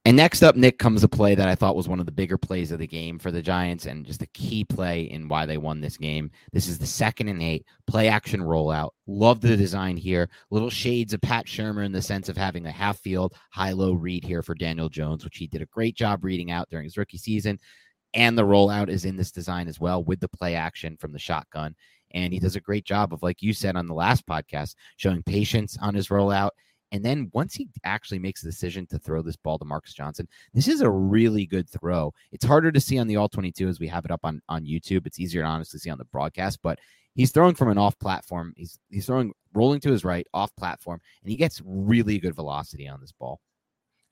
B: and next up, Nick comes a play that I thought was one of the bigger plays of the game for the Giants and just a key play in why they won this game. This is the second and eight play action rollout. Love the design here. Little shades of Pat Shurmur in the sense of having a half field, high low read here for Daniel Jones, which he did a great job reading out during his rookie season. And the rollout is in this design as well with the play action from the shotgun. And he does a great job of, like you said on the last podcast, showing patience on his rollout and then once he actually makes the decision to throw this ball to Marcus Johnson, this is a really good throw. It's harder to see on the all 22 as we have it up on, on YouTube. It's easier to honestly see on the broadcast, but he's throwing from an off platform. He's he's throwing rolling to his right, off platform, and he gets really good velocity on this ball.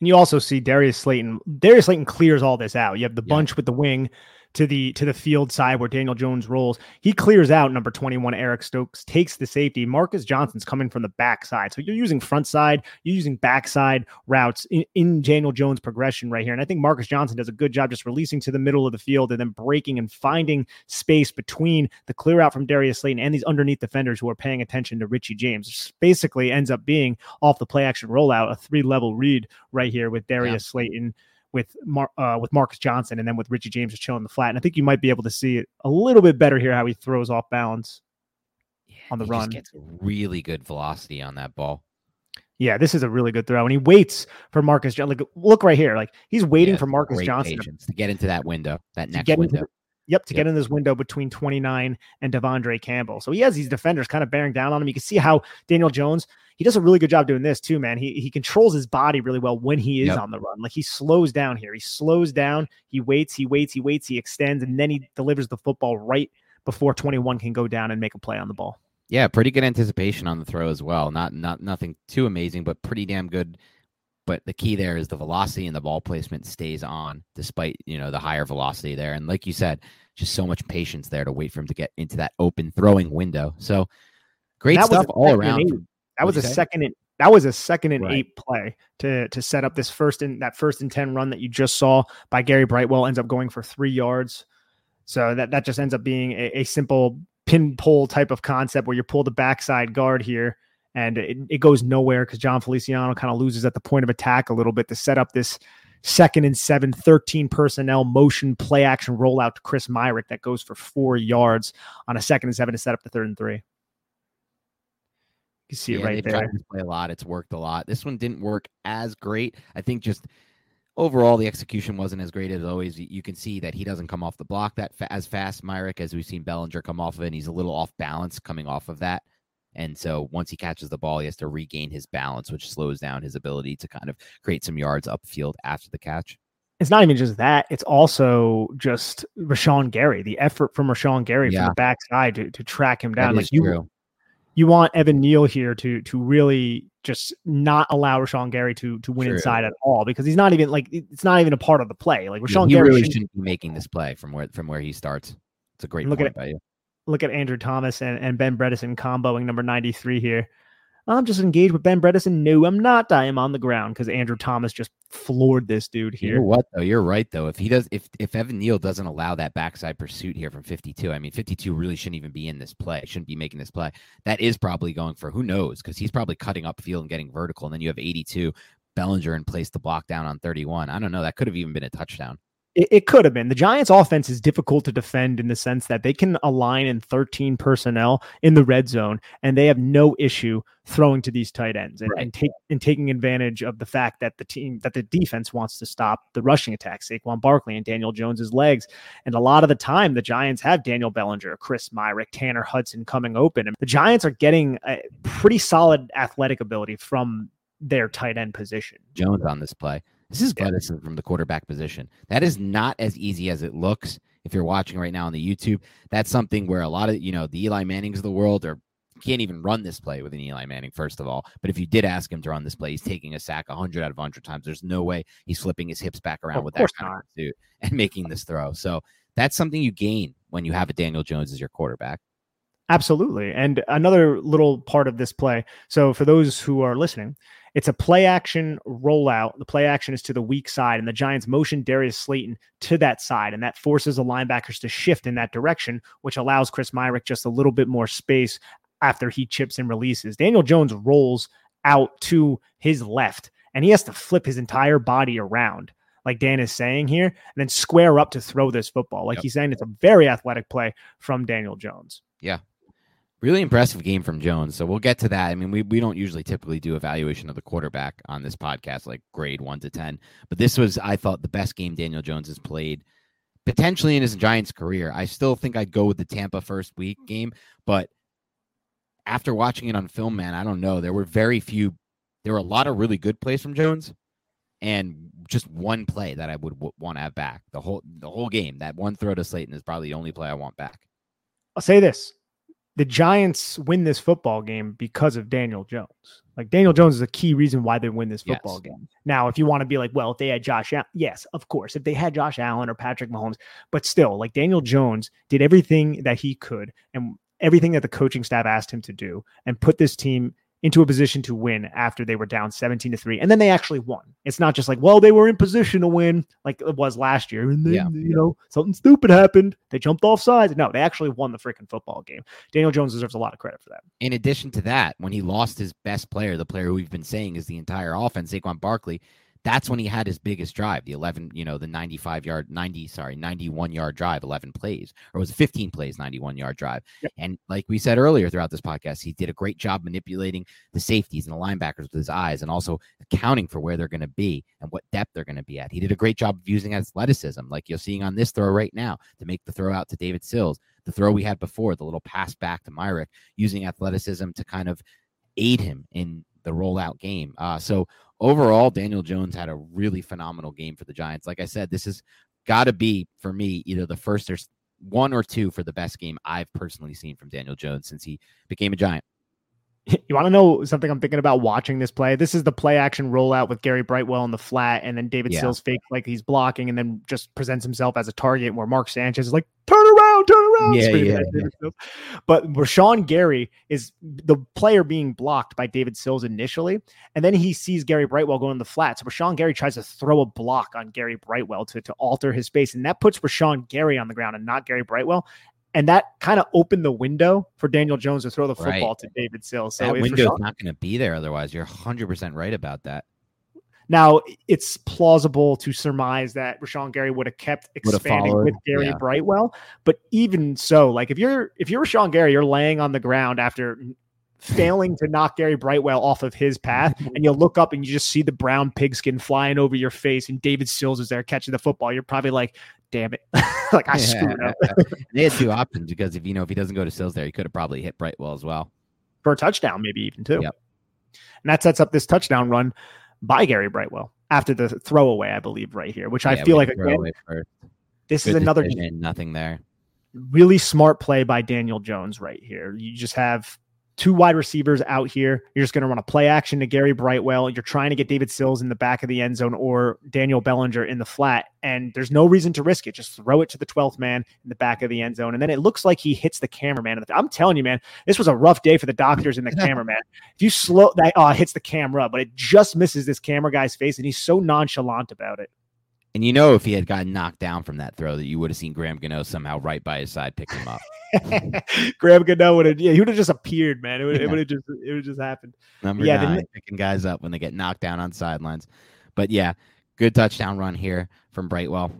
A: And you also see Darius Slayton. Darius Slayton clears all this out. You have the bunch yeah. with the wing to the to the field side where Daniel Jones rolls. He clears out number 21 Eric Stokes takes the safety. Marcus Johnson's coming from the backside. So you're using front side, you're using backside routes in, in Daniel Jones progression right here. And I think Marcus Johnson does a good job just releasing to the middle of the field and then breaking and finding space between the clear out from Darius Slayton and these underneath defenders who are paying attention to Richie James. basically ends up being off the play action rollout, a three level read right here with Darius yeah. Slayton with Mar- uh, with Marcus Johnson and then with Richie James just chilling the flat. And I think you might be able to see it a little bit better here how he throws off balance
B: yeah, on the run. gets really good velocity on that ball.
A: Yeah, this is a really good throw, and he waits for Marcus. Johnson. Like, look right here, like he's waiting yeah, for Marcus Johnson
B: to, to, get into that window, that next window. Into,
A: Yep, to yep. get in this window between 29 and De'Vondre Campbell. So he has these defenders kind of bearing down on him. You can see how Daniel Jones, he does a really good job doing this too, man. He he controls his body really well when he is yep. on the run. Like he slows down here. He slows down, he waits, he waits, he waits, he extends, and then he delivers the football right before 21 can go down and make a play on the ball.
B: Yeah, pretty good anticipation on the throw as well. Not not nothing too amazing, but pretty damn good but the key there is the velocity and the ball placement stays on despite you know the higher velocity there. And like you said just so much patience there to wait for him to get into that open throwing window. So great stuff all around.
A: that was a second and that was a second and right. eight play to to set up this first in that first and 10 run that you just saw by Gary Brightwell ends up going for three yards. So that that just ends up being a, a simple pin pull type of concept where you pull the backside guard here and it, it goes nowhere because Jon Feliciano kind of loses at the point of attack a little bit to set up this second and seven, 13 personnel motion play action rollout to Chris Myarick that goes for four yards on a second and seven to set up the third and three. You can see yeah, it right there.
B: play a lot. It's worked a lot. This one didn't work as great. I think just overall the execution wasn't as great as always. You can see that he doesn't come off the block that fa- as fast, Myarick, as we've seen Bellinger come off of it. And he's a little off balance coming off of that. And so once he catches the ball, he has to regain his balance, which slows down his ability to kind of create some yards upfield after the catch.
A: It's not even just that; it's also just Rashan Gary, the effort from Rashan Gary yeah. from the backside to, to track him down. like you, true. you want Evan Neal here to to really just not allow Rashan Gary to to win true. inside at all because he's not even like it's not even a part of the play. Like Rashan
B: yeah,
A: Gary
B: really shouldn't be making this play from where from where he starts. It's a great look point at, by you
A: look at Andrew Thomas and, and Ben Bredeson comboing number 93 here. I'm just engaged with Ben Bredeson. No, I'm not. I am on the ground because Andrew Thomas just floored this dude here.
B: You know what though? You're right though. If he does, if if Evan Neal doesn't allow that backside pursuit here from 52, I mean 52 really shouldn't even be in this play. Shouldn't be making this play. That is probably going for who knows because he's probably cutting up field and getting vertical. And then you have 82 Bellinger and place the block down on 31. I don't know. That could have even been a touchdown.
A: It, it could have been. The Giants' offense is difficult to defend in the sense that they can align in 13 personnel in the red zone, and they have no issue throwing to these tight ends and, right. and, take, and taking advantage of the fact that the team that the defense wants to stop the rushing attack, Saquon Barkley and Daniel Jones's legs. And a lot of the time, the Giants have Daniel Bellinger, Chris Myarick, Tanner Hudson coming open, and the Giants are getting a pretty solid athletic ability from their tight end position.
B: Jones on this play. This is Bredeson from the quarterback position. That is not as easy as it looks. if you're watching right now on the YouTube, that's something where a lot of you know the Eli Mannings of the world are can't even run this play with an Eli Manning, first of all. But if you did ask him to run this play, he's taking a sack 100 out of 100 times. There's no way he's flipping his hips back around
A: Of
B: with that kind
A: not.
B: of pursuit and making this throw. So that's something you gain when you have a Daniel Jones as your quarterback.
A: Absolutely. And another little part of this play. So, for those who are listening, it's a play action rollout. The play action is to the weak side, and the Giants motion Darius Slayton to that side, and that forces the linebackers to shift in that direction, which allows Chris Myarick just a little bit more space after he chips and releases. Daniel Jones rolls out to his left, and he has to flip his entire body around. Like Dan is saying here, and then square up to throw this football. Like
B: Yep.
A: he's saying, it's a very athletic play from Daniel Jones.
B: Really impressive game from Jones. So we'll get to that. I mean, we, we don't usually typically do evaluation of the quarterback on this podcast, like grade one to 10. But this was, I thought, the best game Daniel Jones has played potentially in his Giants career. I still think I'd go with the Tampa first week game, but after watching it on film, man, I don't know. There were very few, there were a lot of really good plays from Jones and just one play that I would w- want to have back the whole the whole game. That one throw to Slayton is probably the only play I want back.
A: I'll say this. The Giants win this football game because of Daniel Jones. Like Daniel Jones is a key reason why they win this
B: Yes.
A: football game. Now, if you want to be like, well, if they had Josh Allen, yes, of course. If they had Josh Allen or Patrick Mahomes, but still, like Daniel Jones did everything that he could and everything that the coaching staff asked him to do and put this team into a position to win after they were down 17 to 3 and then they actually won. It's not just like well they were in position to win like it was last year and then
B: Yeah.
A: you know something stupid happened. They jumped off sides. No they actually won the freaking football game. Daniel jones deserves a lot of credit for that.
B: In addition to that, when he lost his best player, the player who we've been saying is the entire offense, Saquon Barkley, that's when he had his biggest drive, the 11, you know, the 95 yard, 90, sorry, 91 yard drive, 11 plays, or was it 15 plays, 91 yard drive.
A: Yep.
B: And like we said earlier throughout this podcast, he did a great job manipulating the safeties and the linebackers with his eyes and also accounting for where they're going to be and what depth they're going to be at. He did a great job of using athleticism, like you're seeing on this throw right now, to make the throw out to David Sills. The throw we had before, the little pass back to Myarick, using athleticism to kind of aid him in the rollout game. Uh, so overall, Daniel Jones had a really phenomenal game for the Giants. Like I said, this has got to be for me either the first or one or two for the best game I've personally seen from Daniel Jones since he became a Giant.
A: You want to know something i'm thinking about watching this play? This is the play action rollout with gary brightwell in the flat and then david
B: Yeah.
A: sills fake like he's blocking and then just presents himself as a target where mark sanchez is like turn around turn around!
B: Yeah, yeah,
A: Sills. but rashan gary is the player being blocked by david sills initially and then he sees gary brightwell going in the flat. So rashan gary tries to throw a block on gary brightwell to, to alter his space and that puts rashan gary on the ground and not gary brightwell and that kind of opened the window for Daniel Jones to throw the
B: Right.
A: football to David Sills. So
B: that window's
A: Rashan-
B: not going to be there otherwise. You're 100% right about that.
A: Now it's plausible to surmise that Rashan Gary would have kept expanding with Gary
B: yeah.
A: Brightwell, but even so, like if you're if you're Rashan Gary, you're laying on the ground after failing to knock Gary Brightwell off of his path, and you'll look up and you just see the brown pigskin flying over your face, and David Sills is there catching the football. You're probably like, "Damn it!" like I screwed up
B: they had two options because if you know if he doesn't go to Sills there, he could have probably hit Brightwell as well.
A: for a touchdown, maybe even two.
B: Yep.
A: And that sets up this touchdown run by Gary Brightwell after the throwaway, I believe, right here, which I feel like again, this is another
B: nothing there.
A: really smart play by Daniel Jones right here. You just have two wide receivers out here. You're just going to run a play action to Gary Brightwell. You're trying to get David Sills in the back of the end zone or Daniel Bellinger in the flat, and there's no reason to risk it. Just throw it to the 12th man in the back of the end zone. And then it looks like he hits the cameraman. I'm telling you, man, this was a rough day for the doctors and the cameraman. If you slow that, oh, it hits the camera, but it just misses this camera guy's face, and he's so nonchalant about it.
B: And you know, if he had gotten knocked down from that throw, that you would have seen Graham Gano somehow right by his side pick him up.
A: Graham Gano would have, yeah, he would have just appeared, man. It would, it would have just, it would just happened.
B: Number
A: Yeah,
B: nine,
A: ne-
B: picking guys up when they get knocked down on sidelines. But yeah, good touchdown run here from Brightwell.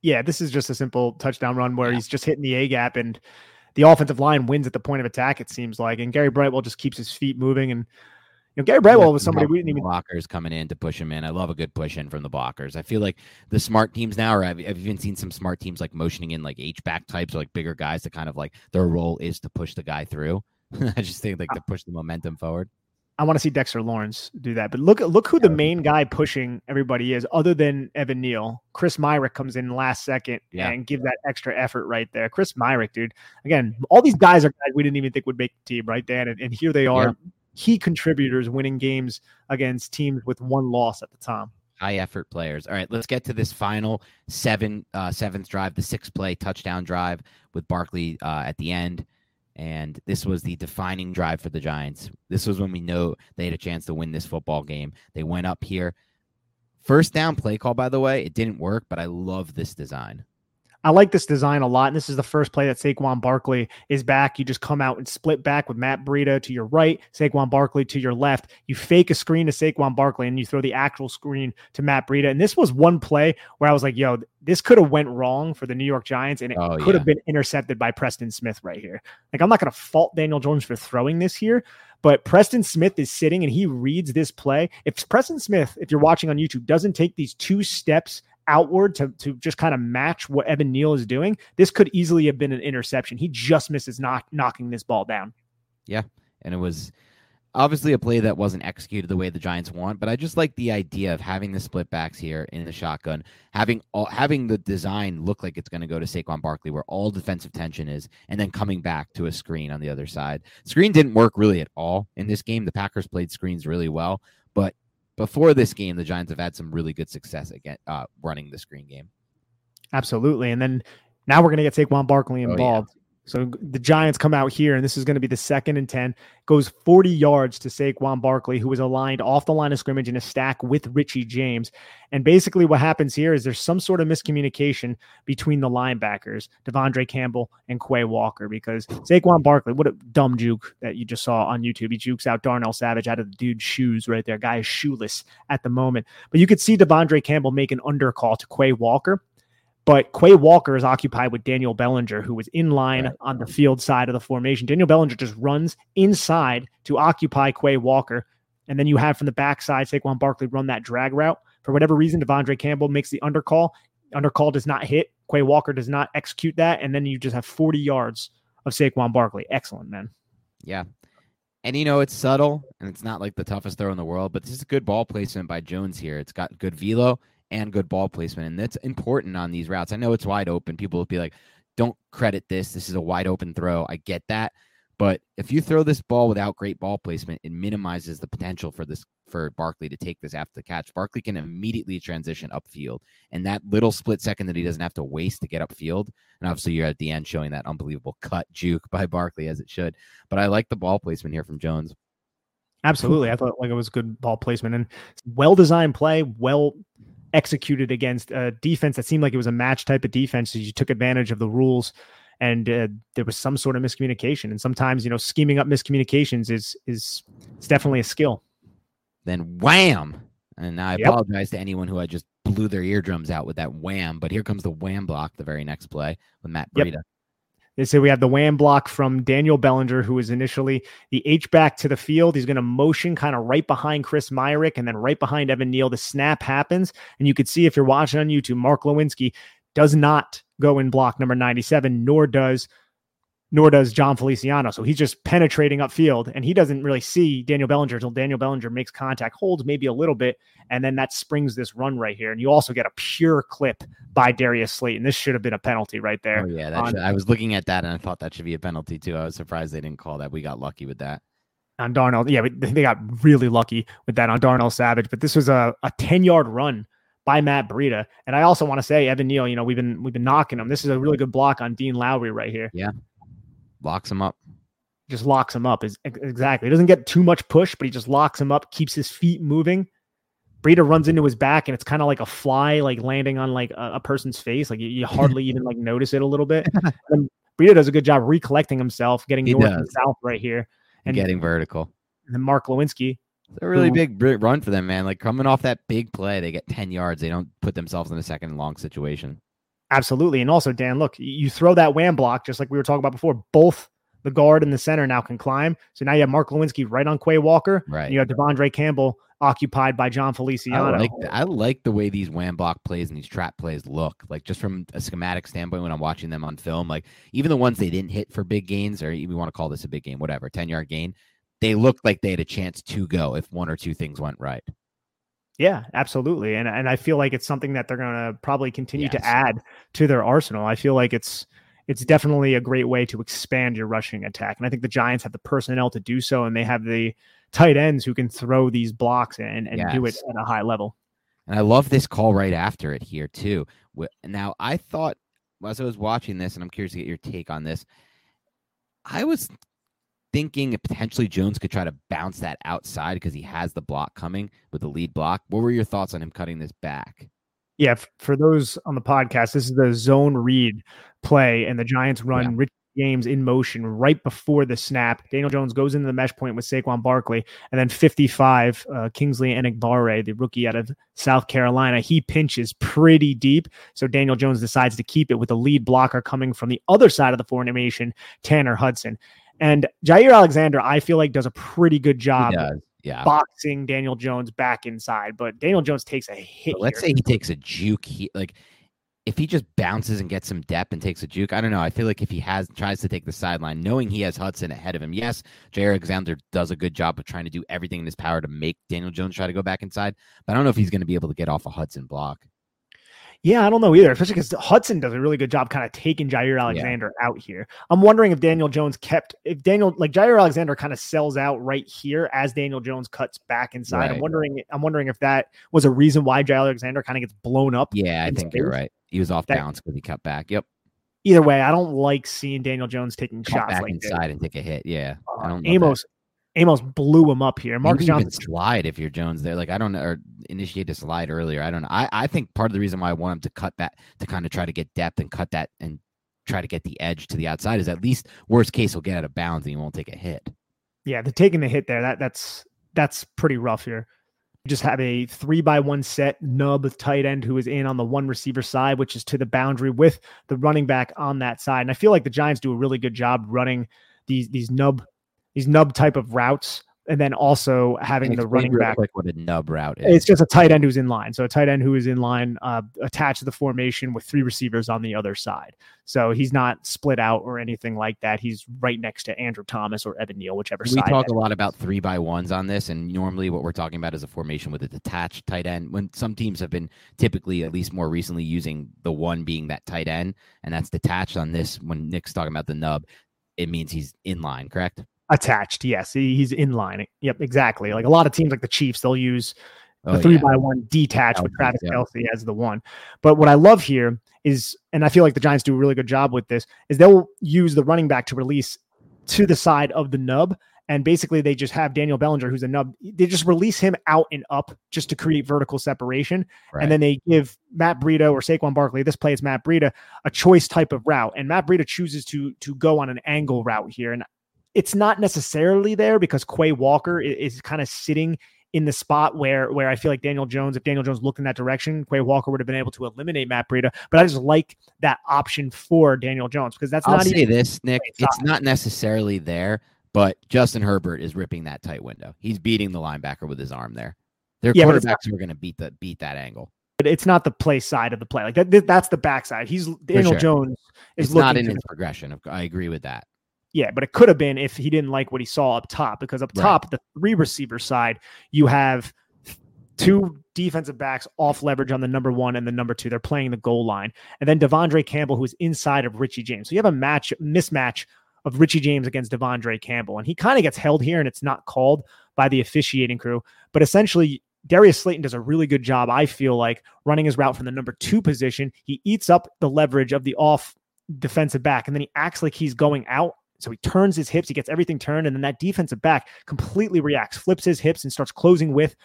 A: yeah, this is just a simple touchdown run where
B: Yeah.
A: he's just hitting the A gap and the offensive line wins at the point of attack, it seems like. And Gary Brightwell just keeps his feet moving. And, you know, Gary Brightwell was somebody we didn't even.
B: blockers coming in to push him in. I love a good push in from the blockers. I feel like the smart teams now, or I've, I've even seen some smart teams like motioning in like H back types or like bigger guys to kind of like their role is to push the guy through. I just think like to push the momentum forward.
A: I want to see Dexter Lawrence do that. But look look who the main guy pushing everybody is, other than Evan Neal. Chris Myarick comes in last second
B: Yeah.
A: and give that extra effort right there. Chris Myarick, dude. Again, all these guys are guys we didn't even think would make the team, right, Dan? And, and here they are, key contributors winning games against teams with one loss at the time.
B: high effort players. All right, let's get to this final seven uh, seventh drive, the six play touchdown drive with Barkley uh, at the end. And this was the defining drive for the Giants. This was when we know they had a chance to win this football game. They went up here. First down play call, by the way, it didn't work, but I love this design.
A: I like this design a lot. And this is the first play that Saquon Barkley is back. You just come out and split back with Matt Breida to your right, Saquon Barkley to your left. You fake a screen to Saquon Barkley and you throw the actual screen to Matt Breida. And this was one play where I was like, yo, this could have went wrong for the New York Giants and it
B: Oh,
A: could
B: yeah.
A: have been intercepted by Preston Smith right here. Like I'm not going to fault Daniel Jones for throwing this here, but Preston Smith is sitting and he reads this play. If Preston Smith, if you're watching on YouTube, doesn't take these two steps outward to, to just kind of match what Evan Neal is doing, this could easily have been an interception. He just misses knock, knocking this ball down. Yeah.
B: And it was obviously a play that wasn't executed the way the Giants want. But I just like the idea of having the split backs here in the shotgun, having all, having the design look like it's going to go to Saquon Barkley, where all defensive tension is, and then coming back to a screen on the other side. Screen didn't work really at all in this game. The Packers played screens really well, but before this game, the Giants have had some really good success again uh, running the screen game.
A: Absolutely. And then now we're going to get Saquon Barkley
B: Oh,
A: involved. So the Giants come out here, and this is going to be the second and 10. Goes 40 yards to Saquon Barkley, who was aligned off the line of scrimmage in a stack with Richie James. And basically, what happens here is there's some sort of miscommunication between the linebackers, De'Vondre Campbell and Quay Walker, because Saquon Barkley, what a dumb juke that you just saw on YouTube. He jukes out Darnell Savage out of the dude's shoes right there. Guy is shoeless at the moment. But you could see De'Vondre Campbell make an undercall to Quay Walker. But Quay Walker is occupied with Daniel Bellinger, who was in line
B: Right.
A: on the field side of the formation. Daniel Bellinger just runs inside to occupy Quay Walker. And then you have from the backside, Saquon Barkley run that drag route. For whatever reason, De'Vondre Campbell makes the undercall. Undercall does not hit. Quay Walker does not execute that. And then you just have 40 yards of Saquon Barkley. Excellent, man.
B: Yeah. And you know, it's subtle and it's not like the toughest throw in the world, but this is a good ball placement by Jones here. It's got good velo and good ball placement. And that's important on these routes. I know it's wide open. People will be like, don't credit this. This is a wide open throw. I get that. But if you throw this ball without great ball placement, it minimizes the potential for this for Barkley to take this after the catch. Barkley can immediately transition upfield. And that little split second that he doesn't have to waste to get upfield. And obviously you're at the end showing that unbelievable cut juke by Barkley as it should but I like the ball placement here from Jones.
A: Absolutely. I thought like it was good ball placement and well designed play, well executed against a defense that seemed like it was a match type of defense. So you took advantage of the rules and uh, there was some sort of miscommunication. And sometimes, you know, scheming up miscommunications is is it's definitely a skill.
B: Then wham! And I
A: Yep.
B: apologize to anyone who I just blew their eardrums out with that wham. But here comes the wham block, the very next play with Matt
A: Yep. They say we have the wham block from Daniel Bellinger, who was initially the H back to the field. He's going to motion kind of right behind Chris Myarick and then right behind Evan Neal. The snap happens. And you could see if you're watching on YouTube, Mark Glowinski does not go in block number 97, nor does nor does Jon Feliciano. So he's just penetrating upfield and he doesn't really see Daniel Bellinger until Daniel Bellinger makes contact, holds maybe a little bit, and then that springs this run right here. And you also get a pure clip by Darius Slayton. This should have been a penalty right there.
B: Oh yeah, that
A: on-
B: should, I was looking at that and I thought that should be a penalty too. I was surprised they didn't call that. We got lucky with that.
A: on Darnell. Yeah, they got really lucky with that on Darnell Savage. But this was a, a 10 yard run by Matt Breida. And I also want to say, Evan Neal, you know, we've been we've been knocking him. This is a really good block on Dean Lowry right here.
B: Locks him up.
A: Just locks him up. Is exactly. He doesn't get too much push, but he just locks him up, keeps his feet moving. Breida runs into his back, and it's kind of like a fly, like landing on like a, a person's face. Like you, you hardly even like notice it a little bit. And Breida does a good job recollecting himself, getting
B: He
A: north and south right here.
B: And getting vertical.
A: And then Mark Glowinski
B: It's a really
A: Who-
B: big run for them, man. Like coming off that big play, they get 10 yards. They don't put themselves in a second long situation.
A: Absolutely. And also, Dan, look, you throw that wham block, just like we were talking about before. Both the guard and the center now can climb. So now you have Mark Glowinski right on Quay Walker.
B: Right.
A: And you have De'Vondre Campbell occupied by Jon
B: I
A: Feliciano.
B: like th- I like the way these wham block plays and these trap plays look. Like just from a schematic standpoint, when I'm watching them on film, like even the ones they didn't hit for big gains, or we want to call this a big game, whatever, ten yard gain, they looked like they had a chance to go if one or two things went right.
A: Yeah, absolutely. And and I feel like it's something that they're going to probably continue
B: Yes.
A: to add to their arsenal. I feel like it's it's definitely a great way to expand your rushing attack. And I think the Giants have the personnel to do so and they have the tight ends who can throw these blocks and and do it at a high level.
B: And I love this call right after it here too. Now I thought as I was watching this, and I'm curious to get your take on this. I was thinking potentially Jones could try to bounce that outside because he has the block coming with the lead block. What were your thoughts on him cutting this back?
A: Yeah, for those on the podcast, this is the zone read play, and the Giants run
B: Yeah.
A: Rich James in motion right before the snap. Daniel Jones goes into the mesh point with Saquon Barkley, and then 55, uh, Kingsley Enagbare, the rookie out of South Carolina, he pinches pretty deep. So Daniel Jones decides to keep it with the lead blocker coming from the other side of the formation, Tanner Hudson. And Jaire Alexander, I feel like, does a pretty good job.
B: Yeah.
A: boxing Daniel Jones back inside, but Daniel Jones takes a hit.
B: But let's
A: here.
B: say he takes a juke. He like if he just bounces and gets some depth and takes a juke. I don't know. I feel like if he has tries to take the sideline, knowing he has Hudson ahead of him. Yes, Jaire Alexander does a good job of trying to do everything in his power to make Daniel Jones try to go back inside. But I don't know if he's going to be able to get off a Hudson block.
A: Yeah, I don't know either, especially because Hudson does a really good job kind of taking Jaire Alexander out here. I'm wondering if Daniel Jones kept, if Daniel, like Jaire Alexander kind of sells out right here as Daniel Jones cuts back inside. I'm wondering, I'm wondering if that was a reason why Jair Alexander kind of gets blown up.
B: Yeah, I
A: in
B: think you're right. He was off
A: That-
B: balance because he cut back. Yep.
A: Either way, I don't like seeing Daniel Jones taking
B: Cut
A: shots
B: back
A: like this.
B: inside and take a hit. Yeah. I
A: Uh,
B: don't know.
A: Amos, blew him up here. Marcus Johnson,
B: slide if you're Jones there. Like I don't know, or initiate a slide earlier. I don't know. I, I think part of the reason why I want him to cut that to kind of try to get depth and cut that and try to get the edge to the outside is at least worst case he'll get out of bounds and he won't take a hit.
A: yeah, the taking the hit there, that that's that's pretty rough here. You just have a three by one set nub tight end who is in on the one receiver side, which is to the boundary with the running back on that side. And I feel like the Giants do a really good job running these these nub these nub type of routes, and then also having the running back.
B: quick what a nub route is.
A: It's just a tight end who's in line. So a tight end who is in line uh, attached to the formation with three receivers on the other side. So he's not split out or anything like that. He's right next to Andrew Thomas or Evan Neal, whichever
B: we
A: side.
B: talk a lot about three by ones on this, and normally what we're talking about is a formation with a detached tight end. When some teams have been typically, at least more recently, using the one being that tight end, and that's detached on this. When Nick's talking about the nub, it means he's in line, correct?
A: Attached. Yes, he's in line. Yep, exactly. Like a lot of teams, like the Chiefs, they'll use the
B: Oh,
A: three
B: yeah.
A: by one detached with
B: would be-
A: Travis
B: yeah.
A: Kelce as the one. But what I love here is, and I feel like the Giants do a really good job with this, is they'll use the running back to release to the side of the nub. And basically, they just have Daniel Bellinger, who's a nub. They just release him out and up just to create vertical separation.
B: Right.
A: And then they give Matt Breida or Saquon Barkley, this play is Matt Breida, a choice type of route. And Matt Breida chooses to to go on an angle route here. And it's not necessarily there because Quay Walker i- is, kind of sitting in the spot where where I feel like Daniel Jones, if Daniel Jones looked in that direction, Quay Walker would have been able to eliminate Matt Breida. But I just like that option for Daniel Jones because that's
B: I'll
A: not
B: say
A: even
B: this, Nick. It's not necessarily there, but Justin Herbert is ripping that tight window. He's beating the linebacker with his arm there. Their
A: Yeah,
B: quarterbacks are going to beat the beat that angle.
A: but it's not the play side of the play. Like that, that's the backside. He's Daniel
B: sure.
A: Jones is
B: It's
A: looking
B: not in his progression. I agree with that.
A: Yeah, but it could have been if he didn't like what he saw up top, because up
B: Right.
A: top, the three receiver side, you have two defensive backs off leverage on the number one and the number two. They're playing the goal line. And then De'Vondre Campbell, who is inside of Richie James. So you have a match mismatch of Richie James against De'Vondre Campbell. And he kind of gets held here and it's not called by the officiating crew. But essentially, Darius Slayton does a really good job, I feel like, running his route from the number two position. He eats up the leverage of the off defensive back, and then he acts like he's going out. So he turns his hips, he gets everything turned, and then that defensive back completely reacts, flips his hips, and starts closing with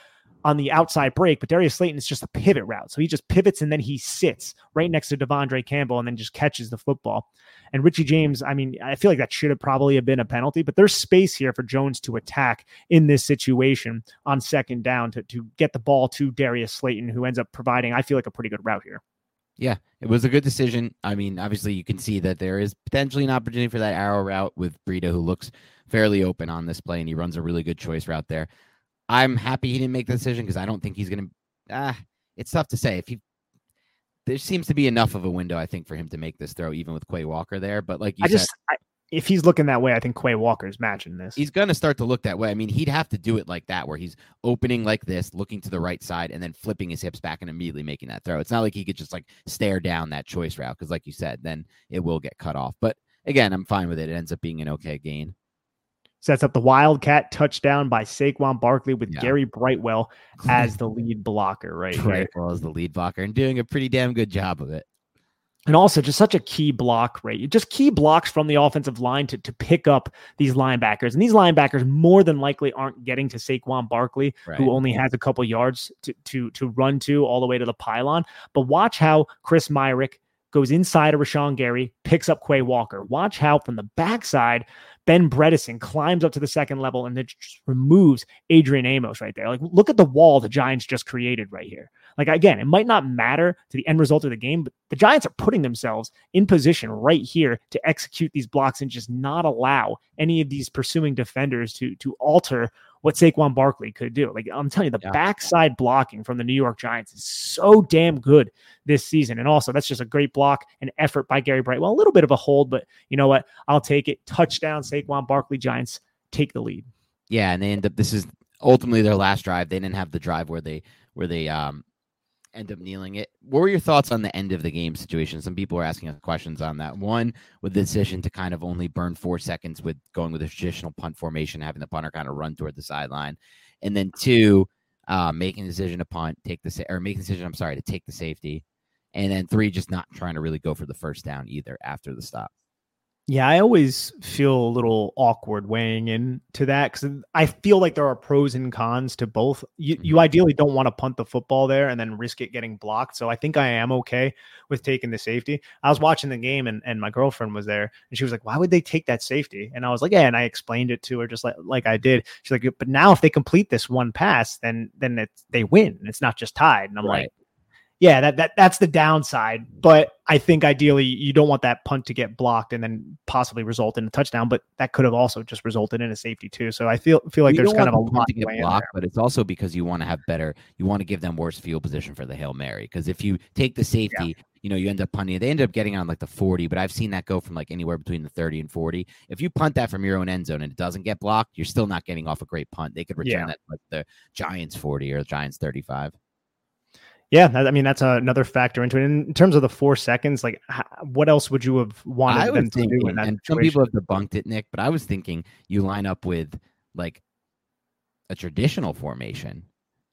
A: on the outside break. But Darius Slayton is just a pivot route. So he just pivots and then he sits right next to De'Vondre Campbell and then just catches the football. And Richie James, I mean, I feel like that should have probably have been a penalty, but there's space here for Jones to attack in this situation on second down to, to get the ball to Darius Slayton, who ends up providing, I feel like, a pretty good route here.
B: Yeah, it was a good decision. I mean, obviously, you can see that there is potentially an opportunity for that arrow route with Breida, who looks fairly open on this play, and he runs a really good choice route there. I'm happy he didn't make the decision because I don't think he's going to. Ah, it's tough to say if he. There seems to be enough of a window, I think, for him to make this throw, even with Quay Walker there. But like you
A: I
B: said,
A: just, I, if he's looking that way, I think Quay Walker's matching this.
B: He's going to start to look that way. I mean, he'd have to do it like that, where he's opening like this, looking to the right side, and then flipping his hips back and immediately making that throw. It's not like he could just like stare down that choice route because, like you said, then it will get cut off. But again, I'm fine with it. It ends up being an okay gain.
A: Sets up the Wildcat touchdown by Saquon Barkley with
B: Yeah.
A: Gary Brightwell as the lead blocker right.
B: Right, as the lead blocker and doing a pretty damn good job of it.
A: And also just such a key block, right? Just key blocks from the offensive line to, to pick up these linebackers. And these linebackers more than likely aren't getting to Saquon Barkley,
B: Right.
A: who only has a couple yards to, to to run to all the way to the pylon. But watch how Chris Myarick goes inside of Rashan Gary, picks up Quay Walker. Watch how from the backside, Ben Bredeson climbs up to the second level and then just removes Adrian Amos right there. Like, look at the wall the Giants just created right here. Like, again, it might not matter to the end result of the game, but the Giants are putting themselves in position right here to execute these blocks and just not allow any of these pursuing defenders to to alter what Saquon Barkley could do. Like I'm telling you, the
B: Yeah.
A: backside blocking from the New York Giants is so damn good this season. And also, that's just a great block and effort by Gary Brightwell. A little bit of a hold, but you know what? I'll take it. Touchdown, Saquon Barkley. Giants take the lead.
B: Yeah, and they end up this is ultimately their last drive. They didn't have the drive where they where they um end up kneeling it. What were your thoughts on the end of the game situation? Some people were asking us questions on that. One, with the decision to kind of only burn four seconds with going with a traditional punt formation, having the punter kind of run toward the sideline, and then two, uh, making the decision to punt, take the sa- or making the decision. I'm sorry to take the safety, and then three, just not trying to really go for the first down either after the stop.
A: Yeah, I always feel a little awkward weighing in to that because I feel like there are pros and cons to both. You, you
B: Mhm.
A: ideally don't want to punt the football there and then risk it getting blocked. So I think I am okay with taking the safety. I was watching the game and, and my girlfriend was there and she was like, "Why would they take that safety?" And I was like, "Yeah," and I explained it to her just like like I did. She's like, "But now if they complete this one pass, then then it's, they win. It's not just tied." And I'm
B: Right.
A: like, yeah, that, that that's the downside. But I think ideally you don't want that punt to get blocked and then possibly result in a touchdown. But that could have also just resulted in a safety too. So I feel feel like
B: you
A: there's kind of a lot
B: to get blocked, but it's also because you want to have better. You want to give them worse field position for the hail mary. Because if you take the safety, you know you end up punting. They end up getting on like the forty, but I've seen that go from like anywhere between the thirty and forty. If you punt that from your own end zone and it doesn't get blocked, you're still not getting off a great punt. They could return
A: Yeah.
B: that like the Giants forty or the Giants thirty-five.
A: Yeah, I mean that's another factor into it. In terms of the four seconds, like what else would you have wanted
B: I
A: them to do in that
B: and some people have debunked it, Nick, but I was thinking you line up with like a traditional formation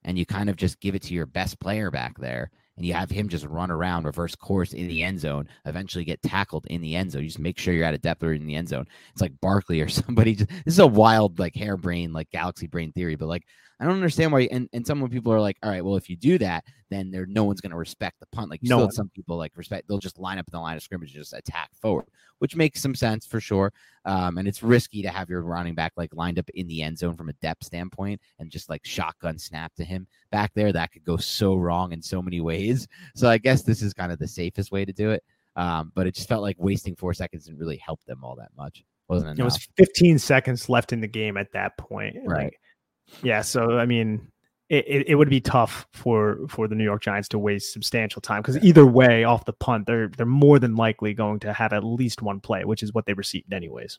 B: and you kind of just give it to your best player back there and you have him just run around reverse course in the end zone, eventually get tackled in the end zone. You just make sure you're at a depth or in the end zone. It's like Barkley or somebody. Just, this is a wild, like harebrained, like galaxy brain theory, but like I don't understand why. And, and some people are like, all right, well, if you do that, then there no one's going to respect the punt. Like you
A: No
B: still some people like respect. They'll just line up in the line of scrimmage and just attack forward, which makes some sense for sure. Um, and it's risky to have your running back like lined up in the end zone from a depth standpoint and just like shotgun snap to him back there. That could go so wrong in so many ways. So I guess this is kind of the safest way to do it. Um, but it just felt like wasting four seconds didn't really help them all that much. Wasn't enough.
A: It was 15 seconds left in the game at that point.
B: Right.
A: Like, yeah. So I mean, it, it, would be tough for for the New York Giants to waste substantial time because either way, off the punt, they're they're more than likely going to have at least one play, which is what they received anyways.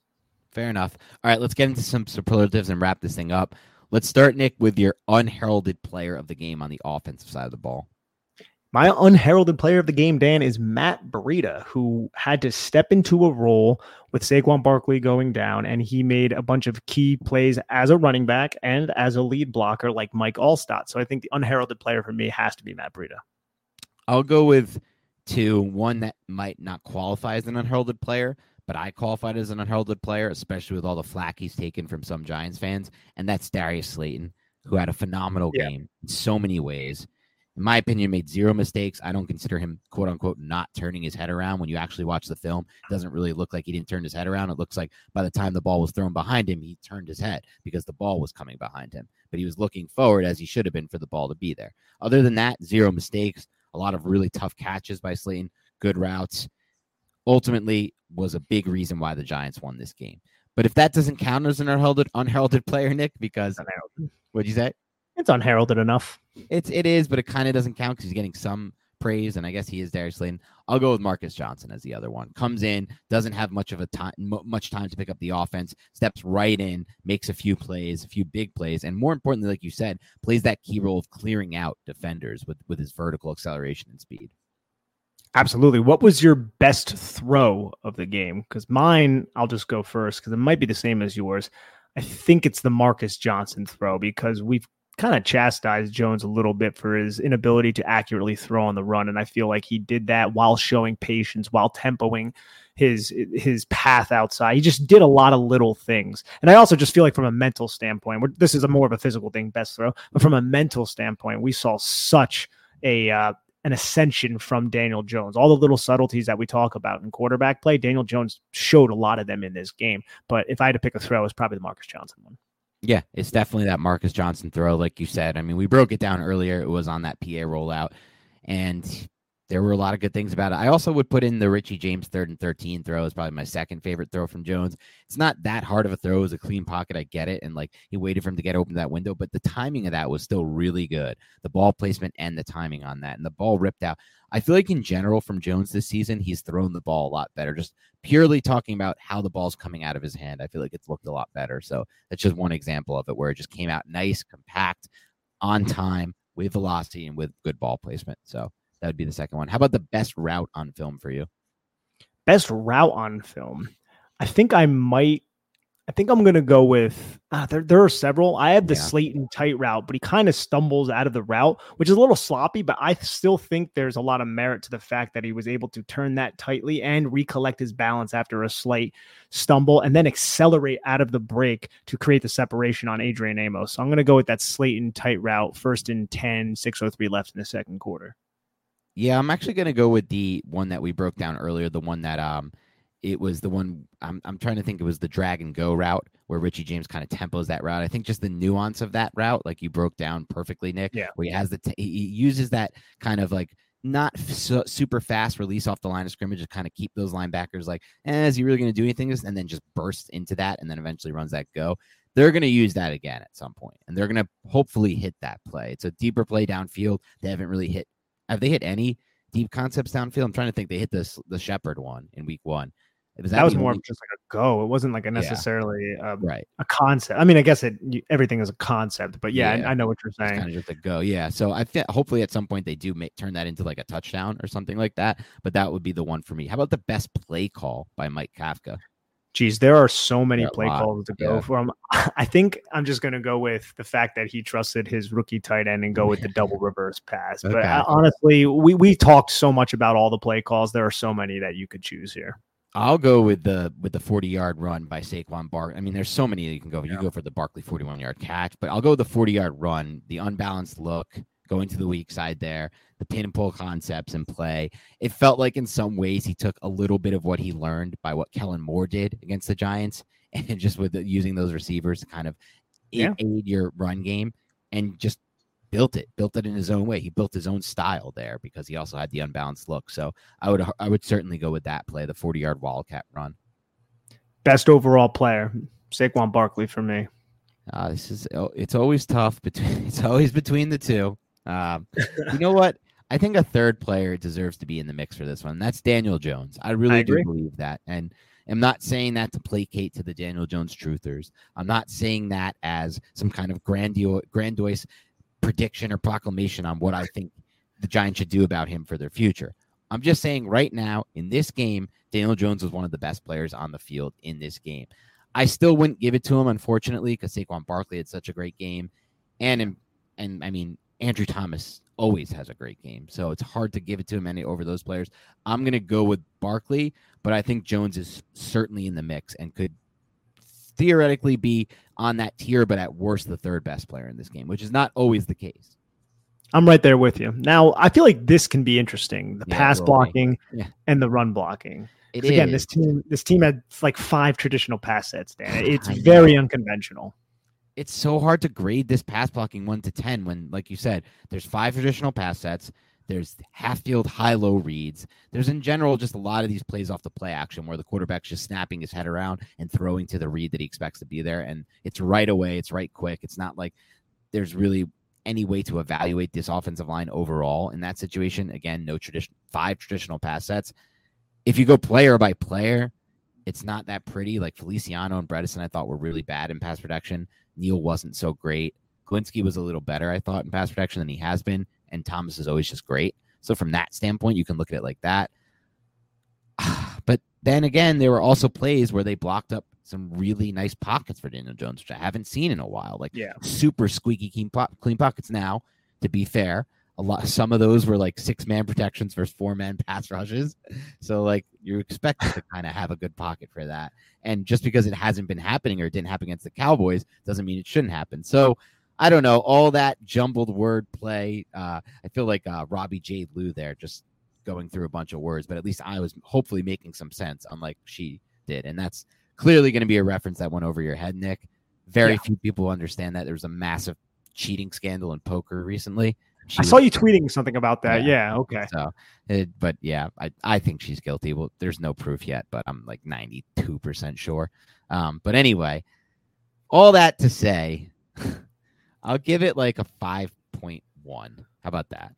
B: Fair enough. All right, let's get into some superlatives and wrap this thing up. Let's start, Nick, with your unheralded player of the game on the offensive side of the ball.
A: My unheralded player of the game, Dan, is Matt Breida, who had to step into a role with Saquon Barkley going down, and he made a bunch of key plays as a running back and as a lead blocker like Mike Alstott. So I think the unheralded player for me has to be Matt Breida.
B: I'll go with two. One that might not qualify as an unheralded player, but I qualified as an unheralded player, especially with all the flack he's taken from some Giants fans, and that's Darius Slayton, who had a phenomenal
A: Yeah.
B: game in so many ways. In my opinion, made zero mistakes. I don't consider him quote unquote not turning his head around. When you actually watch the film, it doesn't really look like he didn't turn his head around. It looks like by the time the ball was thrown behind him, he turned his head because the ball was coming behind him. But he was looking forward as he should have been for the ball to be there. Other than that, zero mistakes, a lot of really tough catches by Slayton, good routes. Ultimately, was a big reason why the Giants won this game. But if that doesn't count as an unheralded unheralded player, Nick, because
A: Unheralded.
B: what'd you say?
A: It's unheralded enough.
B: It's it is, but it kind of doesn't count because he's getting some praise, and I guess he is Darius Slayton. I'll go with Marcus Johnson as the other one. Comes in, doesn't have much of a time, much time to pick up the offense. Steps right in, makes a few plays, a few big plays, and more importantly, like you said, plays that key role of clearing out defenders with with his vertical acceleration and speed.
A: Absolutely. What was your best throw of the game? Because mine, I'll just go first because it might be the same as yours. I think it's the Marcus Johnson throw because we've kind of chastised Jones a little bit for his inability to accurately throw on the run, and I feel like he did that while showing patience, while tempoing his his path outside. He just did a lot of little things, and I also just feel like from a mental standpoint, this is a more of a physical thing, best throw, but from a mental standpoint, we saw such a uh, an ascension from Daniel Jones. All the little subtleties that we talk about in quarterback play, Daniel Jones showed a lot of them in this game. But if I had to pick a throw, it's probably the Marcus Johnson one.
B: Yeah, it's definitely that Marcus Johnson throw, like you said. I mean, we broke it down earlier. It was on that PA rollout, and there were a lot of good things about it. I also would put in the Richie James third and 13 throw is probably my second favorite throw from Jones. It's not that hard of a throw. It was a clean pocket. I get it. And like he waited for him to get open that window, but the timing of that was still really good. The ball placement and the timing on that. And the ball ripped out. I feel like in general from Jones this season, he's thrown the ball a lot better. Just purely talking about how the ball's coming out of his hand. I feel like it's looked a lot better. So that's just one example of it where it just came out nice, compact, on time, with velocity, and with good ball placement. So that would be the second one. How about the best route on film for you?
A: Best route on film. I think I might. I think I'm gonna go with. Uh, there, there are several. I have the yeah. Slayton tight route, but he kind of stumbles out of the route, which is a little sloppy. But I still think there's a lot of merit to the fact that he was able to turn that tightly and recollect his balance after a slight stumble, and then accelerate out of the break to create the separation on Adrian Amos. So I'm gonna go with that Slayton tight route, first and 10, 6:03 left in the second quarter.
B: Yeah, I'm actually going to go with the one that we broke down earlier. The one that um, it was the one I'm I'm trying to think. It was the drag and go route where Richie James kind of tempos that route. I think just the nuance of that route, like you broke down perfectly, Nick.
A: Yeah,
B: where he has the t- he uses that kind of like not su- super fast release off the line of scrimmage to kind of keep those linebackers like, eh, is he really going to do anything? And then just bursts into that and then eventually runs that go. They're going to use that again at some point, and they're going to hopefully hit that play. It's a deeper play downfield. They haven't really hit have they hit any deep concepts downfield? I'm trying to think. They hit this the Shepard one in week one.
A: Was that, that was more just like a go. It wasn't like a necessarily yeah. um,
B: right
A: a concept. I mean, I guess it everything is a concept, but yeah, yeah. I, I, know what you're saying.
B: Kind of just a go. Yeah. So I think hopefully at some point they do make turn that into like a touchdown or something like that. But that would be the one for me. How about the best play call by Mike Kafka?
A: Geez, there are so many play calls to go yeah. from. I think I'm just going to go with the fact that he trusted his rookie tight end and go with the double reverse pass. Okay. But uh, honestly, we we talked so much about all the play calls. There are so many that you could choose here.
B: I'll go with the with the 40 yard run by Saquon Bark. I mean, there's so many that you can go. Yeah. You go for the Barkley 41 yard catch, but I'll go with the 40 yard run, the unbalanced look, going to the weak side there, the pin and pull concepts in play. It felt like in some ways he took a little bit of what he learned by what Kellen Moore did against the Giants and just with the, using those receivers to kind of yeah. aid your run game and just built it, built it in his own way. He built his own style there because he also had the unbalanced look. So I would I would certainly go with that play, the 40 yard wildcat run.
A: Best overall player, Saquon Barkley for me.
B: Uh, this is oh, it's always tough between it's always between the two. Um, you know what? I think a third player deserves to be in the mix for this one. That's Daniel Jones. I really I do believe that. And I'm not saying that to placate to the Daniel Jones truthers. I'm not saying that as some kind of grandio- grandiose prediction or proclamation on what I think the Giants should do about him for their future. I'm just saying right now in this game, Daniel Jones was one of the best players on the field in this game. I still wouldn't give it to him, unfortunately, because Saquon Barkley had such a great game, and and I mean Andrew Thomas always has a great game. So it's hard to give it to him any over those players. I'm going to go with Barkley, but I think Jones is certainly in the mix and could theoretically be on that tier, but at worst, the third best player in this game, which is not always the case.
A: I'm right there with you. Now, I feel like this can be interesting the yeah, pass blocking yeah. and the run blocking. again, this team this team had like five traditional pass sets, Dan. It's very unconventional
B: it's so hard to grade this pass blocking one to ten when, like you said, there's five traditional pass sets. There's half field high low reads. There's in general just a lot of these plays off the play action where the quarterback's just snapping his head around and throwing to the read that he expects to be there. And it's right away, it's right quick. It's not like there's really any way to evaluate this offensive line overall in that situation. Again, no tradition, five traditional pass sets. If you go player by player, it's not that pretty. Like Feliciano and Bredeson, I thought were really bad in pass protection. Neal wasn't so great. Glowinski was a little better, I thought, in pass protection than he has been. And Thomas is always just great. So from that standpoint, you can look at it like that. But then again, there were also plays where they blocked up some really nice pockets for Daniel Jones, which I haven't seen in a while. Like
A: Yeah.
B: super squeaky clean, po- clean pockets now. To be fair, a lot some of those were like six man protections versus four man pass rushes. So like you're expected to kind of have a good pocket for that. And just because it hasn't been happening or it didn't happen against the Cowboys doesn't mean it shouldn't happen. So I don't know all that jumbled word play. Uh, I feel like uh, Robbi Jade Lew there just going through a bunch of words, but at least I was hopefully making some sense, unlike she did. And that's clearly going to be a reference that went over your head, Nick. Very
A: Yeah.
B: few people understand that there was a massive cheating scandal in poker recently. She
A: I
B: was-
A: saw you tweeting something about that.
B: Yeah.
A: Yeah. okay.
B: So, it, but yeah, I, I think she's guilty. Well, there's no proof yet, but I'm like 92% sure. Um, but anyway, all that to say, I'll give it like a 5.1. How about that?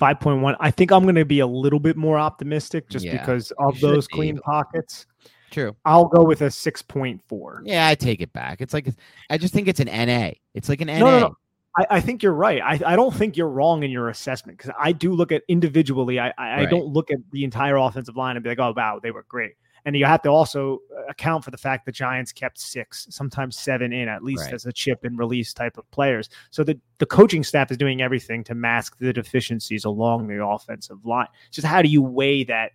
A: 5.1. I think I'm going to be a little bit more optimistic just
B: Yeah,
A: because of those
B: be.
A: clean pockets.
B: True.
A: I'll go with a 6.4.
B: Yeah, I take it back. It's like, I just think it's an NA. It's like an NA.
A: No, no, no. I, I think you're right. I, I don't think you're wrong in your assessment because I do look at individually. I, I, I don't look at the entire offensive line and be like, oh, wow, they were great. And you have to also uh, account for the fact the Giants kept six, sometimes seven in at least
B: Right.
A: as a chip and release type of players. So the, the coaching staff is doing everything to mask the deficiencies along the offensive line. It's just how do you weigh that?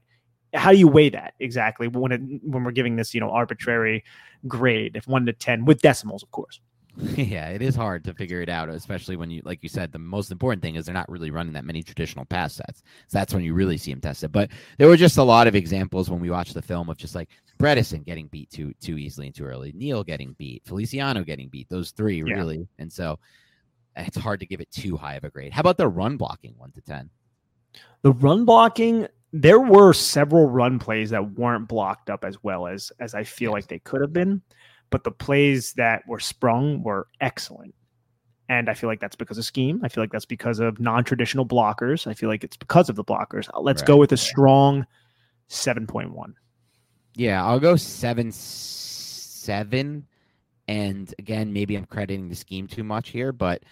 A: How do you weigh that exactly when it, when we're giving this you know arbitrary grade, if one to ten with decimals, of course.
B: yeah, it is hard to figure it out, especially when you, like you said, the most important thing is they're not really running that many traditional pass sets. So that's when you really see them tested. But there were just a lot of examples when we watched the film of just like Bredeson getting beat too too easily and too early, Neal getting beat, Feliciano getting beat. Those three
A: Yeah.
B: really, and so it's hard to give it too high of a grade. How about the run blocking, one to ten?
A: the run blocking there were several run plays that weren't blocked up as well as as i feel
B: Yes.
A: like they could have been but the plays that were sprung were excellent. And i feel like that's because of scheme. I feel like that's because of non-traditional blockers. I feel like it's because of the blockers. Uh, let's go with a strong 7.1
B: Yeah, I'll go seven seven. And again, maybe I'm crediting the scheme too much here, but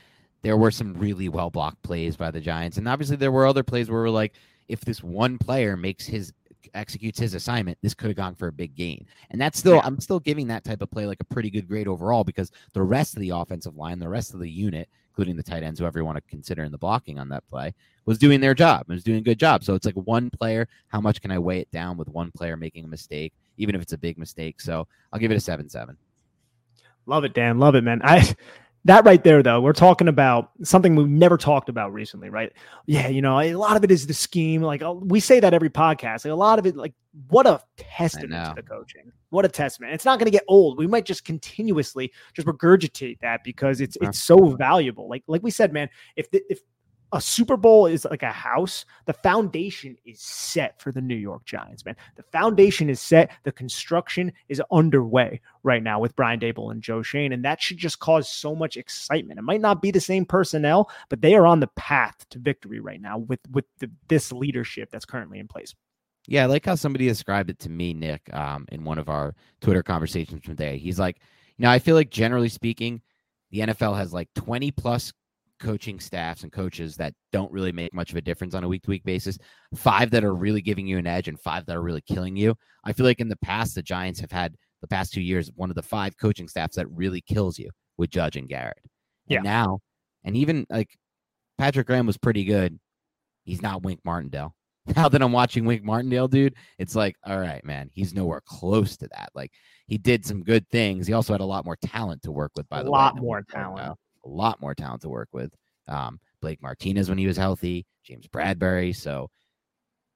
B: there were some really well blocked plays by the Giants. And obviously there were other plays where we're like, if this one player makes his executes his assignment, this could have gone for a big gain. And that's still
A: Yeah.
B: I'm still giving that type of play like a pretty good grade overall because the rest of the offensive line, the rest of the unit, including the tight ends, whoever you want to consider in the blocking on that play, was doing their job. It was doing a good job. So it's like one player, how much can I weigh it down with one player making a mistake, even if it's a big mistake? So I'll give it a seven seven.
A: Love it, Dan. Love it, man. I that right there, though, we're talking about something we've never talked about recently, right? Yeah, you know, a lot of it is the scheme. Like uh, we say that every podcast. Like a lot of it, like what a testament to the coaching. What a testament. It's not going to get old. We might just continuously just regurgitate that because it's
B: Yeah.
A: it's so valuable. Like like we said, man, if the, if a Super Bowl is like a house, the foundation is set for the New York Giants, man. The foundation is set. The construction is underway right now with Brian Daboll and Joe Schoen. And that should just cause so much excitement. It might not be the same personnel, but they are on the path to victory right now with with the, this leadership that's currently in place.
B: Yeah, I like how somebody described it to me, Nick, um, in one of our Twitter conversations today. He's like, you know, I feel like generally speaking, the NFL has like 20 plus coaching staffs and coaches that don't really make much of a difference on a week to week basis. Five that are really giving you an edge and five that are really killing you. I feel like in the past, the Giants have had the past two years one of the five coaching staffs that really kills you with Judge and Garrett. And
A: Yeah.
B: now, and even like Patrick Graham was pretty good. He's not Wink Martindale. Now that I'm watching Wink Martindale, dude, it's like, all right, man, he's nowhere close to that. Like he did some good things. He also had a lot more talent to work with, by the
A: lot
B: way. than
A: more
B: talent. Martindale. A lot more talent to work with. Um, Blake Martinez when he was healthy, James Bradberry. So,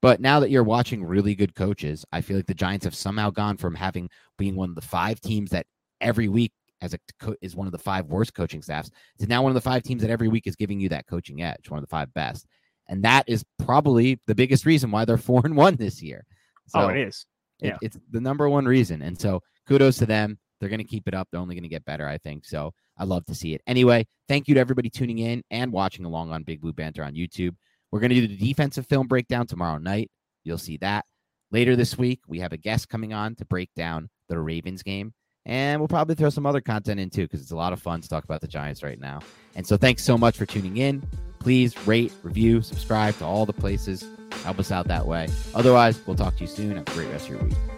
B: but now that you're watching really good coaches, I feel like the Giants have somehow gone from having being one of the five teams that every week as a co- is one of the five worst coaching staffs to now one of the five teams that every week is giving you that coaching edge, one of the five best. And that is probably the biggest reason why they're four and one this year. So
A: oh, it is.
B: it-
A: yeah.
B: it's the number one reason. And so kudos to them. They're going to keep it up. They're only going to get better, I think. So I love to see it. Anyway, thank you to everybody tuning in and watching along on Big Blue Banter on YouTube. We're going to do the defensive film breakdown tomorrow night. You'll see that. Later this week, we have a guest coming on to break down the Ravens game. And we'll probably throw some other content in too because it's a lot of fun to talk about the Giants right now. And so thanks so much for tuning in. Please rate, review, subscribe to all the places. Help us out that way. Otherwise, we'll talk to you soon. Have a great rest of your week.